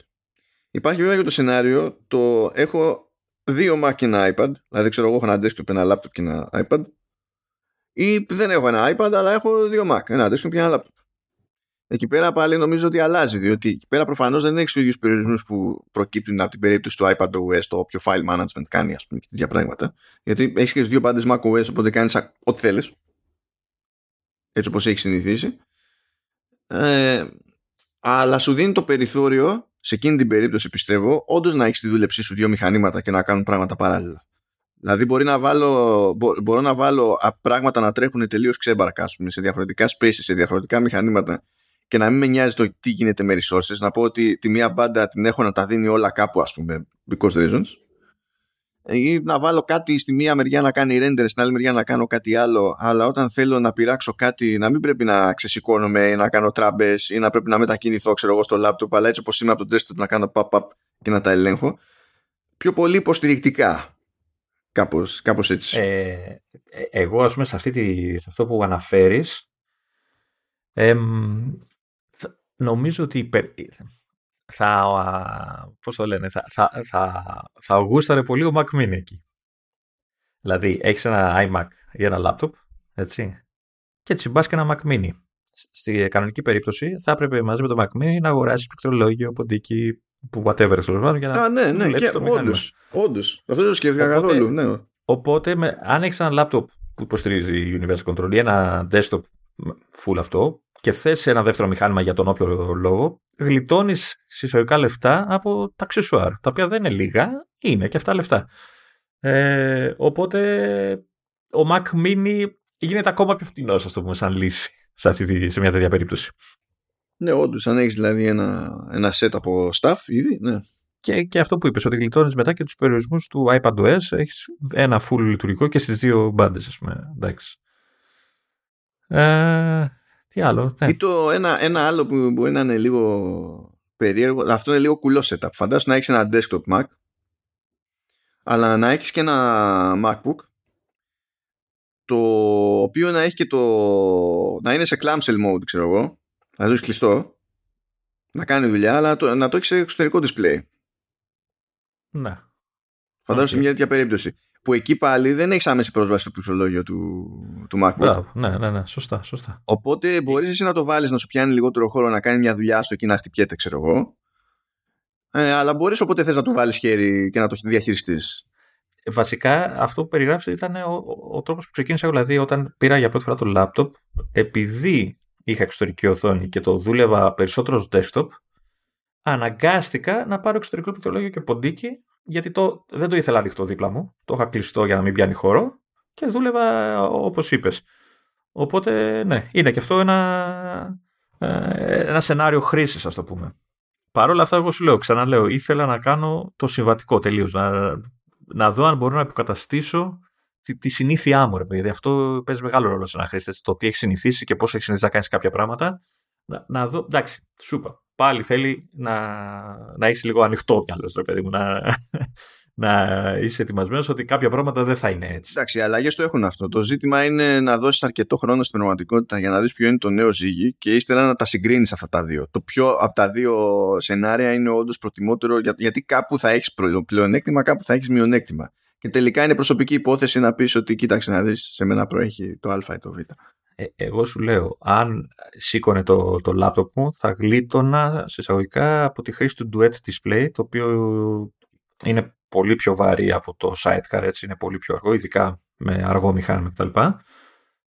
Υπάρχει βέβαια και το σενάριο, το έχω δύο Mac και ένα iPad, δηλαδή ξέρω εγώ έχω ένα desktop, ένα laptop και ένα iPad, ή δεν έχω ένα iPad, αλλά έχω δύο Mac, ένα desktop και ένα laptop. Εκεί πέρα πάλι νομίζω ότι αλλάζει, διότι εκεί πέρα προφανώς δεν έχεις τους ίδιους περιορισμούς που προκύπτουν από την περίπτωση του iPad OS, το όποιο file management κάνει, ας πούμε, και τέτοια πράγματα. Γιατί έχεις και δύο πάντες Mac OS, οπότε κάνεις ό,τι θέλεις. Έτσι όπως έχεις συνηθίσει. Ε, αλλά σου δίνει το περιθώριο σε εκείνη την περίπτωση πιστεύω όντως να έχεις στη δούλεψή σου δύο μηχανήματα και να κάνουν πράγματα παράλληλα. Δηλαδή μπορεί να βάλω, μπορώ να βάλω πράγματα να τρέχουν τελείως ξέμπαρκα πούμε, σε διαφορετικά spaces, σε διαφορετικά μηχανήματα και να μην με νοιάζει το τι γίνεται με resources. Να πω ότι τη μία μπάντα την έχω να τα δίνει όλα κάπου, ας πούμε, because reasons ή να βάλω κάτι στη μία μεριά να κάνει render, στην άλλη μεριά να κάνω κάτι άλλο, αλλά όταν θέλω να πειράξω κάτι να μην πρέπει να ξεσηκώνομαι ή να κάνω τράμπες ή να πρέπει να μετακινηθώ, ξέρω εγώ, στο laptop, αλλά έτσι όπως είμαι από το desktop να κάνω pop-up και να τα ελέγχω. Πιο πολύ υποστηρικτικά. Κάπως, κάπως έτσι. Ε, ε εγώ, ας πούμε, σε, αυτή τη, σε αυτό που αναφέρεις, ε, νομίζω ότι θα, πώς το λένε, θα, θα, θα, θα γούσταρε πολύ ο Mac Mini εκεί. Δηλαδή, έχεις ένα iMac ή ένα laptop, έτσι, και έτσι μπας και ένα Mac Mini. στη κανονική περίπτωση θα έπρεπε μαζί με το Mac Mini να αγοράσεις πληκτρολόγιο, ποντίκι, που whatever τέλος για να. Α, ναι, ναι, και όντως. Όντως. Αυτό δεν το σκέφτηκα καθόλου. Ναι. Οπότε, με, αν έχεις ένα λάπτοπ που υποστηρίζει Universal Control ή ένα desktop full αυτό και θες ένα δεύτερο μηχάνημα για τον όποιο λόγο, γλιτώνεις συσσωρικά λεφτά από τα αξεσουάρ, τα οποία δεν είναι λίγα, είναι και αυτά λεφτά. Ε, οπότε ο Mac Mini γίνεται ακόμα πιο φτηνός, ας το πούμε, σαν λύση σε, αυτή, σε μια τέτοια περίπτωση. Ναι, όντως, αν έχεις δηλαδή ένα, ένα set από staff ήδη, ναι. Και, και αυτό που είπες, ότι γλιτώνεις μετά και τους περιορισμούς του iPadOS, έχεις ένα full λειτουργικό και στις δύο μπάντες, ας πούμε. Εντάξει. Ε, τι άλλο. Ναι. Ή το ένα, ένα άλλο που μπορεί να είναι λίγο περίεργο, αυτό είναι λίγο κουλό setup. Φαντάσου να έχεις ένα desktop Mac, αλλά να έχεις και ένα MacBook το οποίο να έχει και το να είναι σε clamshell mode ξέρω εγώ να το κλειστό να κάνει δουλειά αλλά να το, να το έχεις σε εξωτερικό display ναι φαντάζομαι okay. μια τέτοια περίπτωση που εκεί πάλι δεν έχεις άμεση πρόσβαση στο πληκτρολόγιο του, του MacBook. ναι, ναι, ναι, σωστά, σωστά. Οπότε μπορείς εσύ να το βάλεις να σου πιάνει λιγότερο χώρο να κάνει μια δουλειά στο εκεί να χτυπιέται, ξέρω εγώ. Ε, αλλά μπορείς όποτε θες να του βάλεις χέρι και να το διαχειριστείς. Βασικά αυτό που περιγράψετε ήταν ο, ο, τρόπος που ξεκίνησα. Δηλαδή, όταν πήρα για πρώτη φορά το laptop, επειδή είχα εξωτερική οθόνη και το δούλευα περισσότερο στο desktop, αναγκάστηκα να πάρω εξωτερικό πληκτρολόγιο και ποντίκι, γιατί το, δεν το ήθελα ανοιχτό δίπλα μου. Το είχα κλειστό για να μην πιάνει χώρο και δούλευα όπως είπες. Οπότε, ναι, είναι και αυτό ένα, ε, ένα σενάριο χρήσης, ας το πούμε. Παρ' όλα αυτά, εγώ σου λέω, ξαναλέω, ήθελα να κάνω το συμβατικό τελείως. Να, να δω αν μπορώ να υποκαταστήσω τη, τη συνήθειά μου, ρε παιδί. Αυτό παίζει μεγάλο ρόλο σε ένα χρήστη. Το τι έχεις συνηθίσει και πώς έχεις συνηθίσει να κάνεις κάποια πράγματα. Να, να δω, εντάξει, σου είπα. Πάλι θέλει να, να έχει λίγο ανοιχτό μυαλός, ρε παιδί μου, να, να είσαι ετοιμασμένος ότι κάποια πράγματα δεν θα είναι έτσι. Εντάξει, οι αλλαγές το έχουν αυτό. Το ζήτημα είναι να δώσεις αρκετό χρόνο στην πραγματικότητα για να δεις ποιο είναι το νέο ζύγι και ύστερα να τα συγκρίνεις αυτά τα δύο. Το ποιο από τα δύο σενάρια είναι όντως προτιμότερο, γιατί κάπου θα έχεις πλεονέκτημα, κάπου θα έχεις μειονέκτημα. Και τελικά είναι προσωπική υπόθεση να πεις ότι κοίταξε να δεις, σε μένα προέχει το Α ή το Β. Ε, εγώ σου λέω, αν σήκωνε το, το λάπτοπ μου, θα γλίτωνα σε εισαγωγικά από τη χρήση του Duet Display, το οποίο είναι πολύ πιο βαρύ από το sidecar, έτσι είναι πολύ πιο αργό, ειδικά με αργό μηχάνημα κτλ.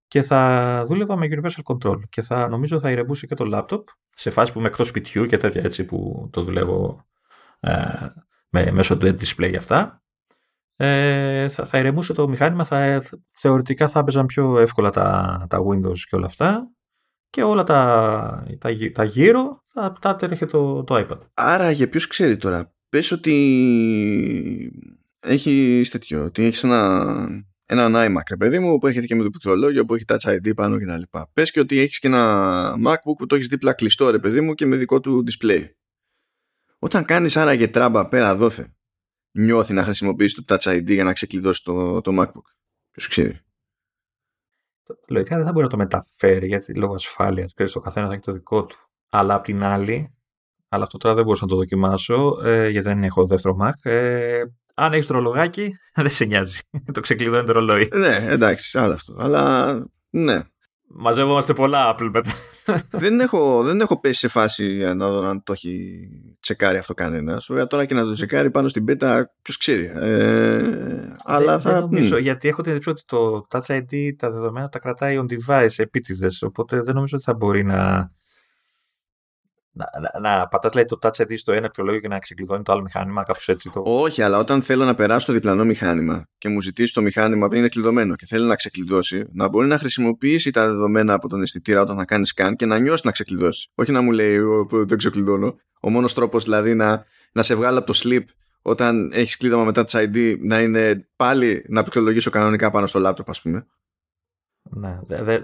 Και θα δούλευα με Universal Control και θα νομίζω θα ηρεμούσε και το laptop σε φάση που είμαι εκτός σπιτιού και τέτοια έτσι που το δουλεύω ε, με, μέσω του display για αυτά. Ε, θα, θα ηρεμούσε το μηχάνημα, θα, θεωρητικά θα έπαιζαν πιο εύκολα τα, τα Windows και όλα αυτά και όλα τα, τα, τα γύρω θα, θα τρέχει το, το iPad. Άρα για ποιους ξέρει τώρα, πες ότι έχει τέτοιο, ότι έχεις ένα, έναν iMac, ρε παιδί μου, που έρχεται και με το πληκτρολόγιο, που έχει Touch ID πάνω κτλ. Πες και ότι έχεις και ένα MacBook που το έχεις δίπλα κλειστό, ρε παιδί μου, και με δικό του display. Όταν κάνεις άραγε τράμπα πέρα δόθε, νιώθει να χρησιμοποιήσει το Touch ID για να ξεκλειδώσει το, το MacBook. Ποιος ξέρει; Λογικά δεν θα μπορεί να το μεταφέρει γιατί λόγω ασφάλειας, το καθένας θα έχει το δικό του. Αλλά απ' την άλλη, αλλά αυτό τώρα δεν μπορούσα να το δοκιμάσω ε, γιατί δεν έχω δεύτερο Mac. Ε, αν έχεις το ρολογάκι, δεν σε νοιάζει. το ξεκλειδώνει το ρολόι. Ναι, εντάξει, άλλο αυτό. Αλλά ναι. Μαζεύομαστε πολλά Apple μετά. δεν, έχω, δεν έχω πέσει σε φάση να δω αν το έχει τσεκάρει αυτό κανένας. Βέβαια τώρα και να το τσεκάρει πάνω στην πέτα, ποιος ξέρει. Ε, αλλά θα. Δεν νομίζω, γιατί έχω την εντύπωση ότι το Touch ID τα δεδομένα τα κρατάει on device επίτηδες. Οπότε δεν νομίζω ότι θα μπορεί να να, να, να πατάς λέει, το Touch ID στο ένα πληκτρολόγιο και να ξεκλειδώνει το άλλο μηχάνημα, κάπως έτσι. Το... Όχι, αλλά όταν θέλω να περάσω το διπλανό μηχάνημα και μου ζητήσει το μηχάνημα που είναι κλειδωμένο και θέλει να ξεκλειδώσει, να μπορεί να χρησιμοποιήσει τα δεδομένα από τον αισθητήρα όταν θα κάνεις scan και να νιώσεις να ξεκλειδώσεις. Όχι να μου λέει δεν ξεκλειδώνω. Ο μόνος τρόπος δηλαδή να, να σε βγάλω από το sleep όταν έχεις κλείδωμα μετά Touch ID να είναι πάλι να πληκτρολογήσω κανονικά πάνω στο laptop, ας πούμε. Ναι, δε, δε,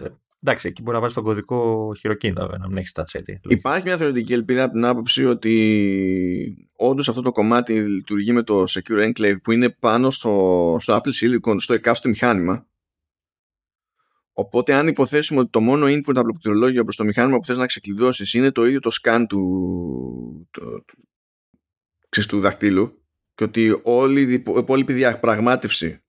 Εντάξει, εκεί μπορεί να βάλει τον κωδικό χειροκίνητο, να μην έχεις touch ID. Υπάρχει μια θεωρητική ελπίδα από την άποψη ότι όντως αυτό το κομμάτι λειτουργεί με το Secure Enclave που είναι πάνω στο, στο Apple Silicon, στο εκάστοτε μηχάνημα. Οπότε, αν υποθέσουμε ότι το μόνο input από το πληκτρολόγιο προς το μηχάνημα που θες να ξεκλειδώσεις είναι το ίδιο το scan του, το, του, του δακτύλου και ότι όλη η υπόλοιπη διαπραγμάτευση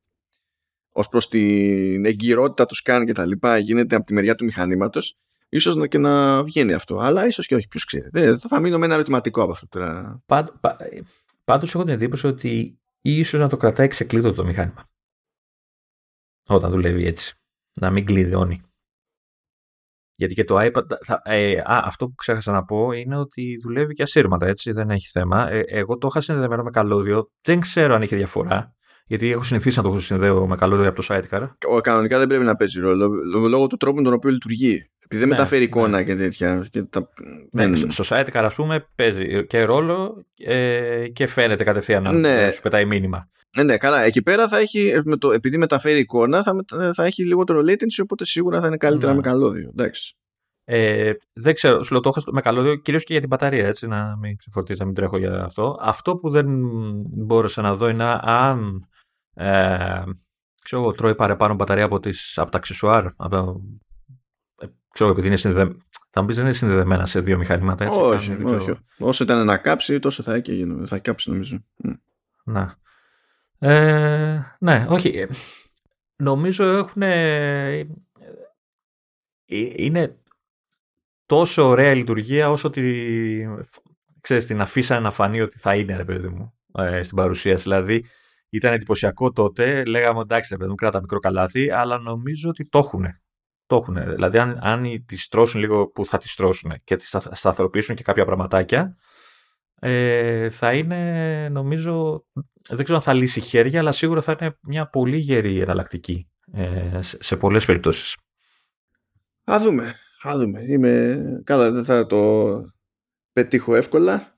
ως προς την εγκυρότητα του σκάν και τα λοιπά γίνεται από τη μεριά του μηχανήματος, ίσως να, και να βγαίνει αυτό. Αλλά ίσως και όχι, ποιος ξέρει. Δεν, θα μείνω με ένα ερωτηματικό από αυτό τώρα. Πάντ, πα, πάντως έχω την εντύπωση ότι ίσως να το κρατάει ξεκλείδωτο το μηχάνημα. Όταν δουλεύει έτσι. Να μην κλειδώνει. Γιατί και το iPad. Θα, ε, α, αυτό που ξέχασα να πω είναι ότι δουλεύει και ασύρματα, έτσι. Δεν έχει θέμα. Ε, εγώ το είχα συνδεδεμένο με καλώδιο. Δεν ξέρω αν είχε διαφορά. Γιατί έχω συνηθίσει να το συνδέω με καλώδιο από το sidecar. Ο, κανονικά δεν πρέπει να παίζει ρόλο. Λόγω του τρόπου με τον οποίο λειτουργεί. Επειδή δεν ναι, μεταφέρει ναι. εικόνα και τέτοια. Και τα... ναι, στο sidecar, ας πούμε, παίζει και ρόλο ε, και φαίνεται κατευθείαν να ναι. σου πετάει μήνυμα. Ναι, ναι, καλά. Εκεί πέρα θα έχει, με το, επειδή μεταφέρει εικόνα, θα, θα έχει λιγότερο latency, οπότε σίγουρα θα είναι καλύτερα ναι. με καλώδιο. Εντάξει. Ε, δεν ξέρω, σου λέω το έχω με καλώδιο κυρίως και για την μπαταρία, έτσι, να μην ξεφορτίζω, να μην τρέχω για αυτό. Αυτό που δεν μπόρεσα να δω είναι αν ε, ξέρω εγώ, τρώει παραπάνω μπαταρία από, τις, από τα αξεσουάρ. Από ε, ξέρω επειδή είναι συνδεδεμένα. Θα μου πεις δεν είναι συνδεδεμένα σε δύο μηχανήματα. Έτσι, όχι, όχι. Όσο ήταν να κάψει, τόσο θα, έχει, θα κάψει νομίζω. Να. Ε, ναι, όχι. Ε, νομίζω έχουν. Ε, είναι τόσο ωραία η λειτουργία όσο ότι ξέρεις, την αφήσανε να φανεί ότι θα είναι, ρε παιδί μου, στην παρουσίαση. Δηλαδή, ήταν εντυπωσιακό τότε. Λέγαμε εντάξει, ρε παιδί μου, κράτα μικρό καλάθι, αλλά νομίζω ότι το έχουν. Το έχουν. Δηλαδή, αν, αν τη στρώσουν λίγο που θα τη στρώσουν και τη σταθεροποιήσουν και κάποια πραγματάκια, ε, θα είναι, νομίζω, δεν ξέρω αν θα λύσει χέρια, αλλά σίγουρα θα είναι μια πολύ γερή εναλλακτική ε, σε πολλές περιπτώσεις. Α δούμε. Α δούμε. Είμαι... Καλά, δεν θα το πετύχω εύκολα.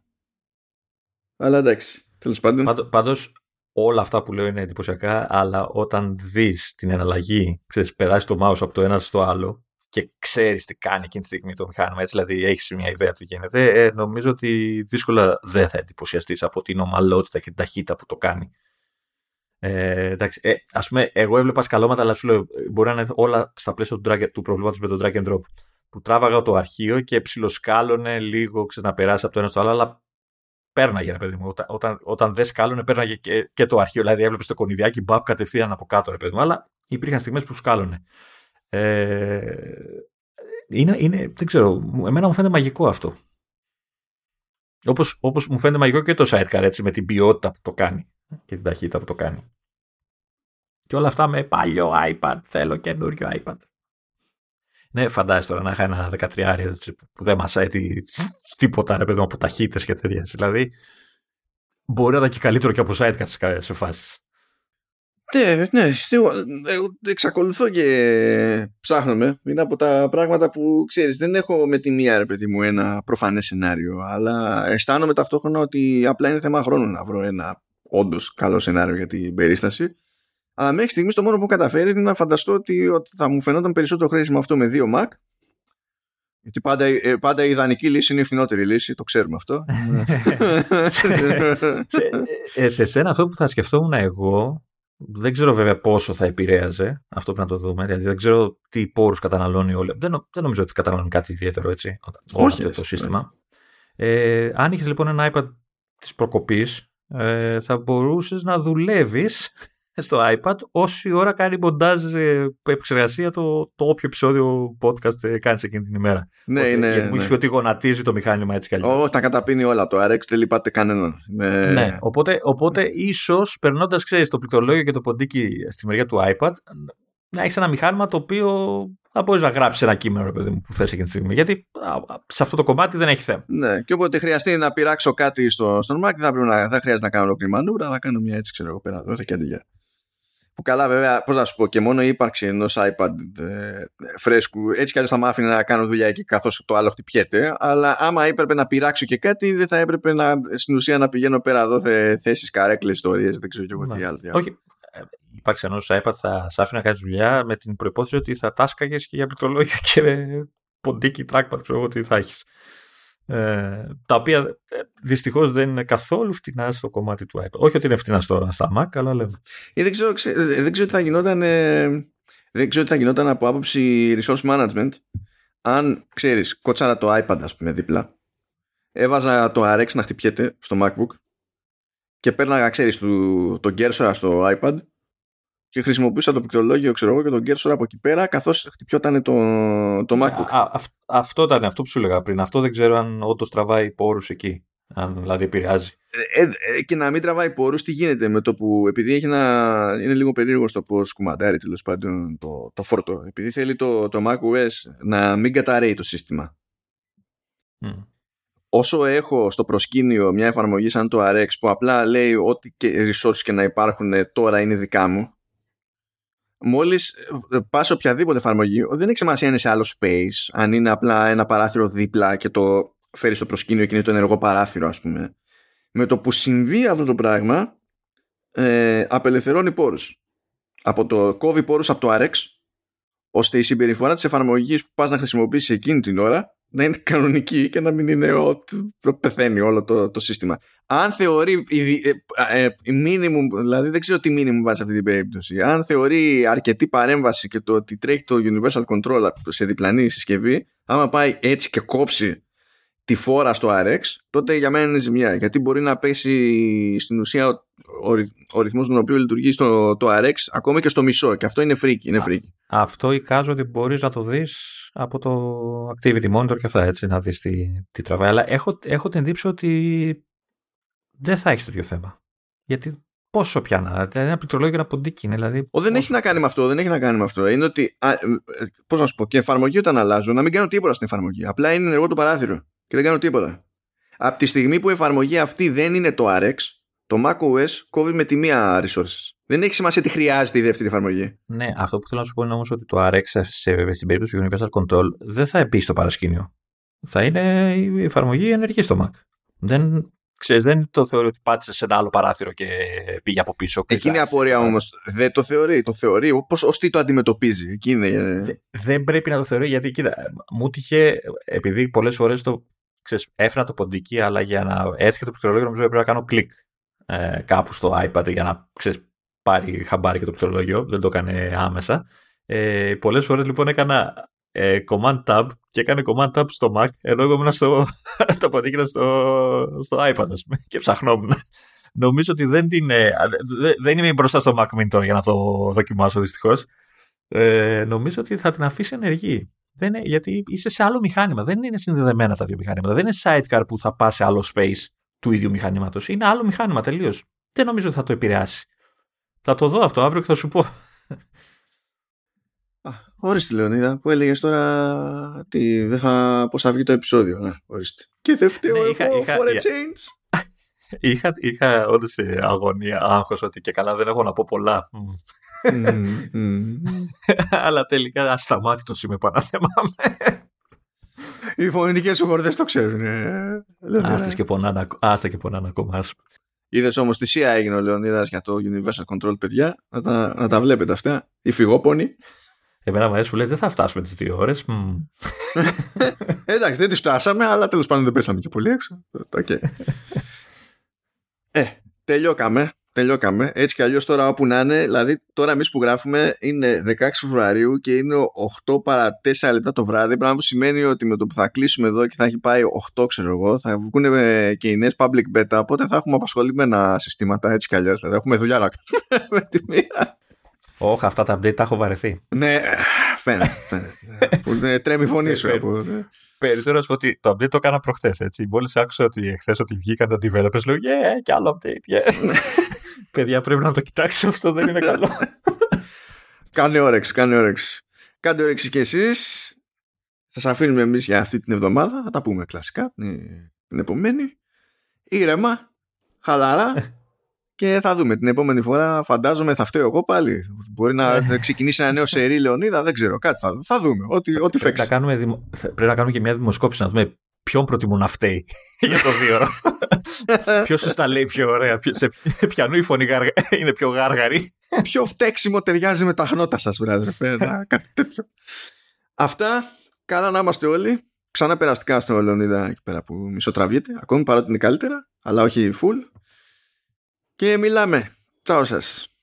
Αλλά εντάξει. Τέλος πάντων. Πάντως, όλα αυτά που λέω είναι εντυπωσιακά, αλλά όταν δεις την εναλλαγή, ξέρεις, περάσει το mouse από το ένα στο άλλο και ξέρεις τι κάνει εκείνη τη στιγμή το μηχάνημα, έτσι δηλαδή έχεις μια ιδέα τι γίνεται, ε, νομίζω ότι δύσκολα δεν θα εντυπωσιαστείς από την ομαλότητα και την ταχύτητα που το κάνει. Ε, εντάξει, ε, ας πούμε, εγώ έβλεπα σκαλώματα, αλλά σου λέω, μπορεί να είναι όλα στα πλαίσια του, drag, του προβλήματος με τον drag and drop. Που τράβαγα το αρχείο και ψιλοσκάλωνε λίγο, ξέρεις, να περάσει από το ένα στο άλλο, αλλά πέρναγε, ρε παιδί μου. Όταν, όταν, όταν δεν σκάλωνε, πέρναγε και, και το αρχείο. Δηλαδή, έβλεπες το κονιδιάκι μπαπ κατευθείαν από κάτω, ρε παιδί μου. Αλλά υπήρχαν στιγμές που σκάλωνε. Ε, είναι, είναι, δεν ξέρω, εμένα μου φαίνεται μαγικό αυτό. Όπως, όπως μου φαίνεται μαγικό και το sidecar έτσι με την ποιότητα που το κάνει και την ταχύτητα που το κάνει. Και όλα αυτά με παλιό iPad, θέλω καινούριο iPad. Ναι, φαντάζεσαι τώρα να είχα ένα 13 που δεν μασάει τίποτα ρε παιδί από ταχύτητες και τέτοια. Δηλαδή, μπορεί να ήταν και καλύτερο και από sidecar σε φάσεις. Ναι, ναι, εγώ εξακολουθώ και ψάχνομαι. Είναι από τα πράγματα που ξέρεις, δεν έχω με τη μία ρε παιδί μου ένα προφανές σενάριο, αλλά αισθάνομαι ταυτόχρονα ότι απλά είναι θέμα χρόνου να βρω ένα όντως καλό σενάριο για την περίσταση αλλά μέχρι στιγμής το μόνο που καταφέρει είναι να φανταστώ ότι θα μου φαινόταν περισσότερο χρήσιμο αυτό με δύο Mac. Γιατί πάντα, ε, πάντα η ιδανική λύση είναι η φθηνότερη λύση, το ξέρουμε αυτό. σε, ε, σε σένα αυτό που θα σκεφτόμουν εγώ, δεν ξέρω βέβαια πόσο θα επηρέαζε, αυτό που να το δούμε, δηλαδή δεν ξέρω τι πόρους καταναλώνει όλο. Δεν, δεν νομίζω ότι καταναλώνει κάτι ιδιαίτερο έτσι, όλο αυτό το σύστημα. Ε, αν είχες λοιπόν ένα iPad της προκοπής, ε, θα μπορούσες να δουλεύεις στο iPad όση ώρα κάνει μοντάζ ε, επεξεργασία το, το όποιο επεισόδιο podcast ε, κάνεις εκείνη την ημέρα. Ναι, Ώστε, είναι. Γιατί μου ναι. ότι γονατίζει το μηχάνημα έτσι κι αλλιώς. Όχι, τα καταπίνει όλα το RX, δεν λυπάται κανέναν. Ναι, ναι οπότε, οπότε ίσως περνώντας, ξέρεις, το πληκτρολόγιο και το ποντίκι στη μεριά του iPad, να έχεις ένα μηχάνημα το οποίο θα μπορείς να γράψεις ένα κείμενο παιδί μου, που θες εκείνη τη στιγμή. Γιατί σε αυτό το κομμάτι δεν έχει θέμα. Ναι, και όποτε χρειαστεί να πειράξω κάτι στο, στον Mac, θα, πρέπει να, θα χρειάζεται να κάνω ολόκληρη μανούρα, θα κάνω μια έτσι, ξέρω εγώ πέρα. Δεν θα και αντιγεια. Που καλά, βέβαια, πώς να σου πω, και μόνο η ύπαρξη ενός iPad ε, φρέσκου, έτσι κι αλλιώς θα μ' άφηνε να κάνω δουλειά εκεί καθώς το άλλο χτυπιέται. Αλλά άμα έπρεπε να πειράξω και κάτι, δεν θα έπρεπε να, στην ουσία να πηγαίνω πέρα εδώ θέσεις, καρέκλες, ιστορίες, δεν ξέρω και εγώ τι άλλο. Όχι. Ε, υπάρξει ενός iPad θα σ' άφηνε να κάνεις δουλειά με την προπόθεση ότι θα τάσκαγες και για πληκτρολόγιο και ποντίκι trackpad, ξέρω εγώ τι θα έχεις. Ε, τα οποία ε, δυστυχώς δεν είναι καθόλου φτηνά στο κομμάτι του iPad. Όχι ότι είναι φτηνά στο, στα Mac, αλλά λέμε. Ε, δεν, ξέρω, δεν ξέρω τι θα γινόταν. δεν ξέρω τι θα γινόταν από άποψη resource management αν ξέρεις, κότσαρα το iPad, ας πούμε, δίπλα. Έβαζα το RX να χτυπιέται στο MacBook και πέρναγα, ξέρεις, το, το στο iPad και χρησιμοποιούσα το πληκτρολόγιο ξέρω εγώ, και τον cursor από εκεί πέρα καθώς χτυπιόταν το, το Ναι, MacBook. Α, α, αυτό ήταν αυτό που σου έλεγα πριν. Αυτό δεν ξέρω αν όντως τραβάει πόρους εκεί. Αν δηλαδή επηρεάζει. Ε, ε, ε, και να μην τραβάει πόρους τι γίνεται με το που επειδή έχει ένα, είναι λίγο περίεργο στο πώς κουμαντάρει τέλος πάντων το, το φόρτο επειδή θέλει το, το macOS να μην καταραίει το σύστημα Μμ. όσο έχω στο προσκήνιο μια εφαρμογή σαν το RX που απλά λέει ότι και resources και να υπάρχουν ε, τώρα είναι δικά μου μόλις ε, πας σε οποιαδήποτε εφαρμογή δεν έχει σημασία αν είναι σε άλλο space αν είναι απλά ένα παράθυρο δίπλα και το φέρεις στο προσκήνιο και είναι το ενεργό παράθυρο ας πούμε. Με το που συμβεί αυτό το πράγμα ε, απελευθερώνει πόρους. Από το κόβει πόρους από το RX ώστε η συμπεριφορά της εφαρμογής που πας να χρησιμοποιήσεις εκείνη την ώρα να είναι κανονική και να μην είναι ότι το πεθαίνει όλο το, το σύστημα. Αν θεωρεί ε, ε, minimum, δηλαδή δεν ξέρω τι minimum βάζει σε αυτή την περίπτωση, αν θεωρεί αρκετή παρέμβαση και το ότι τρέχει το Universal Control σε διπλανή συσκευή, άμα πάει έτσι και κόψει τη φόρα στο RX, τότε για μένα είναι ζημιά. Γιατί μπορεί να πέσει στην ουσία ο, ο, ο ρυθμός τον οποίο λειτουργεί στο το RX ακόμα και στο μισό. Και αυτό είναι φρίκι. Είναι φρίκι. Αυτό εικάζω ότι μπορείς να το δεις από το Activity Monitor και αυτά έτσι, να δεις τι, τι τραβάει. Αλλά έχω, έχω την εντύπωση ότι δεν θα έχεις τέτοιο θέμα. Γιατί πόσο πιάνα, δηλαδή ένα πληκτρολόγιο και ένα ποντίκι είναι. Δηλαδή, Ο, δεν έχει να κάνει με αυτό, δεν έχει να κάνει με αυτό. Είναι ότι, πώς να σου πω, και εφαρμογή όταν αλλάζω, να μην κάνω τίποτα στην εφαρμογή. Απλά είναι εγώ το παράθυρο και δεν κάνω τίποτα. Από τη στιγμή που η εφαρμογή αυτή δεν είναι το RX, το macOS κόβει με τη μία resources. Δεν έχει σημασία τι χρειάζεται η δεύτερη εφαρμογή. Ναι, αυτό που θέλω να σου πω είναι όμως ότι το RX σε, στην περίπτωση του Universal Control δεν θα μπει στο παρασκήνιο. Θα είναι η εφαρμογή ενεργή στο Mac. Δεν, ξέρεις, δεν το θεωρεί ότι πάτησε σε ένα άλλο παράθυρο και πήγε από πίσω. Εκείνη η απορία όμως δεν το θεωρεί. Το θεωρεί ως τι το αντιμετωπίζει. Εκείνη... Δε, δεν πρέπει να το θεωρεί γιατί κοίτα, μου τύχε επειδή πολλές φορές το ξέρεις, έφερα το ποντίκι, αλλά για να έρθει το πληκτρολόγιο νομίζω πρέπει να κάνω κλικ ε, κάπου στο iPad για να ξέρεις, πάρει χαμπάρι και το πληκτρολόγιο. Δεν το έκανε άμεσα. Ε, πολλές φορές λοιπόν έκανα ε, command tab και έκανε command tab στο Mac ενώ εγώ ήμουν στο το ποντίκι ήταν στο, στο iPad ας πούμε, και ψαχνόμουν. Νομίζω ότι δεν, την, δεν είμαι μπροστά στο Mac Mini τώρα για να το δοκιμάσω δυστυχώς. Ε, νομίζω ότι θα την αφήσει ενεργή. Δεν είναι, γιατί είσαι σε άλλο μηχάνημα. Δεν είναι συνδεδεμένα τα δύο μηχανήματα. Δεν είναι sidecar που θα πά σε άλλο space του ίδιου μηχανήματος. Είναι άλλο μηχάνημα τελείως. Δεν νομίζω ότι θα το επηρεάσει. Θα το δω αυτό αύριο και θα σου πω. Ορίστε Λεωνίδα που έλεγες τώρα τι, δεν θα, πώς θα βγει το επεισόδιο. Να, ορίστε. Και δεν φταίω ναι, είχα, εγώ είχα, for a είχα, change. είχα, είχα όντως αγωνία, άγχος ότι και καλά δεν έχω να πω πολλά. Mm, mm. Αλλά τελικά ασταμάτητος είμαι παναθεμάμαι. Οι φωνητικές σου χορδές το ξέρουν. Ε. Άστες και πονάνε, άστα και πονάνε ακόμα. Είδες όμως τι σία έγινε ο Λεωνίδας για το Universal Control, παιδιά. Να τα, να τα βλέπετε αυτά. Οι φυγόπονοι. Εμένα μου αρέσει που λες δεν θα φτάσουμε τις δύο ώρες. Εντάξει, δεν τις φτάσαμε, αλλά τέλος πάντων δεν πέσαμε και πολύ έξω. Okay. ε, τελειώκαμε. Τελειώκαμε. Έτσι κι αλλιώς τώρα όπου να είναι, δηλαδή τώρα εμείς που γράφουμε είναι 16 Φεβρουαρίου και είναι 8 παρα 4 λεπτά το βράδυ. Πράγμα που σημαίνει ότι με το που θα κλείσουμε εδώ και θα έχει πάει 8, ξέρω εγώ, θα βγουν και οι νέες public beta. Οπότε θα έχουμε απασχολημένα συστήματα έτσι κι αλλιώς. Δηλαδή έχουμε δουλειά να κάνουμε με τη μία. Όχι, αυτά τα update τα έχω βαρεθεί. Ναι, φαίνεται. Τρέμει η φωνή σου. Περισσότερο σου ότι το update το έκανα προχθές. Μόλις άκουσα ότι εχθές ότι βγήκαν τα developers, λέω Yeah, και άλλο update. Yeah. Παιδιά, πρέπει να το κοιτάξω αυτό, δεν είναι καλό. κάνε όρεξη, κάνε όρεξη. Κάντε όρεξη κι εσείς. Σας αφήνουμε εμείς για αυτή την εβδομάδα. Θα τα πούμε κλασικά την επομένη. Ήρεμα, χαλαρά. Και θα δούμε την επόμενη φορά. Φαντάζομαι θα φταίω εγώ πάλι. Μπορεί να ξεκινήσει ένα νέο σερί Λεωνίδα, δεν ξέρω. Κάτι θα, θα δούμε. Ό,τι, ό,τι πρέπει, να κάνουμε δημο... πρέπει να κάνουμε και μια δημοσκόπηση να δούμε ποιον προτιμούν να φταίει για το δύο ώρα. Ποιος σου τα λέει πιο ωραία, σε ποιανού η φωνή γαργα... είναι πιο γάργαρη. Ποιο φταίξιμο ταιριάζει με τα χνότα σας, βράδυ. κάτι τέτοιο. Αυτά. Καλά να είμαστε όλοι. Ξανά περαστικά στο Λεωνίδα εκεί πέρα που μισοτραβιέται. Ακόμη παρότι είναι καλύτερα, αλλά όχι full. Και μιλάμε. Τσάω σας.